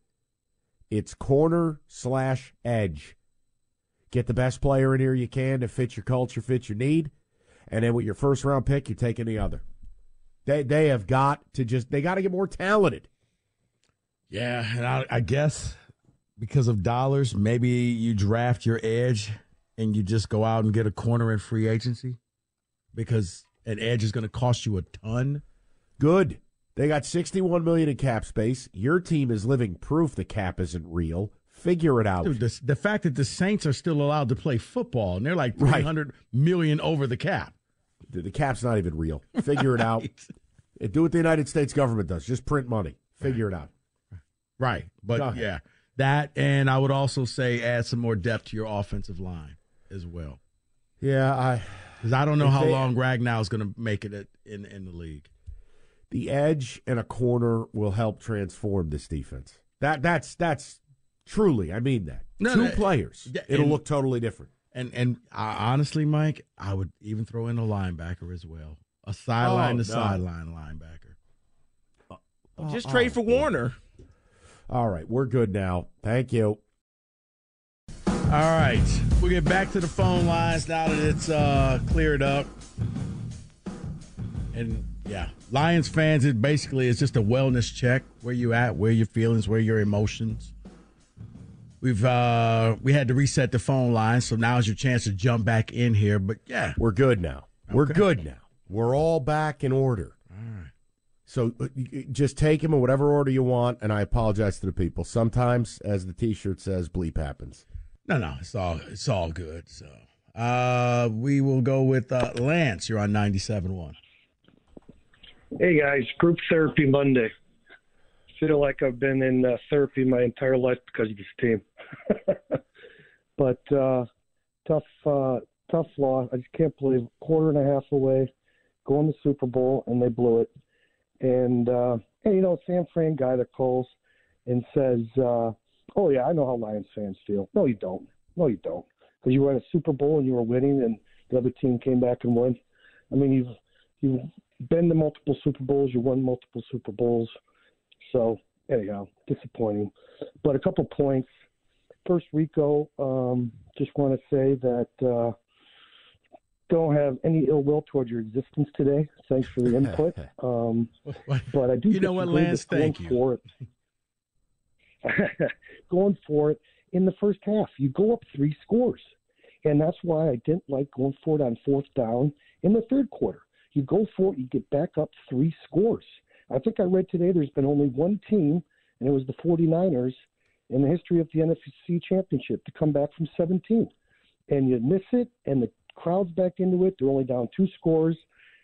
It's corner slash edge. Get the best player in here you can to fit your culture, fit your need, and then with your first round pick, you're taking the other. They they have got to just they got to get more talented. Yeah, and I, I guess because of dollars, maybe you draft your edge and you just go out and get a corner in free agency because an edge is going to cost you a ton. Good. They got 61 million in cap space. Your team is living proof the cap isn't real. Figure it out. Dude, the, the fact that the Saints are still allowed to play football and they're like Right. three hundred million over the cap. The, the cap's not even real. Figure it out. Eh, Do what the United States government does. Just print money. Figure it out. Right. But yeah, that and I would also say add some more depth to your offensive line as well. Yeah, I because I don't know how they- long Ragnow is going to make it in in the league. The edge and a corner will help transform this defense. That that's that's truly. I mean that. No, Two no, players. yeah, It'll and- look totally different. And and I, honestly, Mike, I would even throw in a linebacker as well, a sideline Oh, to no. sideline linebacker. Just Oh, trade oh, for Warner. All right, we're good now. Thank you. All right, we'll get back to the phone lines now that it's uh, cleared up. And yeah, Lions fans, it basically is just a wellness check. Where you at? Where your feelings? Where your emotions? We've uh we had to reset the phone line, so now's your chance to jump back in here. But yeah, we're good now. We're good now. We're all back in order. All right. So uh, just take him in whatever order you want, and I apologize to the people. Sometimes, as the T-shirt says, bleep happens. No, no, it's all it's all good. So uh we will go with uh Lance. You're on 97.1. Hey guys, group therapy Monday. Feel like I've been in uh, therapy my entire life because of this team. but uh, tough, uh, tough loss. I just can't believe quarter and a half away, going to Super Bowl and they blew it. And uh, and you know Sam Fran guy that calls and says, uh, "Oh yeah, I know how Lions fans feel." No, you don't. No, you don't. Because you were at a Super Bowl and you were winning, and the other team came back and won. I mean, you've you've been to multiple Super Bowls. You won multiple Super Bowls. So anyhow, disappointing. But a couple points. First, Rico, um, just want to say that uh, don't have any ill will towards your existence today. Thanks for the input. Um, but I do. You know what, Lance? Thank you. For it, going for it in the first half, you go up three scores, and that's why I didn't like going for it on fourth down in the third quarter. You go for it, you get back up three scores. I think I read today there's been only one team, and it was the 49ers in the history of the NFC Championship to come back from 17. And you miss it, and the crowd's back into it. They're only down two scores,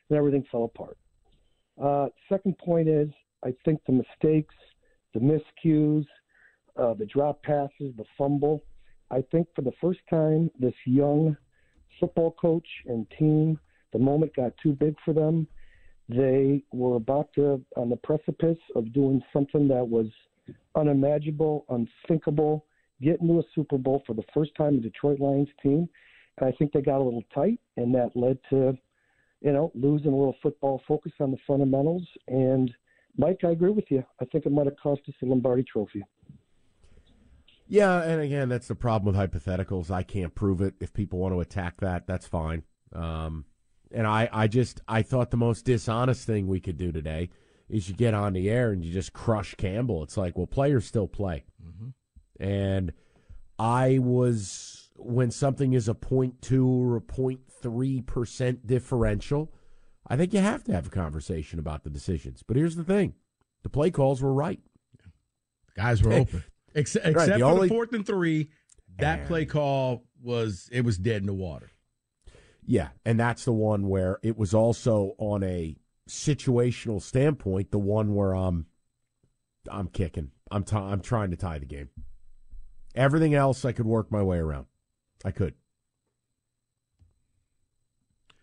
and everything fell apart. Uh, second point is I think the mistakes, the miscues, uh, the drop passes, the fumble. I think for the first time, this young football coach and team, the moment got too big for them. They were about to on the precipice of doing something that was unimaginable, unthinkable, get into a Super Bowl for the first time in Detroit Lions team. And I think they got a little tight, and that led to, you know, losing a little football focus on the fundamentals. And Mike, I agree with you. I think it might have cost us the Lombardi Trophy. Yeah, and again, that's the problem with hypotheticals. I can't prove it. If people want to attack that, that's fine. Um, and I, I just, I thought the most dishonest thing we could do today is you get on the air and you just crush Campbell. It's like, well, players still play. Mm-hmm. And I was, when something is a 0.2 or a 0.3% differential, I think you have to have a conversation about the decisions. But here's the thing the play calls were right. Guys were open. Except, Right, the for only- the fourth and three, that And- play call was it was dead in the water. Yeah, and that's the one where it was also on a situational standpoint, the one where I'm I'm kicking. I'm t- I'm trying to tie the game. Everything else I could work my way around. I could.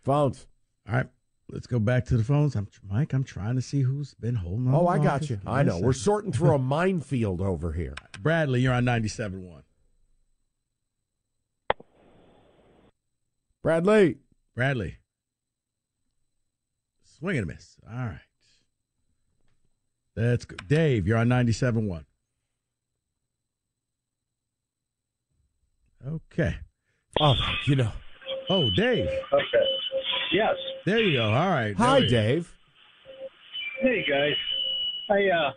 Phones. All right, let's go back to the phones. I'm Mike. I'm trying to see who's been holding on. Oh, I got you. I know. We're sorting through a minefield over here. Bradley, you're on 97.1. Bradley. Bradley. Swing and a miss. All right. That's good. Dave, you're on 97.1. Okay. Oh, you know. Oh, Dave. Okay. Yes. There you go. All right. Hi, There go. Dave. Hey guys. I uh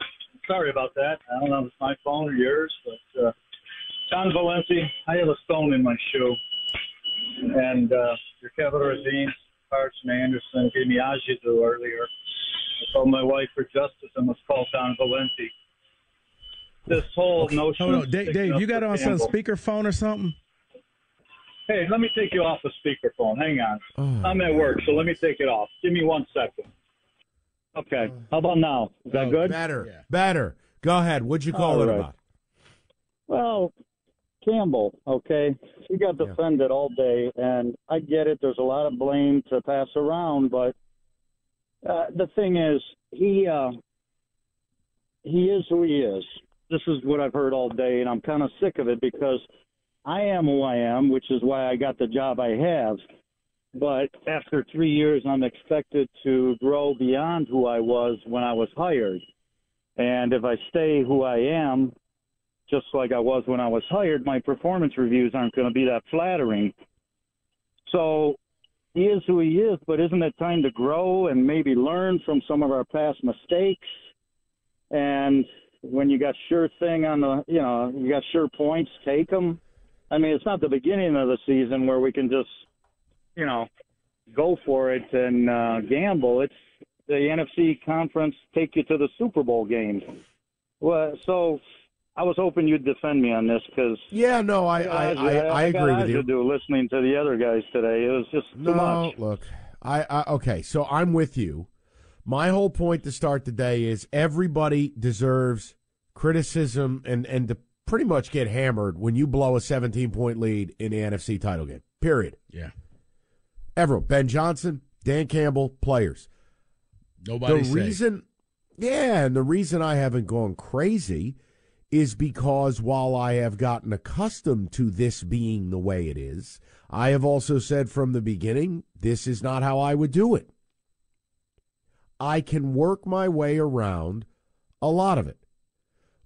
sorry about that. I don't know if it's my phone or yours, but uh John Valenti, I have a stone in my shoe. And uh your Capital Ravine, Carson Anderson gave me Ajidu earlier. I called my wife for justice and was called Don Valenti. This whole notion Hold of on. Dave, Dave you got it on some Campbell- speakerphone or something? Hey, let me take you off the speakerphone. Hang on. Oh, I'm at work, so let me take it off. Give me one second. Okay. How about now? Is that Oh, good? Better. Better. Go ahead. What'd you call All it right. about? Well, Campbell, okay, he got defended all day, and I get it. There's a lot of blame to pass around, but uh, the thing is, he uh, he is who he is. This is what I've heard all day, and I'm kind of sick of it because I am who I am, which is why I got the job I have. But after three years, I'm expected to grow beyond who I was when I was hired And if I stay who I am, just like I was when I was hired, my performance reviews aren't going to be that flattering. So he is who he is, but isn't it time to grow and maybe learn from some of our past mistakes? And when you got sure thing on the, you know, you got sure points, take them. I mean, it's not the beginning of the season where we can just, you know, go for it and uh, gamble. It's the NFC conference take you to the Super Bowl games. Well, so I was hoping you'd defend me on this because yeah, no, I I, I, I, agree with you. Do listening to the other guys today, it was just no, too much. Look, I, I okay, so I'm with you. My whole point to start the day is everybody deserves criticism and and pretty much get hammered when you blow a 17 point lead in the NFC title game. Period. Yeah. Everyone, Ben Johnson, Dan Campbell, players. Nobody. The reason, yeah, and the reason I haven't gone crazy is because while I have gotten accustomed to this being the way it is, I have also said from the beginning, this is not how I would do it. I can work my way around a lot of it.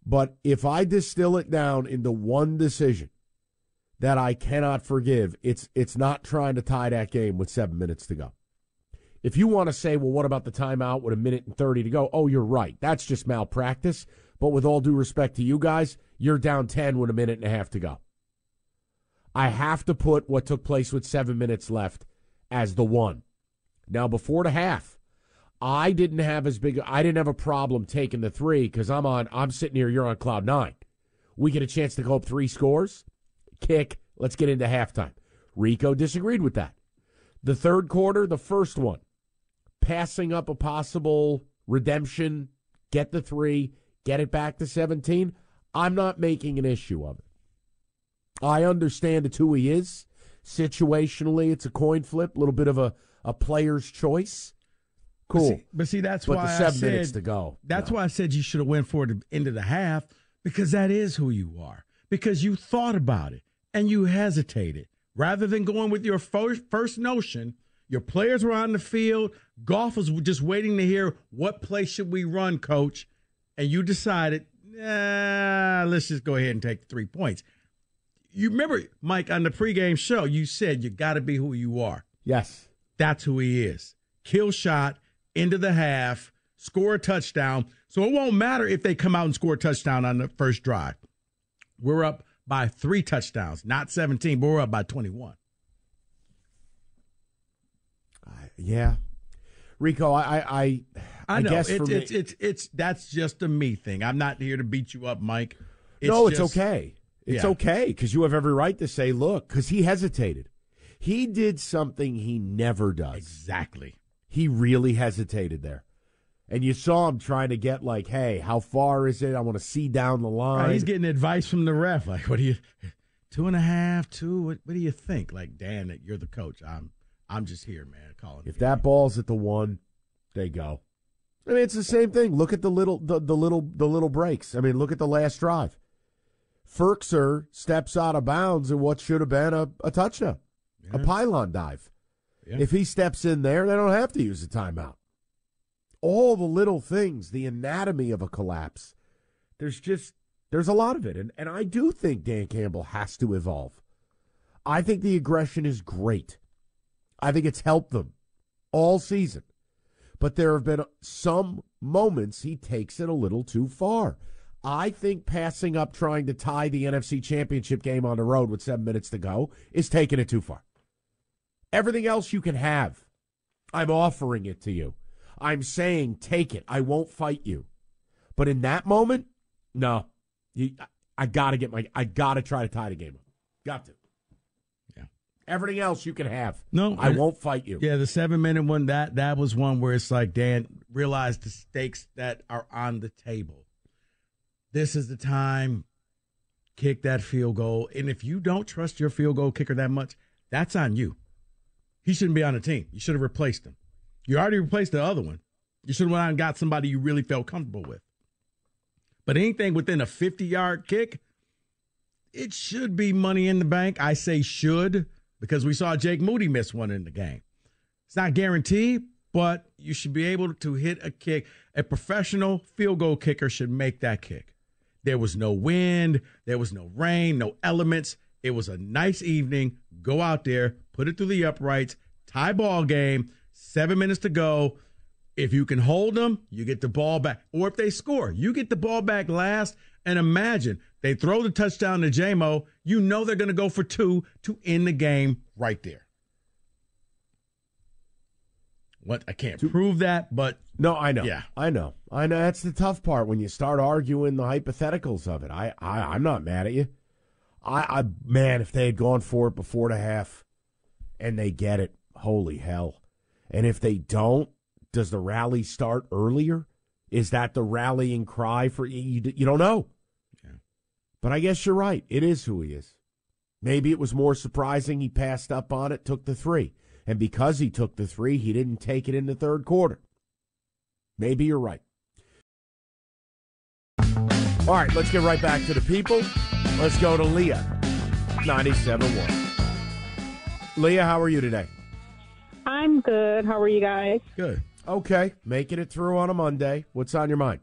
But if I distill it down into one decision that I cannot forgive, it's it's not trying to tie that game with seven minutes to go. If you want to say, well, what about the timeout with a minute and 30 to go? Oh, you're right. That's just malpractice. But with all due respect to you guys, you're down 10 with a minute and a half to go. I have to put what took place with seven minutes left as the one. Now, before the half, I didn't have as big. I didn't have a problem taking the three because I'm on. I'm sitting here. You're on cloud nine. We get a chance to go up three scores, kick. Let's get into halftime. Rico disagreed with that. The third quarter, the first one, passing up a possible redemption, get the three, get it back to 17. I'm not making an issue of it. I understand it's who he is. Situationally, it's a coin flip, a little bit of a, a player's choice. Cool. But see, but see that's but why the seven I said, minutes to go. That's no. why I said you should have went for the end of the half because that is who you are. Because you thought about it and you hesitated rather than going with your first, first notion. Your players were on the field. Goff was just waiting to hear what play should we run, coach, and you decided, nah, let's just go ahead and take three points. You remember, Mike, on the pregame show, you said you got to be who you are. Yes, that's who he is. Kill shot into the half, score a touchdown. So it won't matter if they come out and score a touchdown on the first drive. We're up by three touchdowns, not 17, but we're up by 21. Uh, yeah. Rico, I, I, I, I know guess it's, me, it's, it's, it's, that's just a me thing. I'm not here to beat you up, Mike. It's no, it's just, okay. It's yeah. okay because you have every right to say, look, because he hesitated. He did something he never does. Exactly. He really hesitated there. And you saw him trying to get like, hey, how far is it? I want to see down the line. Right, he's getting advice from the ref. Like, what do you two and a half, two? What, what do you think? Like, Dan, you're the coach. I'm I'm just here, man. Calling. If that ball's at the one, they go. I mean, it's the same thing. Look at the little the, the little the little breaks. I mean, look at the last drive. Firkser steps out of bounds in what should have been a, a touchdown, yeah. a pylon dive. Yeah. If he steps in there, they don't have to use a timeout. All the little things, the anatomy of a collapse. There's just there's a lot of it. And and I do think Dan Campbell has to evolve. I think the aggression is great. I think it's helped them all season. But there have been some moments he takes it a little too far. I think passing up trying to tie the NFC championship game on the road with seven minutes to go is taking it too far. Everything else you can have. I'm offering it to you. I'm saying take it. I won't fight you. But in that moment, no. You, I got to get my. I got to try to tie the game up. Got to. Yeah. Everything else you can have. No, I won't fight you. Yeah, the seven minute one that that was one where it's like Dan realized the stakes that are on the table. This is the time. Kick that field goal, and if you don't trust your field goal kicker that much, that's on you. He shouldn't be on the team. You should have replaced him. You already replaced the other one. You should have went out and got somebody you really felt comfortable with. But anything within a 50 yard kick, it should be money in the bank. I say should because we saw Jake Moody miss one in the game. It's not guaranteed, but you should be able to hit a kick. A professional field goal kicker should make that kick. There was no wind, there was no rain, no elements. It was a nice evening. Go out there, put it through the uprights, tie ball game, seven minutes to go. If you can hold them, you get the ball back. Or if they score, you get the ball back last. And imagine they throw the touchdown to Jamo. You know they're going to go for two to end the game right there. What I can't prove that, but no, I know. Yeah, I know. I know. That's the tough part when you start arguing the hypotheticals of it. I, I I'm not mad at you. I, I man, if they had gone for it before the half, and they get it, holy hell! And if they don't, does the rally start earlier? Is that the rallying cry for you? You don't know. Yeah. But I guess you're right. It is who he is. Maybe it was more surprising he passed up on it, took the three. And because he took the three, he didn't take it in the third quarter. Maybe you're right. All right, let's get right back to the people. Let's go to Leah, 97.1. Leah, how are you today? I'm good. How are you guys? Good. Okay, making it through on a Monday. What's on your mind?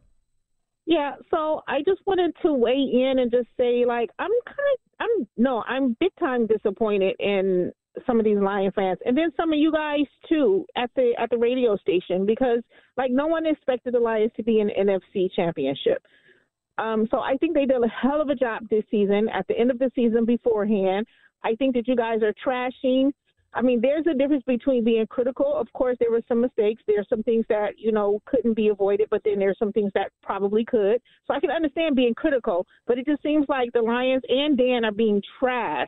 Yeah, so I just wanted to weigh in and just say, like, I'm kind of, I'm no, I'm big time disappointed in some of these Lion fans, and then some of you guys too at the at the radio station because like no one expected the Lions to be in the NFC Championship. Um, so I think they did a hell of a job this season. At the end of the season, beforehand, I think that you guys are trashing. I mean, there's a difference between being critical. Of course, there were some mistakes. There are some things that you know couldn't be avoided, but then there's some things that probably could. So I can understand being critical, but it just seems like the Lions and Dan are being trashed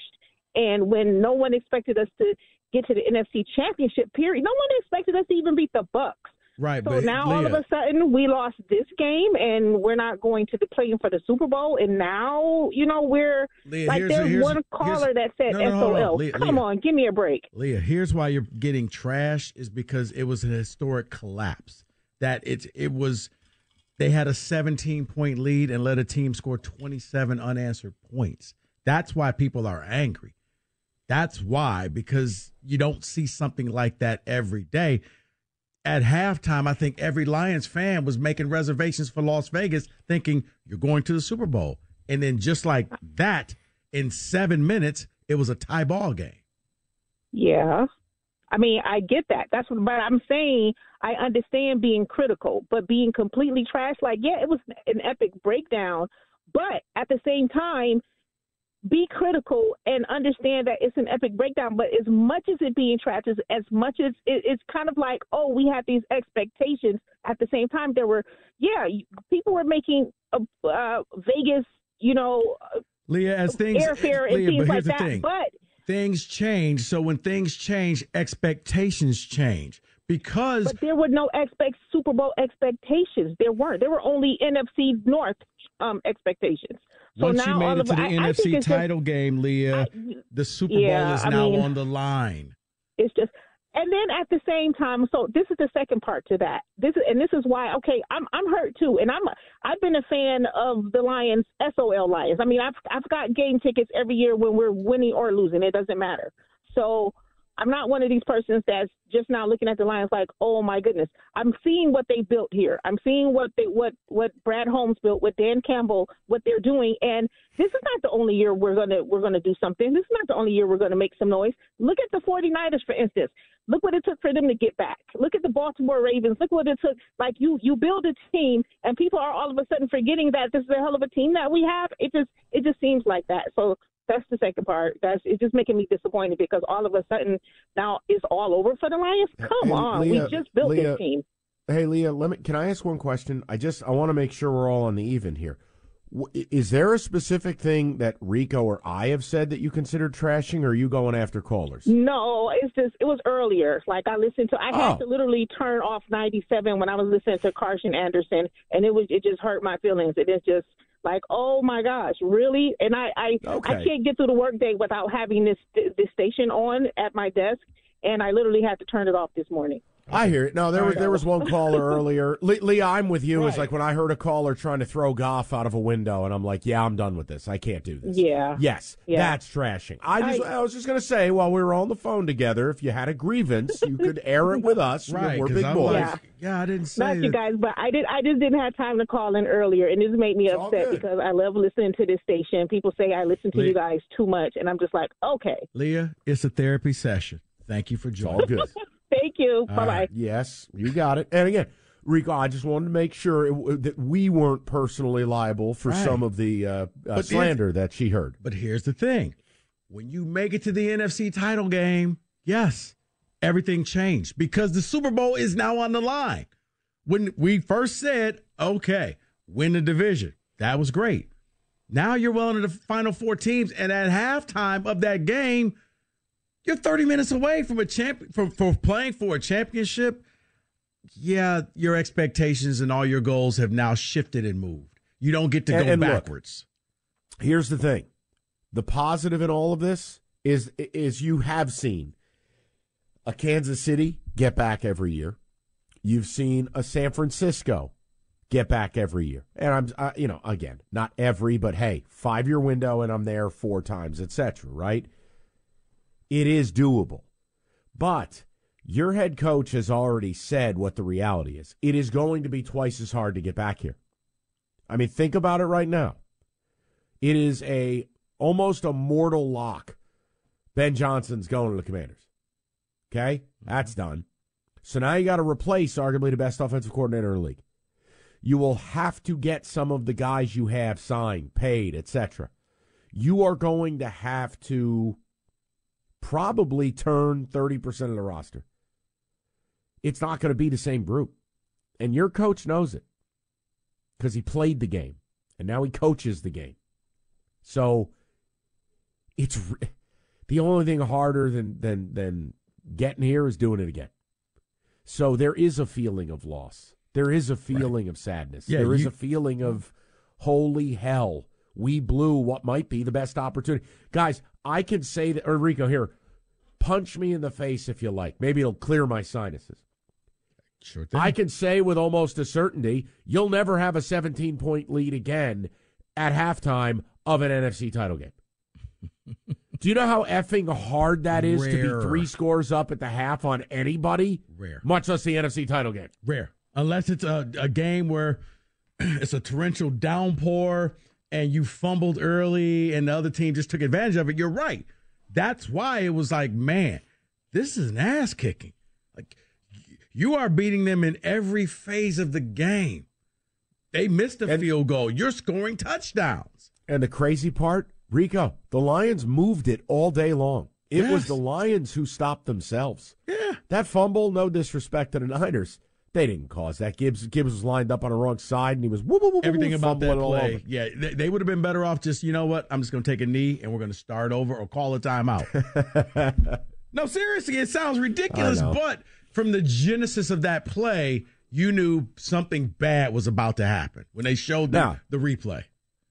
and when no one expected us to get to the NFC Championship, period, no one expected us to even beat the Bucs. Right. So now Leah, all of a sudden we lost this game and we're not going to be playing for the Super Bowl. And now, you know, we're Leah, like there's one caller that said no, no, SOL. Leah, Come on, give me a break. Leah, here's why you're getting trash is because it was an historic collapse. That it it was they had a 17 point lead and let a team score 27 unanswered points. That's why people are angry. That's why, because you don't see something like that every day. At halftime, I think every Lions fan was making reservations for Las Vegas, thinking you're going to the Super Bowl. And then just like that, in seven minutes, it was a tie ball game. Yeah. I mean, I get that. That's what, but I'm saying I understand being critical, but being completely trash, like, yeah, it was an epic breakdown. But at the same time, be critical and understand that it's an epic breakdown. But as much as it being trash, as, as much as it, it's kind of like, oh, we had these expectations. At the same time, there were, yeah, people were making uh, uh, Vegas, you know, Leah, as things airfare Leah, and things but like that. Thing. But things change. So when things change, expectations change because but there were no expect Super Bowl expectations. There weren't. There were only NFC North um, expectations. So Once now you made it to the I, NFC I title just, game, Leah, I, the Super yeah, Bowl is now mean, on the line. It's just, and then at the same time, so this is the second part to that. This is, and this is why, okay, I'm I'm hurt too, and I'm I've been a fan of the Lions, SOL Lions. I mean, I've I've got game tickets every year when we're winning or losing. It doesn't matter. So I'm not one of these persons that's just now looking at the Lions like, oh my goodness. I'm seeing what they built here. I'm seeing what they what what Brad Holmes built, what Dan Campbell, what they're doing. And this is not the only year we're gonna we're gonna do something. This is not the only year we're gonna make some noise. Look at the 49ers, for instance. Look what it took for them to get back. Look at the Baltimore Ravens. Look what it took. Like you you build a team, and people are all of a sudden forgetting that this is a hell of a team that we have. It just it just seems like that. So that's the second part. That's it's just making me disappointed because all of a sudden now it's all over for the Lions. Come on, Leah, we just built Leah, this team. Hey Leah, let me. Can I ask one question? I just I want to make sure we're all on the even here. Is there a specific thing that Rico or I have said that you consider trashing, or are you going after callers? No, it's just it was earlier. Like I listened to, I Oh. had to literally turn off ninety seven when I was listening to Carson Anderson, and it was it just hurt my feelings. It is just like, oh my gosh, really? And I I, Okay. I can't get through the workday without having this this station on at my desk, and I literally had to turn it off this morning. I hear it. No, there was there was one caller earlier. Le- Leah, I'm with you. It's like when I heard a caller trying to throw Goff out of a window, and I'm like, yeah, I'm done with this. I can't do this. Yeah. Yes, Yeah. that's trashing. I just I, was just gonna say while we were on the phone together, if you had a grievance, you could air it with us. Right, We're big I'm boys. like, yeah, I didn't say Not you guys, but I did. I just didn't have time to call in earlier, and this made me upset because I love listening to this station. People say I listen to Lee- you guys too much, and I'm just like, okay, Leah, it's a therapy session. Thank you for joining. all good. thank you, bye bye. right. Yes, you got it. And again, Rico, I just wanted to make sure it, that we weren't personally liable for Right. some of the uh, uh, slander that she heard. But here's the thing when you make it to the NFC title game, yes, everything changed because the Super Bowl is now on the line. When we first said, okay, win the division, that was great. Now you're well into the final four teams, and at halftime of that game, you're 30 minutes away from a champ from, from playing for a championship. Yeah, your expectations and all your goals have now shifted and moved. You don't get to And- go and look, backwards. Here's the thing: the positive in all of this is is you have seen a Kansas City get back every year. You've seen a San Francisco get back every year, and I'm uh, you know again not every, but hey, five year window, and I'm there four times, etc. Right? It is doable, but your head coach has already said what the reality is. It is going to be twice as hard to get back here. I mean, think about it right now. It is a almost a mortal lock. Ben Johnson's going to the Commanders. Okay, mm-hmm. that's done. So now you got to replace arguably the best offensive coordinator in the league. You will have to get some of the guys you have signed, paid, etc. You are going to have to probably turn 30% of the roster. It's not going to be the same group. And your coach knows it because he played the game and now he coaches the game. So it's the only thing harder than than than getting here is doing it again. So there is a feeling of loss. There is a feeling of sadness. Yeah, there is you- a feeling of holy hell. We blew what might be the best opportunity. Guys, I can say that or Rico here, punch me in the face if you like. Maybe it'll clear my sinuses. Sure I can say with almost a certainty, you'll never have a 17 point lead again at halftime of an NFC title game. Do you know how effing hard that is to be three scores up at the half on anybody? Rare. Much less the NFC title game. Rare. Unless it's a, a game where it's a torrential downpour and you fumbled early and the other team just took advantage of it. You're right. That's why it was like, man, this is an ass kicking. Like you are beating them in every phase of the game. They missed a field goal. You're scoring touchdowns. And the crazy part, Rico, the Lions moved it all day long. It was the Lions who stopped themselves. Yeah. That fumble, no disrespect to the Niners, they didn't cause that. Gibbs Gibbs was lined up on the wrong side and he was Everything about that play. Yeah, they, they would have been better off just, you know what? I'm just going to take a knee and we're going to start over or call a timeout. no, seriously, it sounds ridiculous, but from the genesis of that play, you knew something bad was about to happen when they showed the, Now- the replay.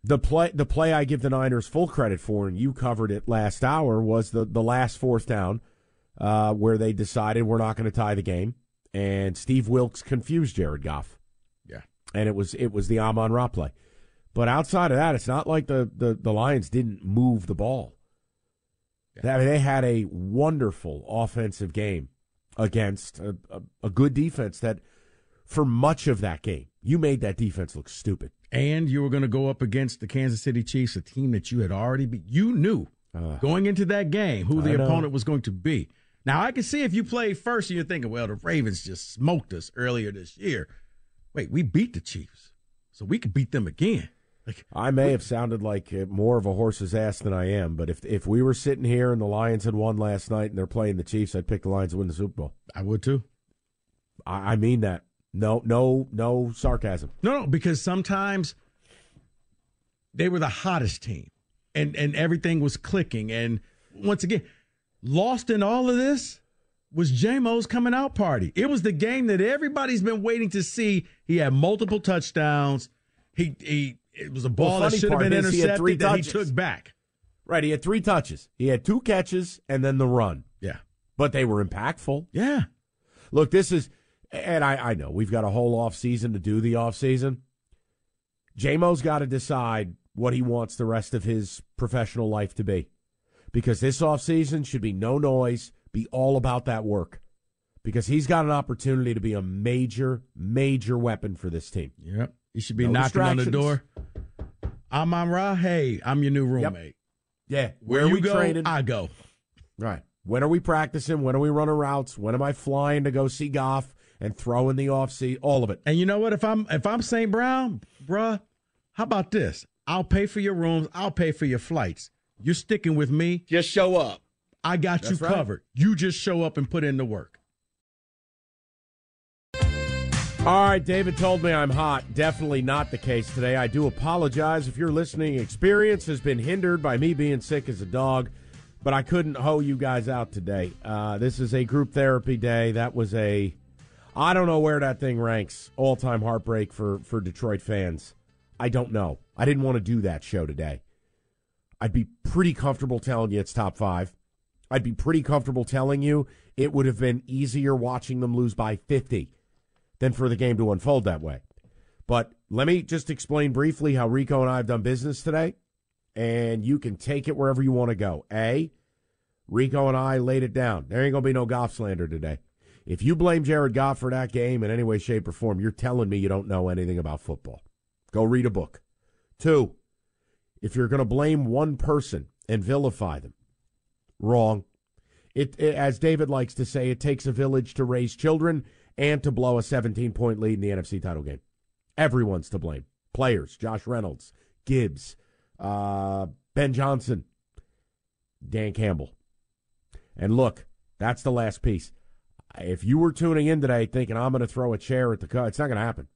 The play the play I give the Niners full credit for, and you covered it last hour, was the, the last fourth down uh, where they decided we're not going to tie the game. And Steve Wilks confused Jared Goff. Yeah. And it was it was the Amon Ra play. But outside of that, it's not like the, the, the Lions didn't move the ball. I mean, they had a wonderful offensive game against a, a, a good defense that, for much of that game, you made that defense look stupid. And you were going to go up against the Kansas City Chiefs, a team that you had already beat. You knew uh. going into that game who the opponent was going to be. Now, I can see if you play first and you're thinking, well, the Ravens just smoked us earlier this year. Wait, we beat the Chiefs, so we could beat them again. I may have sounded like uh, more of a horse's ass than I am, but if if we were sitting here and the Lions had won last night and they're playing the Chiefs, I'd pick the Lions to win the Super Bowl. I would too. I, I mean that. No, no, no sarcasm. No, no, because sometimes they were the hottest team and, and everything was clicking. And once again, lost in all of this was Jamo's coming out party. It was the game that everybody's been waiting to see. He had multiple touchdowns. He he it was a ball Well, that should have been is he intercepted that he took back. Right, he had three touches. He had two catches and then the run. Yeah. But they were impactful. Yeah. Look, this is, and I, I know we've got a whole off season to do the off season. Jamo's got to decide what he wants the rest of his professional life to be. Because this offseason should be no noise, be all about that work. Because he's got an opportunity to be a major, major weapon for this team. Yep. He should be no knocking on the door. I'm Amra. Hey, I'm your new roommate. Yep. Yeah. Where, Where we go, training? I go. Right. When are we practicing? When are we running routes? When am I flying to go see Goff and throw in the off seat? All of it. And you know what? If I'm if I'm St. Brown, bruh, how about this? I'll pay for your rooms. I'll pay for your flights. You're sticking with me. Just show up. I got That's you right. covered. You just show up and put in the work. All right, David told me I'm hot. Definitely not the case today. I do apologize if your listening experience has been hindered by me being sick as a dog, but I couldn't hoe you guys out today. Uh, this is a group therapy day. That was a, I don't know where that thing ranks. All time heartbreak for for Detroit fans. I don't know. I didn't want to do that show today. I'd be pretty comfortable telling you it's top five. I'd be pretty comfortable telling you it would have been easier watching them lose by 50 than for the game to unfold that way. But let me just explain briefly how Rico and I have done business today, and you can take it wherever you want to go. A, Rico and I laid it down. There ain't going to be no Goff slander today. If you blame Jared Goff for that game in any way, shape, or form, you're telling me you don't know anything about football. Go read a book. Two, if you're going to blame one person and vilify them, wrong. It, it, as David likes to say, it takes a village to raise children and to blow a 17 point lead in the NFC title game. Everyone's to blame. Players, Josh Reynolds, Gibbs, uh, Ben Johnson, Dan Campbell. And look, that's the last piece. If you were tuning in today thinking I'm going to throw a chair at the cut, it's not going to happen.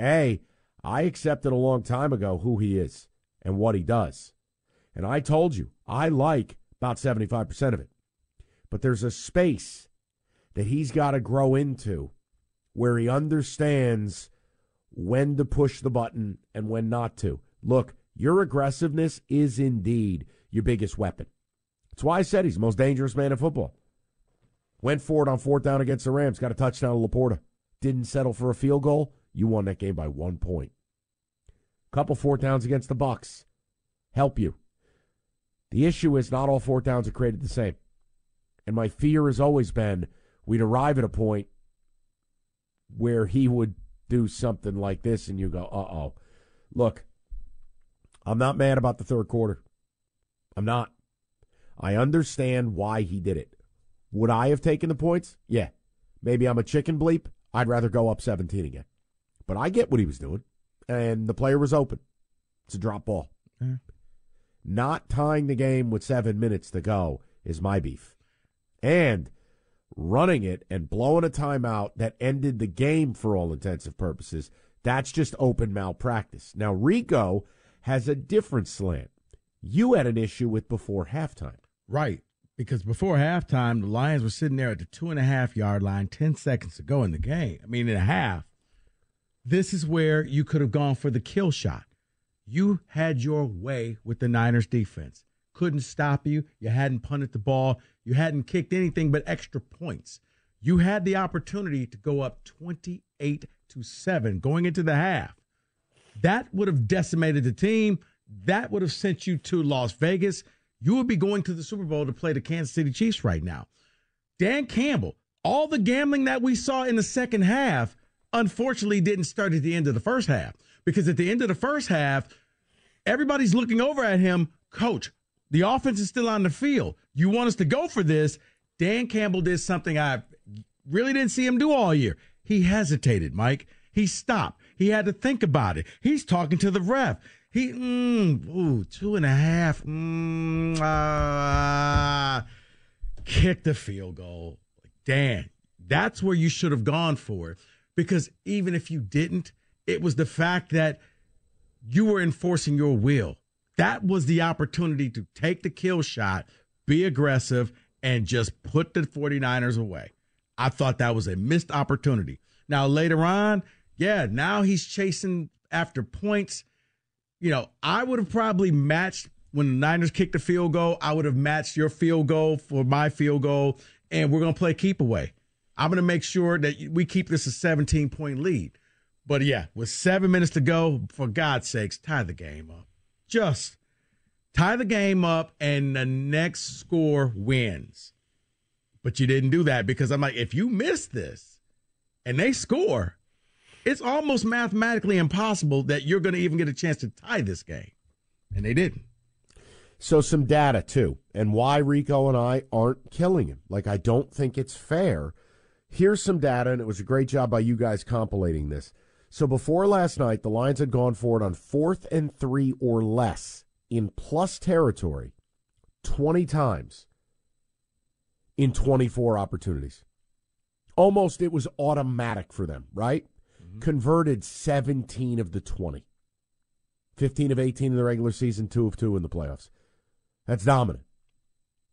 A, I accepted a long time ago who he is and what he does. And I told you, I like about 75% of it. But there's a space that he's got to grow into where he understands when to push the button and when not to. Look, your aggressiveness is indeed your biggest weapon. That's why I said he's the most dangerous man in football. Went for it on fourth down against the Rams, got a touchdown to LaPorta. Didn't settle for a field goal. You won that game by one point. Couple fourth downs against the Bucs help you. The issue is not all fourth downs are created the same. And my fear has always been we'd arrive at a point where he would do something like this, and you go, uh oh. Look, I'm not mad about the third quarter. I'm not. I understand why he did it. Would I have taken the points? Yeah. Maybe I'm a chicken bleep. I'd rather go up 17 again. But I get what he was doing, and the player was open. It's a drop ball. Mm. Not tying the game with seven minutes to go is my beef. And running it and blowing a timeout that ended the game for all intensive purposes, that's just open malpractice. Now, Rico has a different slant. You had an issue with before halftime. Right. Because before halftime, the Lions were sitting there at the two and a half yard line, 10 seconds to go in the game. I mean, in a half. This is where you could have gone for the kill shot. You had your way with the Niners defense. Couldn't stop you. You hadn't punted the ball. You hadn't kicked anything but extra points. You had the opportunity to go up 28 to 7 going into the half. That would have decimated the team. That would have sent you to Las Vegas. You would be going to the Super Bowl to play the Kansas City Chiefs right now. Dan Campbell, all the gambling that we saw in the second half, unfortunately didn't start at the end of the first half because at the end of the first half, everybody's looking over at him. Coach, the offense is still on the field. You want us to go for this? Dan Campbell did something I really didn't see him do all year. He hesitated, Mike. He stopped. He had to think about it. He's talking to the ref. He, mm, ooh, two and a half. Mm, uh, kick the field goal. Dan, that's where you should have gone for it. Because even if you didn't, it was the fact that you were enforcing your will. That was the opportunity to take the kill shot, be aggressive, and just put the 49ers away. I thought that was a missed opportunity. Now, later on, yeah, now he's chasing after points. You know, I would have probably matched when the Niners kicked the field goal. I would have matched your field goal for my field goal, and we're going to play keep away. I'm going to make sure that we keep this a 17 point lead. But yeah, with seven minutes to go, for God's sakes, tie the game up. Just tie the game up, and the next score wins. But you didn't do that because I'm like, if you miss this and they score, it's almost mathematically impossible that you're going to even get a chance to tie this game. And they didn't. So, some data too, and why Rico and I aren't killing him. Like, I don't think it's fair. Here's some data, and it was a great job by you guys compilating this. So, before last night, the Lions had gone for it on fourth and three or less in plus territory 20 times in 24 opportunities. Almost it was automatic for them, right? Mm-hmm. Converted 17 of the 20. 15 of 18 in the regular season, 2 of 2 in the playoffs. That's dominant.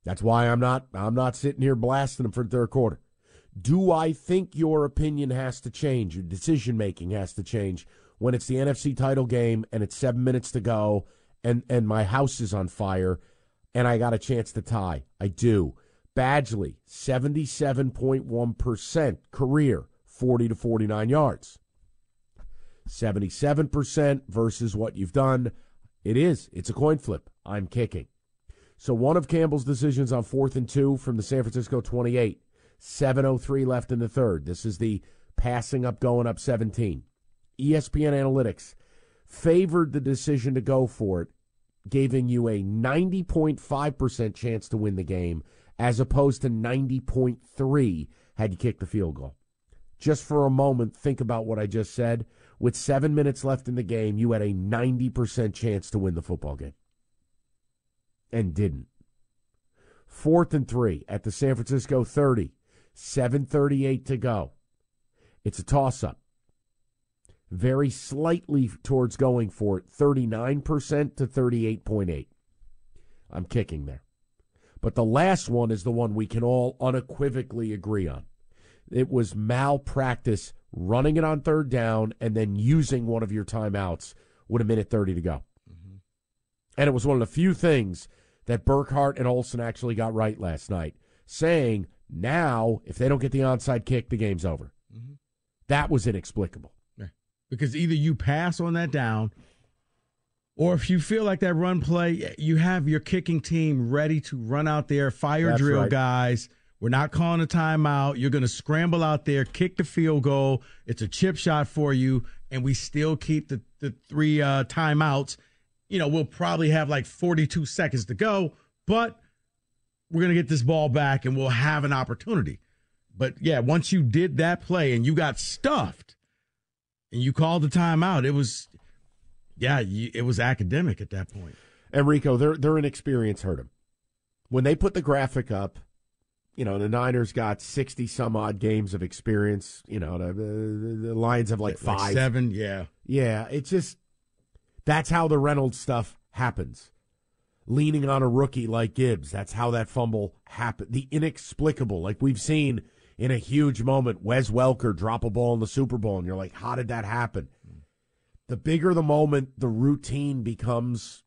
That's why I'm not I'm not sitting here blasting them for the third quarter. Do I think your opinion has to change, your decision making has to change when it's the NFC title game and it's 7 minutes to go and and my house is on fire and I got a chance to tie? I do. Badgley, 77.1% career, 40 to 49 yards. 77% versus what you've done. It is. It's a coin flip. I'm kicking. So one of Campbell's decisions on fourth and two from the San Francisco 28. 7.03 left in the third. This is the passing up, going up 17. ESPN Analytics favored the decision to go for it, giving you a 90.5% chance to win the game as opposed to 90.3 had you kicked the field goal. Just for a moment, think about what I just said. With seven minutes left in the game, you had a 90% chance to win the football game. And didn't. Fourth and three at the San Francisco 30. 7.38 to go. It's a toss up. Very slightly towards going for it, 39% to 38.8. I'm kicking there. But the last one is the one we can all unequivocally agree on. It was malpractice running it on third down and then using one of your timeouts with a minute 30 to go. Mm-hmm. And it was one of the few things that Burkhardt and Olsen actually got right last night, saying now if they don't get the onside kick, the game's over. Mm-hmm. That was inexplicable. Yeah. Because either you pass on that down or if you feel like that run play, you have your kicking team ready to run out there, fire That's drill right. guys. We're not calling a timeout. You're going to scramble out there, kick the field goal. It's a chip shot for you, and we still keep the, the three uh, timeouts. You know, we'll probably have like 42 seconds to go, but we're going to get this ball back and we'll have an opportunity. But yeah, once you did that play and you got stuffed and you called the timeout, it was yeah, it was academic at that point. Enrico, their their inexperience hurt them. When they put the graphic up, you know, the Niners got sixty some odd games of experience. You know, the, the, the Lions have like five, like seven. Yeah, yeah. It's just that's how the Reynolds stuff happens. Leaning on a rookie like Gibbs, that's how that fumble happened. The inexplicable, like we've seen in a huge moment, Wes Welker drop a ball in the Super Bowl, and you're like, how did that happen? the bigger the moment, the routine becomes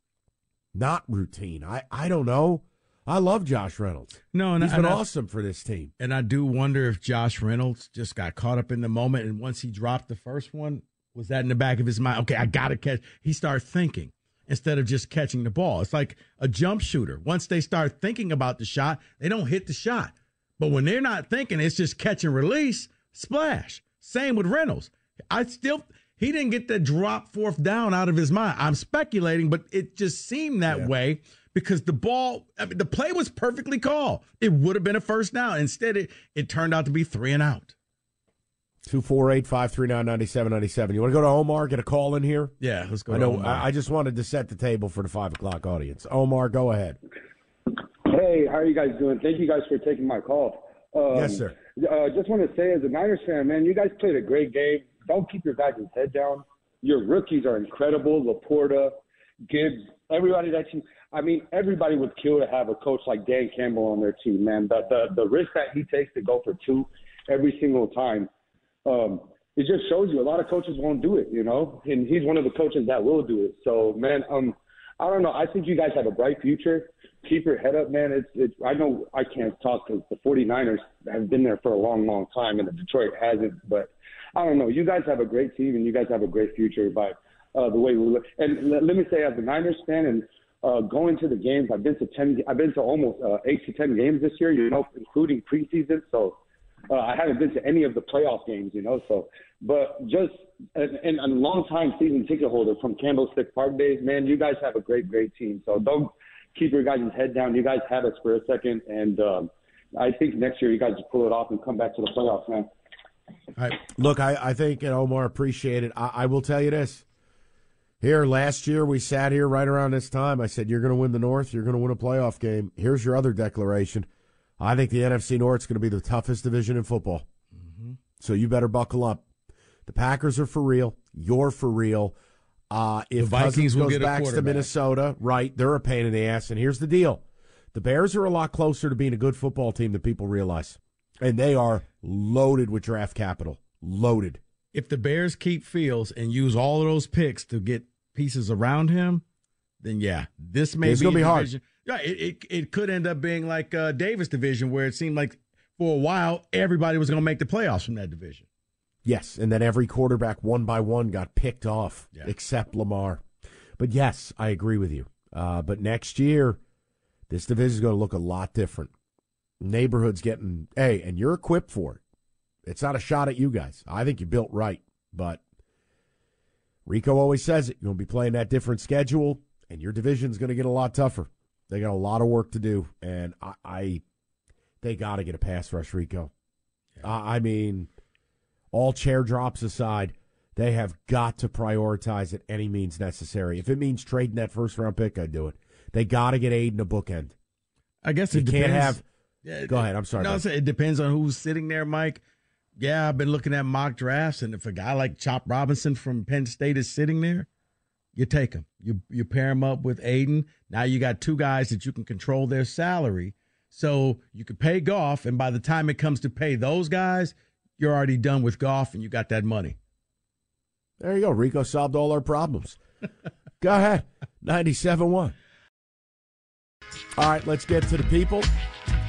not routine. I, I don't know. I love Josh Reynolds. No, and he's been awesome for this team. And I do wonder if Josh Reynolds just got caught up in the moment, and once he dropped the first one, was that in the back of his mind? Okay, I got to catch. He started thinking instead of just catching the ball. It's like a jump shooter. Once they start thinking about the shot, they don't hit the shot. But when they're not thinking, it's just catch and release, splash. Same with Reynolds. I still he didn't get the drop fourth down out of his mind. I'm speculating, but it just seemed that yeah. way because the ball, I mean, the play was perfectly called. It would have been a first down. Instead, it, it turned out to be three and out. 248 539 9797. You want to go to Omar, get a call in here? Yeah, let's go. I know. I, I, just wanted to set the table for the five o'clock audience. Omar, go ahead. Hey, how are you guys doing? Thank you guys for taking my call. Um, yes, sir. Uh, just want to say, as a Niners fan, man, you guys played a great game don't keep your guys' head down. Your rookies are incredible. LaPorta, Gibbs, everybody that you. I mean, everybody would kill to have a coach like Dan Campbell on their team, man. The the, the risk that he takes to go for two every single time, um, it just shows you a lot of coaches won't do it, you know. And he's one of the coaches that will do it. So, man, um, I don't know. I think you guys have a bright future. Keep your head up, man. It's, it's I know I can't talk because the 49ers have been there for a long, long time, and the Detroit hasn't. But I don't know. You guys have a great team, and you guys have a great future by uh, the way we look. And let, let me say, as a Niners fan, and uh, going to the games, I've been to ten. I've been to almost uh, eight to ten games this year. You know, including preseason. So uh, I haven't been to any of the playoff games. You know, so but just and, and a long time season ticket holder from Candlestick Park days, man. You guys have a great, great team. So don't keep your guys' head down. You guys had us for a second, and um, I think next year you guys pull it off and come back to the playoffs, man. All right. Look, I, I think and Omar appreciate it. I, I will tell you this. Here last year, we sat here right around this time. I said, "You're going to win the North. You're going to win a playoff game." Here's your other declaration. I think the NFC North is going to be the toughest division in football. Mm-hmm. So you better buckle up. The Packers are for real. You're for real. Uh, if the Vikings goes back to Minnesota, right, they're a pain in the ass. And here's the deal: the Bears are a lot closer to being a good football team than people realize, and they are loaded with draft capital. Loaded. If the Bears keep Fields and use all of those picks to get pieces around him, then yeah, this may it's be to be division. Yeah, it, it it could end up being like uh, Davis division, where it seemed like for a while everybody was going to make the playoffs from that division. Yes, and then every quarterback one by one got picked off, yeah. except Lamar. But yes, I agree with you. Uh, but next year, this division is going to look a lot different. Neighborhood's getting hey, and you're equipped for it. It's not a shot at you guys. I think you built right, but Rico always says it. You're going to be playing that different schedule, and your division's going to get a lot tougher. They got a lot of work to do, and I, I they got to get a pass rush, Rico. Yeah. Uh, I mean, all chair drops aside, they have got to prioritize at any means necessary. If it means trading that first round pick, I'd do it. They got to get Aidan a bookend. I guess you it can't have. Yeah, go ahead. I'm sorry. No, it depends on who's sitting there, Mike. Yeah, I've been looking at mock drafts, and if a guy like Chop Robinson from Penn State is sitting there, you take him. You you pair him up with Aidan. Now you got two guys that you can control their salary, so you can pay Goff, and by the time it comes to pay those guys, you're already done with Goff and you got that money. There you go. Rico solved all our problems. go ahead. 97 1. All right, let's get to the people.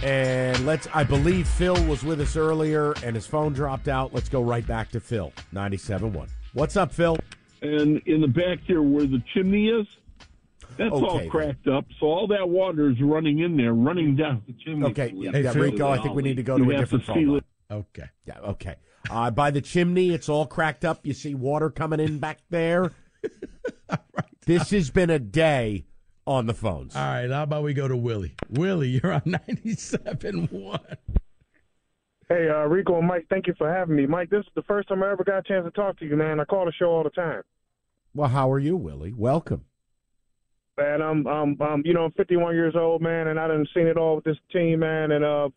And let's, I believe Phil was with us earlier and his phone dropped out. Let's go right back to Phil, 97 1. What's up, Phil? And in the back here where the chimney is, that's Okay, all cracked up. So all that water is running in there, running down the chimney. Okay, yeah, Hey, yeah, Phil, Rico, I think we need to go you to a different to phone it. Okay. Yeah, okay. Uh, by the chimney, it's all cracked up. You see water coming in back there. This has been a day on the phones. All right, how about we go to Willie? Willie, you're on 97 1. Hey, uh, Rico and Mike, thank you for having me. Mike, this is the first time I ever got a chance to talk to you, man. I call the show all the time. Well, how are you, Willie? Welcome. Man, I'm, I'm, I'm, you know, I'm 51 years old, man, and I done seen it all with this team, man. And uh,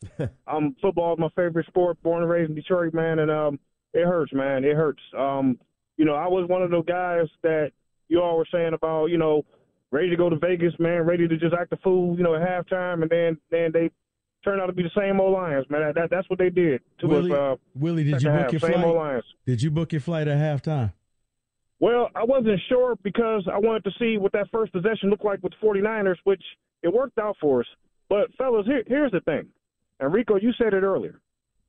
I'm football is my favorite sport. Born and raised in Detroit, man, and um, it hurts, man. It hurts. Um, you know, I was one of those guys that you all were saying about, you know, ready to go to Vegas, man, ready to just act a fool, you know, at halftime, and then then they turned out to be the same old Lions, man. That, that that's what they did to Willie, us. Uh, Willie, did you book half. your same flight? old Lions. Did you book your flight at halftime? Well, I wasn't sure because I wanted to see what that first possession looked like with the 49ers, which it worked out for us. But, fellas, here, here's the thing. Enrico, you said it earlier.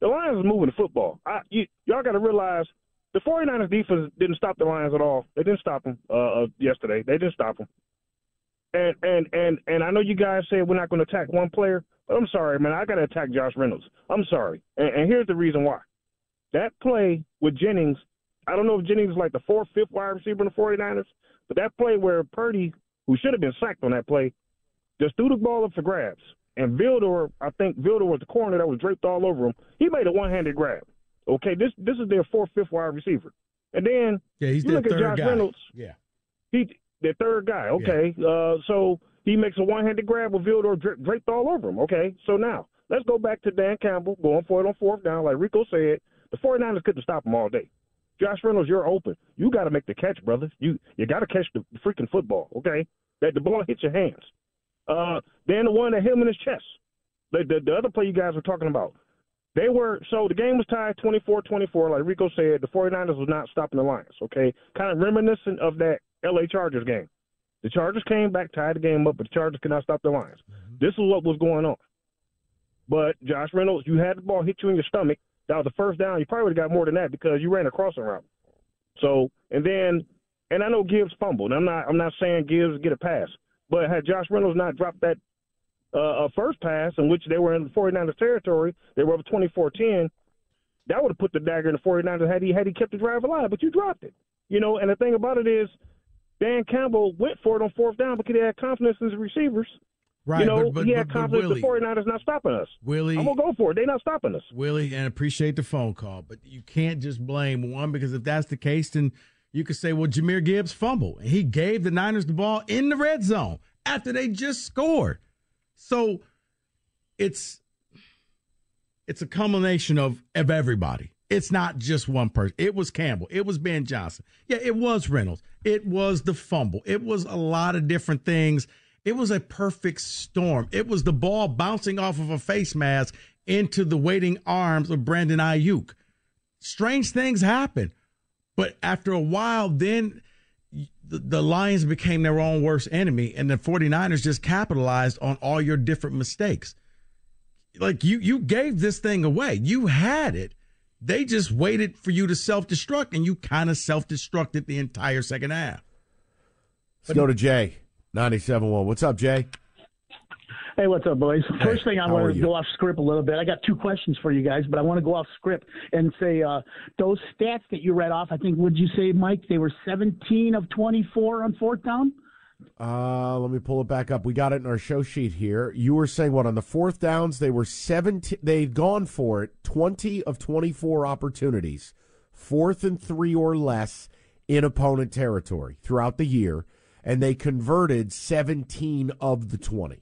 The Lions is moving the football. I, you, y'all got to realize the 49ers defense didn't stop the Lions at all. They didn't stop them uh, uh, yesterday. They didn't stop them. And, and, and, and I know you guys said we're not going to attack one player, but I'm sorry, man. I got to attack Josh Reynolds. I'm sorry. And, and here's the reason why. That play with Jennings I don't know if Jennings is like the fourth, fifth wide receiver in the 49ers, but that play where Purdy, who should have been sacked on that play, just threw the ball up for grabs. And Vildor, I think Vildor was the corner that was draped all over him. He made a one-handed grab. Okay, this this is their fourth, fifth wide receiver. And then Yeah, he's you look at Josh guy. Reynolds. Yeah. He the third guy. Okay, uh, so he makes a one-handed grab with Vildor dra- draped all over him. Okay, so now let's go back to Dan Campbell going for it on fourth down, like Rico said. The 49ers couldn't stop him all day. Josh Reynolds, you're open. You got to make the catch, brother. You you got to catch the freaking football. Okay, that the ball hits your hands. Uh, then the one that hit him in his chest. The, the the other play you guys were talking about. They were so the game was tied 24-24, like Rico said. The 49ers was not stopping the Lions. Okay, kind of reminiscent of that L.A. Chargers game. The Chargers came back, tied the game up, but the Chargers could not stop the Lions. Mm-hmm. This is what was going on. But Josh Reynolds, you had the ball hit you in your stomach. That was the first down. You probably would have got more than that because you ran a crossing route. So, and then, and I know Gibbs fumbled. I'm not, I'm not saying Gibbs get a pass, but had Josh Reynolds not dropped that uh, first pass in which they were in the 49ers territory, they were up 24-10. That would have put the dagger in the 49ers had he had he kept the drive alive. But you dropped it, you know. And the thing about it is, Dan Campbell went for it on fourth down because he had confidence in his receivers. Right, you know, but, but, he had but, confidence Willie, the 49ers not stopping us. Willie, I'm going to go for it. They're not stopping us. Willie, and appreciate the phone call, but you can't just blame one because if that's the case, then you could say, well, Jahmyr Gibbs fumbled. And he gave the Niners the ball in the red zone after they just scored. So it's it's a culmination of, of everybody. It's not just one person. It was Campbell. It was Ben Johnson. Yeah, it was Reynolds. It was the fumble. It was a lot of different things. It was a perfect storm. It was the ball bouncing off of a face mask into the waiting arms of Brandon Aiyuk. Strange things happen. But after a while, then the, the Lions became their own worst enemy, and the 49ers just capitalized on all your different mistakes. Like you, you gave this thing away. You had it they just waited for you to self destruct, and you kind of self destructed the entire second half. Let's but, go to Jay, 97.1. What's up, Jay? Hey, what's up, boys? Hey, First thing, I want to go off script a little bit. I got two questions for you guys, but I want to go off script and say uh, those stats that you read off. I think, would you say, Mike? They were 17 of 24 on fourth down. Uh, let me pull it back up. We got it in our show sheet here. You were saying what on the fourth downs they were 17 they'd gone for it 20 of 24 opportunities. Fourth and 3 or less in opponent territory throughout the year and they converted 17 of the 20.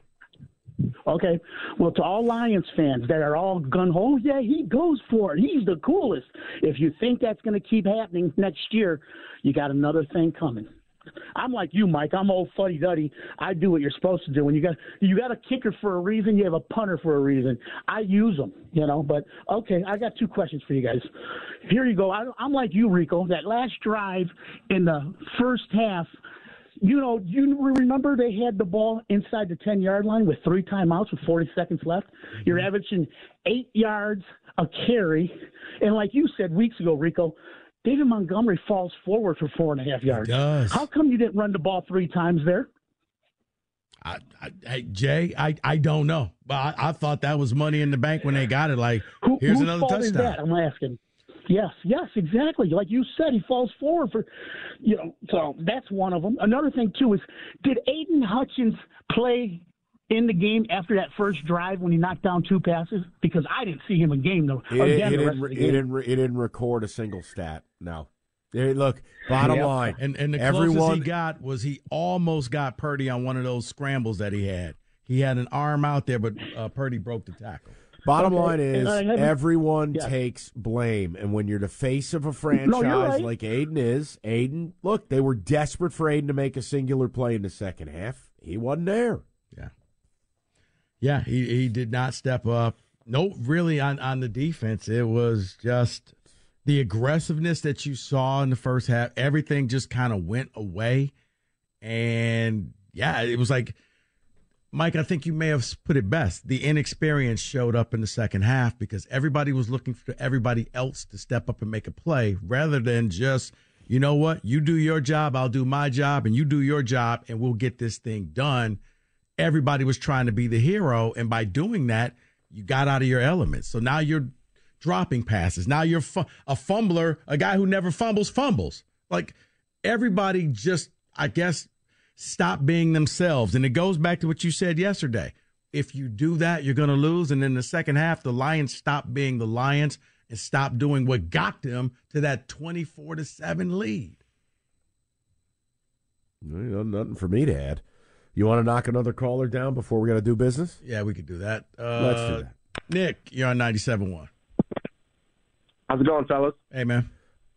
Okay. Well, to all Lions fans that are all gun ho, yeah, he goes for it. He's the coolest. If you think that's going to keep happening next year, you got another thing coming. I'm like you, Mike. I'm old fuddy duddy. I do what you're supposed to do. When you got you got a kicker for a reason, you have a punter for a reason. I use them, you know. But okay, I got two questions for you guys. Here you go. I, I'm like you, Rico. That last drive in the first half. You know, you remember they had the ball inside the 10 yard line with three timeouts with 40 seconds left. You're mm-hmm. averaging eight yards a carry. And like you said weeks ago, Rico, David Montgomery falls forward for four and a half yards. He does. How come you didn't run the ball three times there? I, I, hey Jay, I, I don't know, but I, I, thought that was money in the bank when they got it. Like, Who, here's whose another touchdown. I'm asking. Yes, yes, exactly. Like you said, he falls forward for, you know. So that's one of them. Another thing too is, did Aidan Hutchins play in the game after that first drive when he knocked down two passes? Because I didn't see him in game though. He, again, he, didn't, he didn't, he didn't record a single stat. No. Hey, look, bottom yep. line, and and the everyone, closest he got was he almost got Purdy on one of those scrambles that he had. He had an arm out there, but uh, Purdy broke the tackle. Bottom okay. line is everyone yeah. takes blame, and when you're the face of a franchise no, right. like Aidan is, Aidan, look, they were desperate for Aidan to make a singular play in the second half. He wasn't there. Yeah, yeah, he he did not step up. No, really on on the defense, it was just the aggressiveness that you saw in the first half, everything just kind of went away. And yeah, it was like, Mike, I think you may have put it best. The inexperience showed up in the second half because everybody was looking for everybody else to step up and make a play rather than just, you know what, you do your job, I'll do my job, and you do your job, and we'll get this thing done. Everybody was trying to be the hero. And by doing that, you got out of your element. So now you're dropping passes. Now you're a fumbler, a guy who never fumbles, fumbles. Like everybody just, I guess, stop being themselves. And it goes back to what you said yesterday. If you do that, you're going to lose. And in the second half, the Lions stop being the Lions and stop doing what got them to that 24 to 7 lead. nothing for me to add. You want to knock another caller down before we got to do business? Yeah, we could do that. Uh, Let's do that. Nick, you're on 97.1. How's it going, fellas? Hey, man.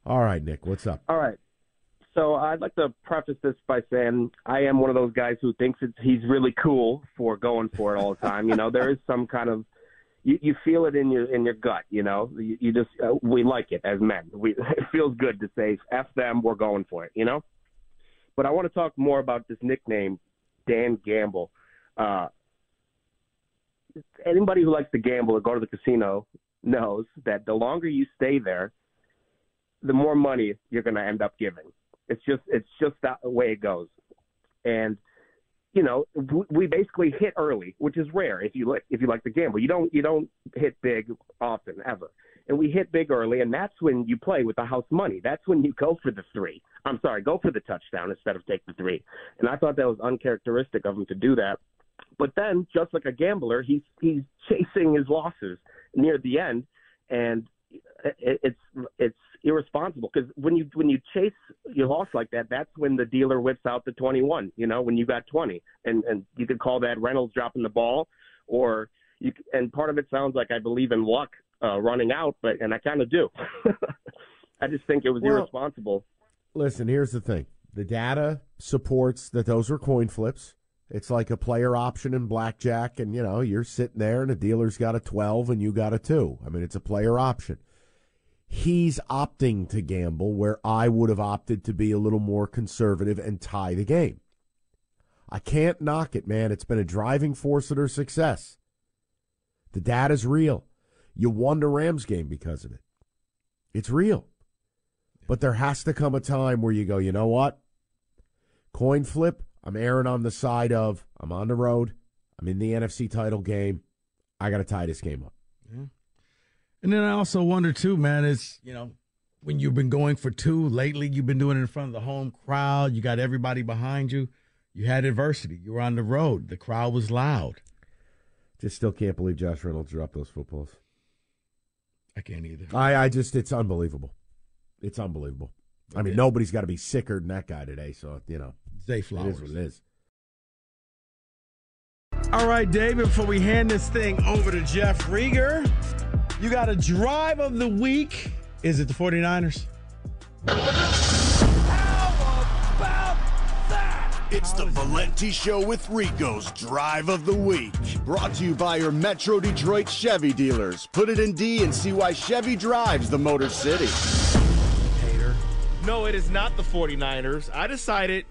All right, Nick, what's up? All right. So I'd like to preface this by saying I am one of those guys who thinks it's, he's really cool for going for it all the time. you know, there is some kind of you, you feel it in your in your gut. You know, you, you just uh, we like it as men. We it feels good to say f them, we're going for it. You know, But I want to talk more about this nickname, Dan Gamble. Uh, anybody who likes to gamble or go to the casino knows that the longer you stay there, the more money you're going to end up giving. It's just it's just that way it goes. And you know, we basically hit early, which is rare if you like if you like to gamble. You don't you don't hit big often ever. And we hit big early, and that's when you play with the house money. That's when you go for the three. I'm sorry, go for the touchdown instead of take the three. And I thought that was uncharacteristic of him to do that. But then, just like a gambler, he's he's chasing his losses near the end, and it's it's irresponsible because when you when you chase your loss like that, that's when the dealer whips out the 21. You know, when you got 20, and and you could call that Reynolds dropping the ball, or you and part of it sounds like I believe in luck uh, running out, but and I kind of do. I just think it was well, irresponsible. Listen, here's the thing: the data supports that those were coin flips. It's like a player option in blackjack, and you know you're sitting there, and a dealer's got a twelve, and you got a two. I mean, it's a player option. He's opting to gamble where I would have opted to be a little more conservative and tie the game. I can't knock it, man. It's been a driving force of their success. The data's real. You won the Rams game because of it. It's real. But there has to come a time where you go, you know what? Coin flip, I'm erring on the side of I'm on the road. I'm in the NFC title game. I got to tie this game up. Yeah. And then I also wonder too, man, is you know when you've been going for two lately, you've been doing it in front of the home crowd. You got everybody behind you. You had adversity. You were on the road. The crowd was loud. Just still can't believe Josh Reynolds dropped those footballs. I can't either. I, I just it's unbelievable. It's unbelievable. I mean, nobody's got to be sicker than that guy today. So you know, Zay Flowers. It is what it is. All right, David, before we hand this thing over to Jeff Rieger, you got a drive of the week. Is it the 49ers? It's the Valenti Show with Rico's Drive of the Week. Brought to you by your Metro Detroit Chevy dealers. Put it in D and see why Chevy drives the Motor City. Hater. No, it is not the 49ers. I decided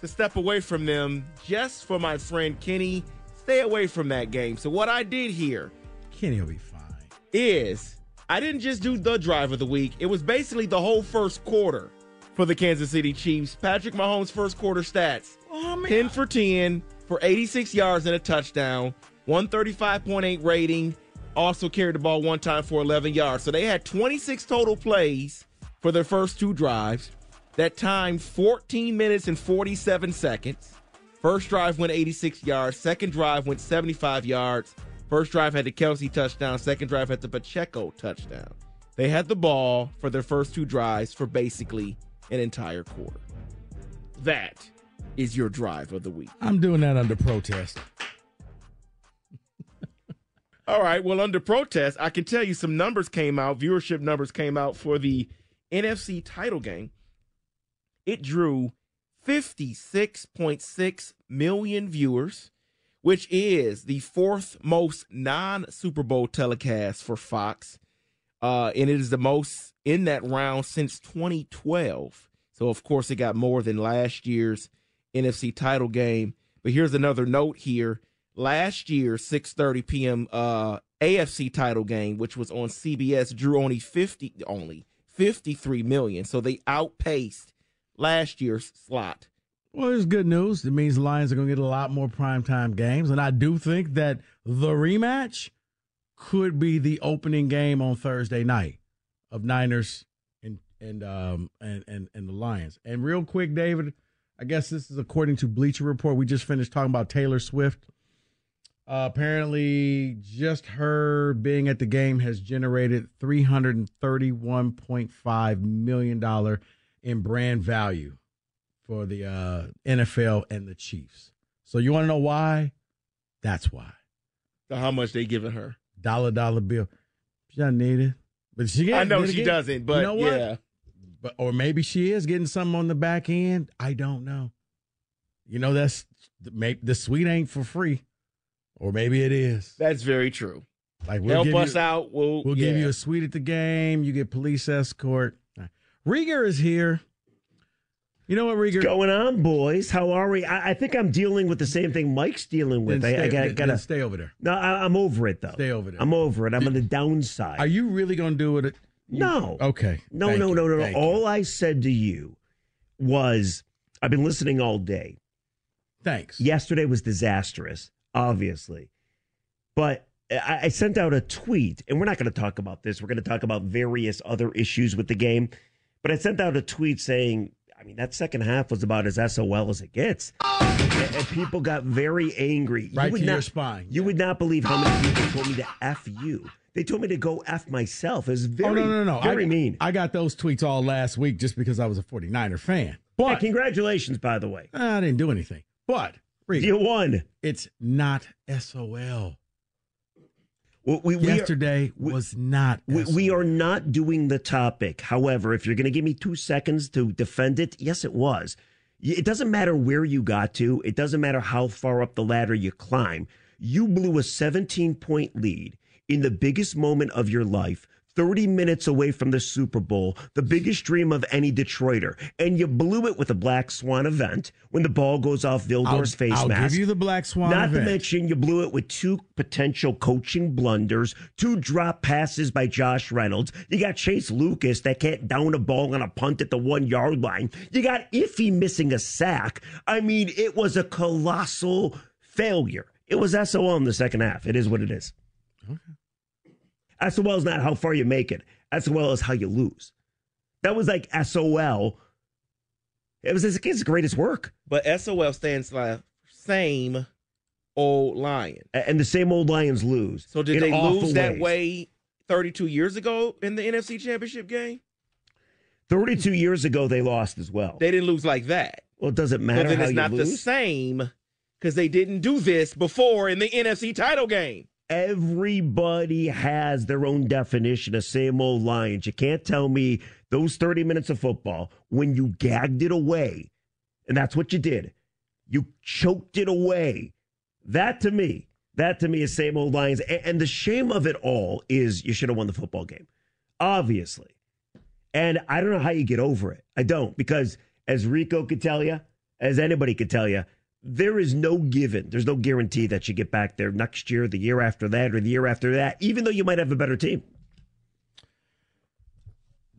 to step away from them just for my friend Kenny. Stay away from that game. So what I did here, Kenny will be fine. Is I didn't just do the drive of the week. It was basically the whole first quarter for the Kansas City Chiefs. Patrick Mahomes' first quarter stats: oh, 10 for 10 for 86 yards and a touchdown, 135.8 rating. Also carried the ball one time for 11 yards. So they had 26 total plays for their first two drives. That time 14 minutes and 47 seconds. First drive went 86 yards. Second drive went 75 yards. First drive had the Kelce touchdown. Second drive had the Pacheco touchdown. They had the ball for their first two drives for basically an entire quarter. That is your drive of the week. I'm doing that under protest. All right. Well, under protest, I can tell you some numbers came out. Viewership numbers came out for the NFC title game it drew 56.6 million viewers, which is the fourth most non Super Bowl telecast for Fox. Uh, and it is the most in that round since 2012. So, of course, it got more than last year's NFC title game. But here's another note here. Last year, 6:30 p.m. Uh, AFC title game, which was on CBS, drew only 50 only 53 million. So they outpaced last year's slot. Well, it's good news. It means the Lions are going to get a lot more primetime games. And I do think that the rematch could be the opening game on Thursday night of Niners and and um and, and, and the Lions. And real quick, David, I guess this is according to Bleacher Report. We just finished talking about Taylor Swift. Uh, apparently, just her being at the game has generated $331.5 million in brand value for the uh, NFL and the Chiefs. So you want to know why? That's why. So how much they giving her? Dollar dollar bill. She doesn't need it, but she. I know she doesn't, but you know yeah. But or maybe she is getting something on the back end. I don't know. You know that's maybe the suite ain't for free, or maybe it is. That's very true. Like we'll help us you, out. We'll we'll yeah. give you a suite at the game. You get police escort. Rieger is here. You know what, Rieger? What's going on, boys? How are we? I, I think I'm dealing with the same thing Mike's dealing with. Then I, I stay- gotta, stay over there. No, I, I'm over it though. Stay over there. I'm over it. I'm on the downside. Are you really going to do it? You- No. Okay. No, Thank no, no, no, no. Thank you. All I said to you was I've been listening all day. Thanks. Yesterday was disastrous, obviously. But I, I sent out a tweet, and we're not going to talk about this. We're going to talk about various other issues with the game. But I sent out a tweet saying, I mean, that second half was about as SOL as it gets. And, and people got very angry. Right would to not, your spine. You would not believe how many people told me to F you. They told me to go F myself. It was oh, very, oh, no, no, no. very I, mean. I got those tweets all last week just because I was a 49er fan. But congratulations, by the way. I didn't do anything. But You won. it's not SOL. We, we, we are- Yesterday was not. We, we are not doing the topic. However, if you're going to give me two seconds to defend it, yes, it was. It doesn't matter where you got to. It doesn't matter how far up the ladder you climb. You blew a 17 point lead in the biggest moment of your life, 30 minutes away from the Super Bowl, the biggest dream of any Detroiter. And you blew it with a Black Swan event when the ball goes off Vildor's I'll, face I'll mask. give you the Black Swan Not event. to mention, you blew it with two potential coaching blunders, two drop passes by Josh Reynolds. You got Chase Lucas that can't down a ball on a punt at the one yard line. You got Iffy missing a sack. I mean, it was a colossal failure. It was SOL in the second half. It is what it is. SOL is not how far you make it. SOL is how you lose. That was like SOL. It was his, his greatest work. But SOL stands for same old lion. And the same old Lions lose. So did they lose that ways. way 32 years ago in the NFC Championship game? 32 years ago, they lost as well. They didn't lose like that. Well, it doesn't matter so then it's not the same because they didn't do this before in the NFC title game. Everybody has their own definition of same old Lions. You can't tell me those 30 minutes of football when you gagged it away, and that's what you did. You choked it away. That to me, that to me is same old Lions. And the shame of it all is you should have won the football game, obviously. And I don't know how you get over it. I don't, because as Rico could tell you, as anybody could tell you, there is no given. There's no guarantee that you get back there next year, the year after that, or the year after that, even though you might have a better team.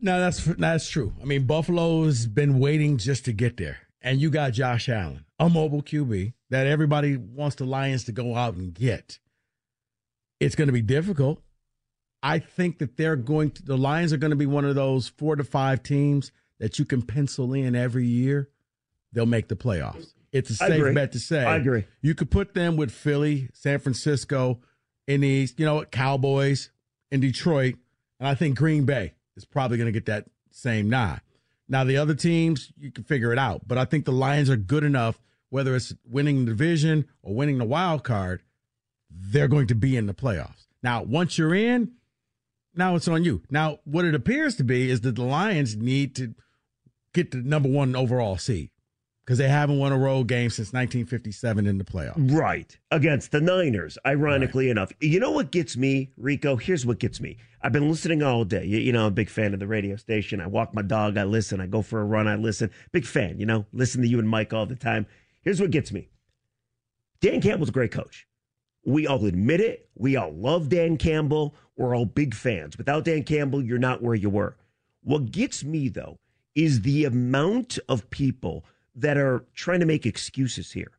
No, that's that's true. I mean, Buffalo's been waiting just to get there, and you got Josh Allen, a mobile QB that everybody wants the Lions to go out and get. It's going to be difficult. I think that they're going to. The Lions are going to be one of those four to five teams that you can pencil in every year. They'll make the playoffs. It's a safe bet to say. I agree. You could put them with Philly, San Francisco, in the East, you know, Cowboys, in Detroit, and I think Green Bay is probably going to get that same nod. Now, the other teams, you can figure it out, but I think the Lions are good enough, whether it's winning the division or winning the wild card, they're going to be in the playoffs. Now, once you're in, now it's on you. Now, what it appears to be is that the Lions need to get the number one overall seed because they haven't won a road game since 1957 in the playoffs. Right. Against the Niners, ironically enough. You know what gets me, Rico? Here's what gets me. I've been listening all day. You, you know, I'm a big fan of the radio station. I walk my dog, I listen. I go for a run, I listen. Big fan, you know, listen to you and Mike all the time. Here's what gets me Dan Campbell's a great coach. We all admit it. We all love Dan Campbell. We're all big fans. Without Dan Campbell, you're not where you were. What gets me, though, is the amount of people that are trying to make excuses here.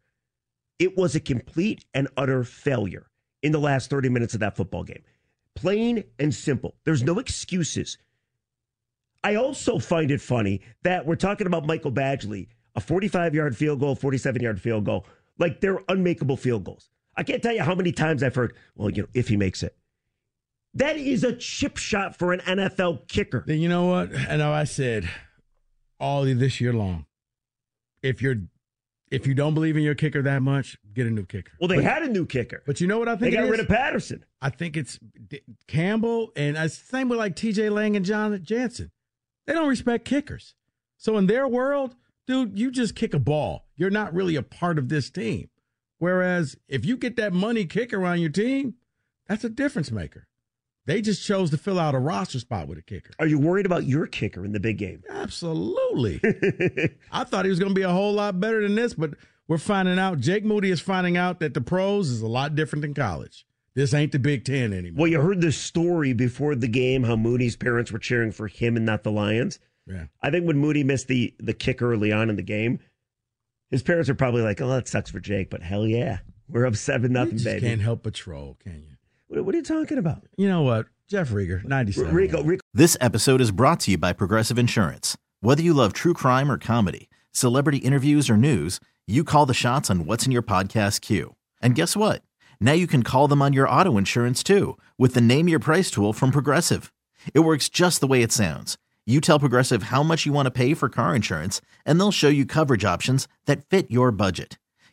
It was a complete and utter failure in the last 30 minutes of that football game. Plain and simple. There's no excuses. I also find it funny that we're talking about Michael Badgley, a 45 yard field goal, 47 yard field goal, like they're unmakeable field goals. I can't tell you how many times I've heard, well, you know, if he makes it. That is a chip shot for an NFL kicker. Then you know what? I know I said all this year long. If you're if you don't believe in your kicker that much, get a new kicker. Well, they But- had a new kicker. But you know what I think They got rid of Patterson. I think it's D- Campbell and uh, same with like T.J. Lang and Jon Jansen. They don't respect kickers. So in their world, dude, you just kick a ball. You're not really a part of this team. Whereas if you get that money kicker on your team, that's a difference maker. They just chose to fill out a roster spot with a kicker. Are you worried about your kicker in the big game? Absolutely. I thought he was going to be a whole lot better than this, but we're finding out. Jake Moody is finding out that the pros is a lot different than college. This ain't the Big Ten anymore. Well, you heard the story before the game how Moody's parents were cheering for him and not the Lions. Yeah. I think when Moody missed the the kick early on in the game, his parents are probably like, "Oh, that sucks for Jake," but hell yeah, we're up seven nothing, baby. Can't help but troll, can you? What, what, are you talking about? You know what, Jeff Rieger, ninety-seven. Rico, Rico. This episode is brought to you by Progressive Insurance. Whether you love true crime or comedy, celebrity interviews or news, you call the shots on what's in your podcast queue. And guess what? Now you can call them on your auto insurance too with the Name Your Price tool from Progressive. It works just the way it sounds. You tell Progressive how much you want to pay for car insurance, and they'll show you coverage options that fit your budget.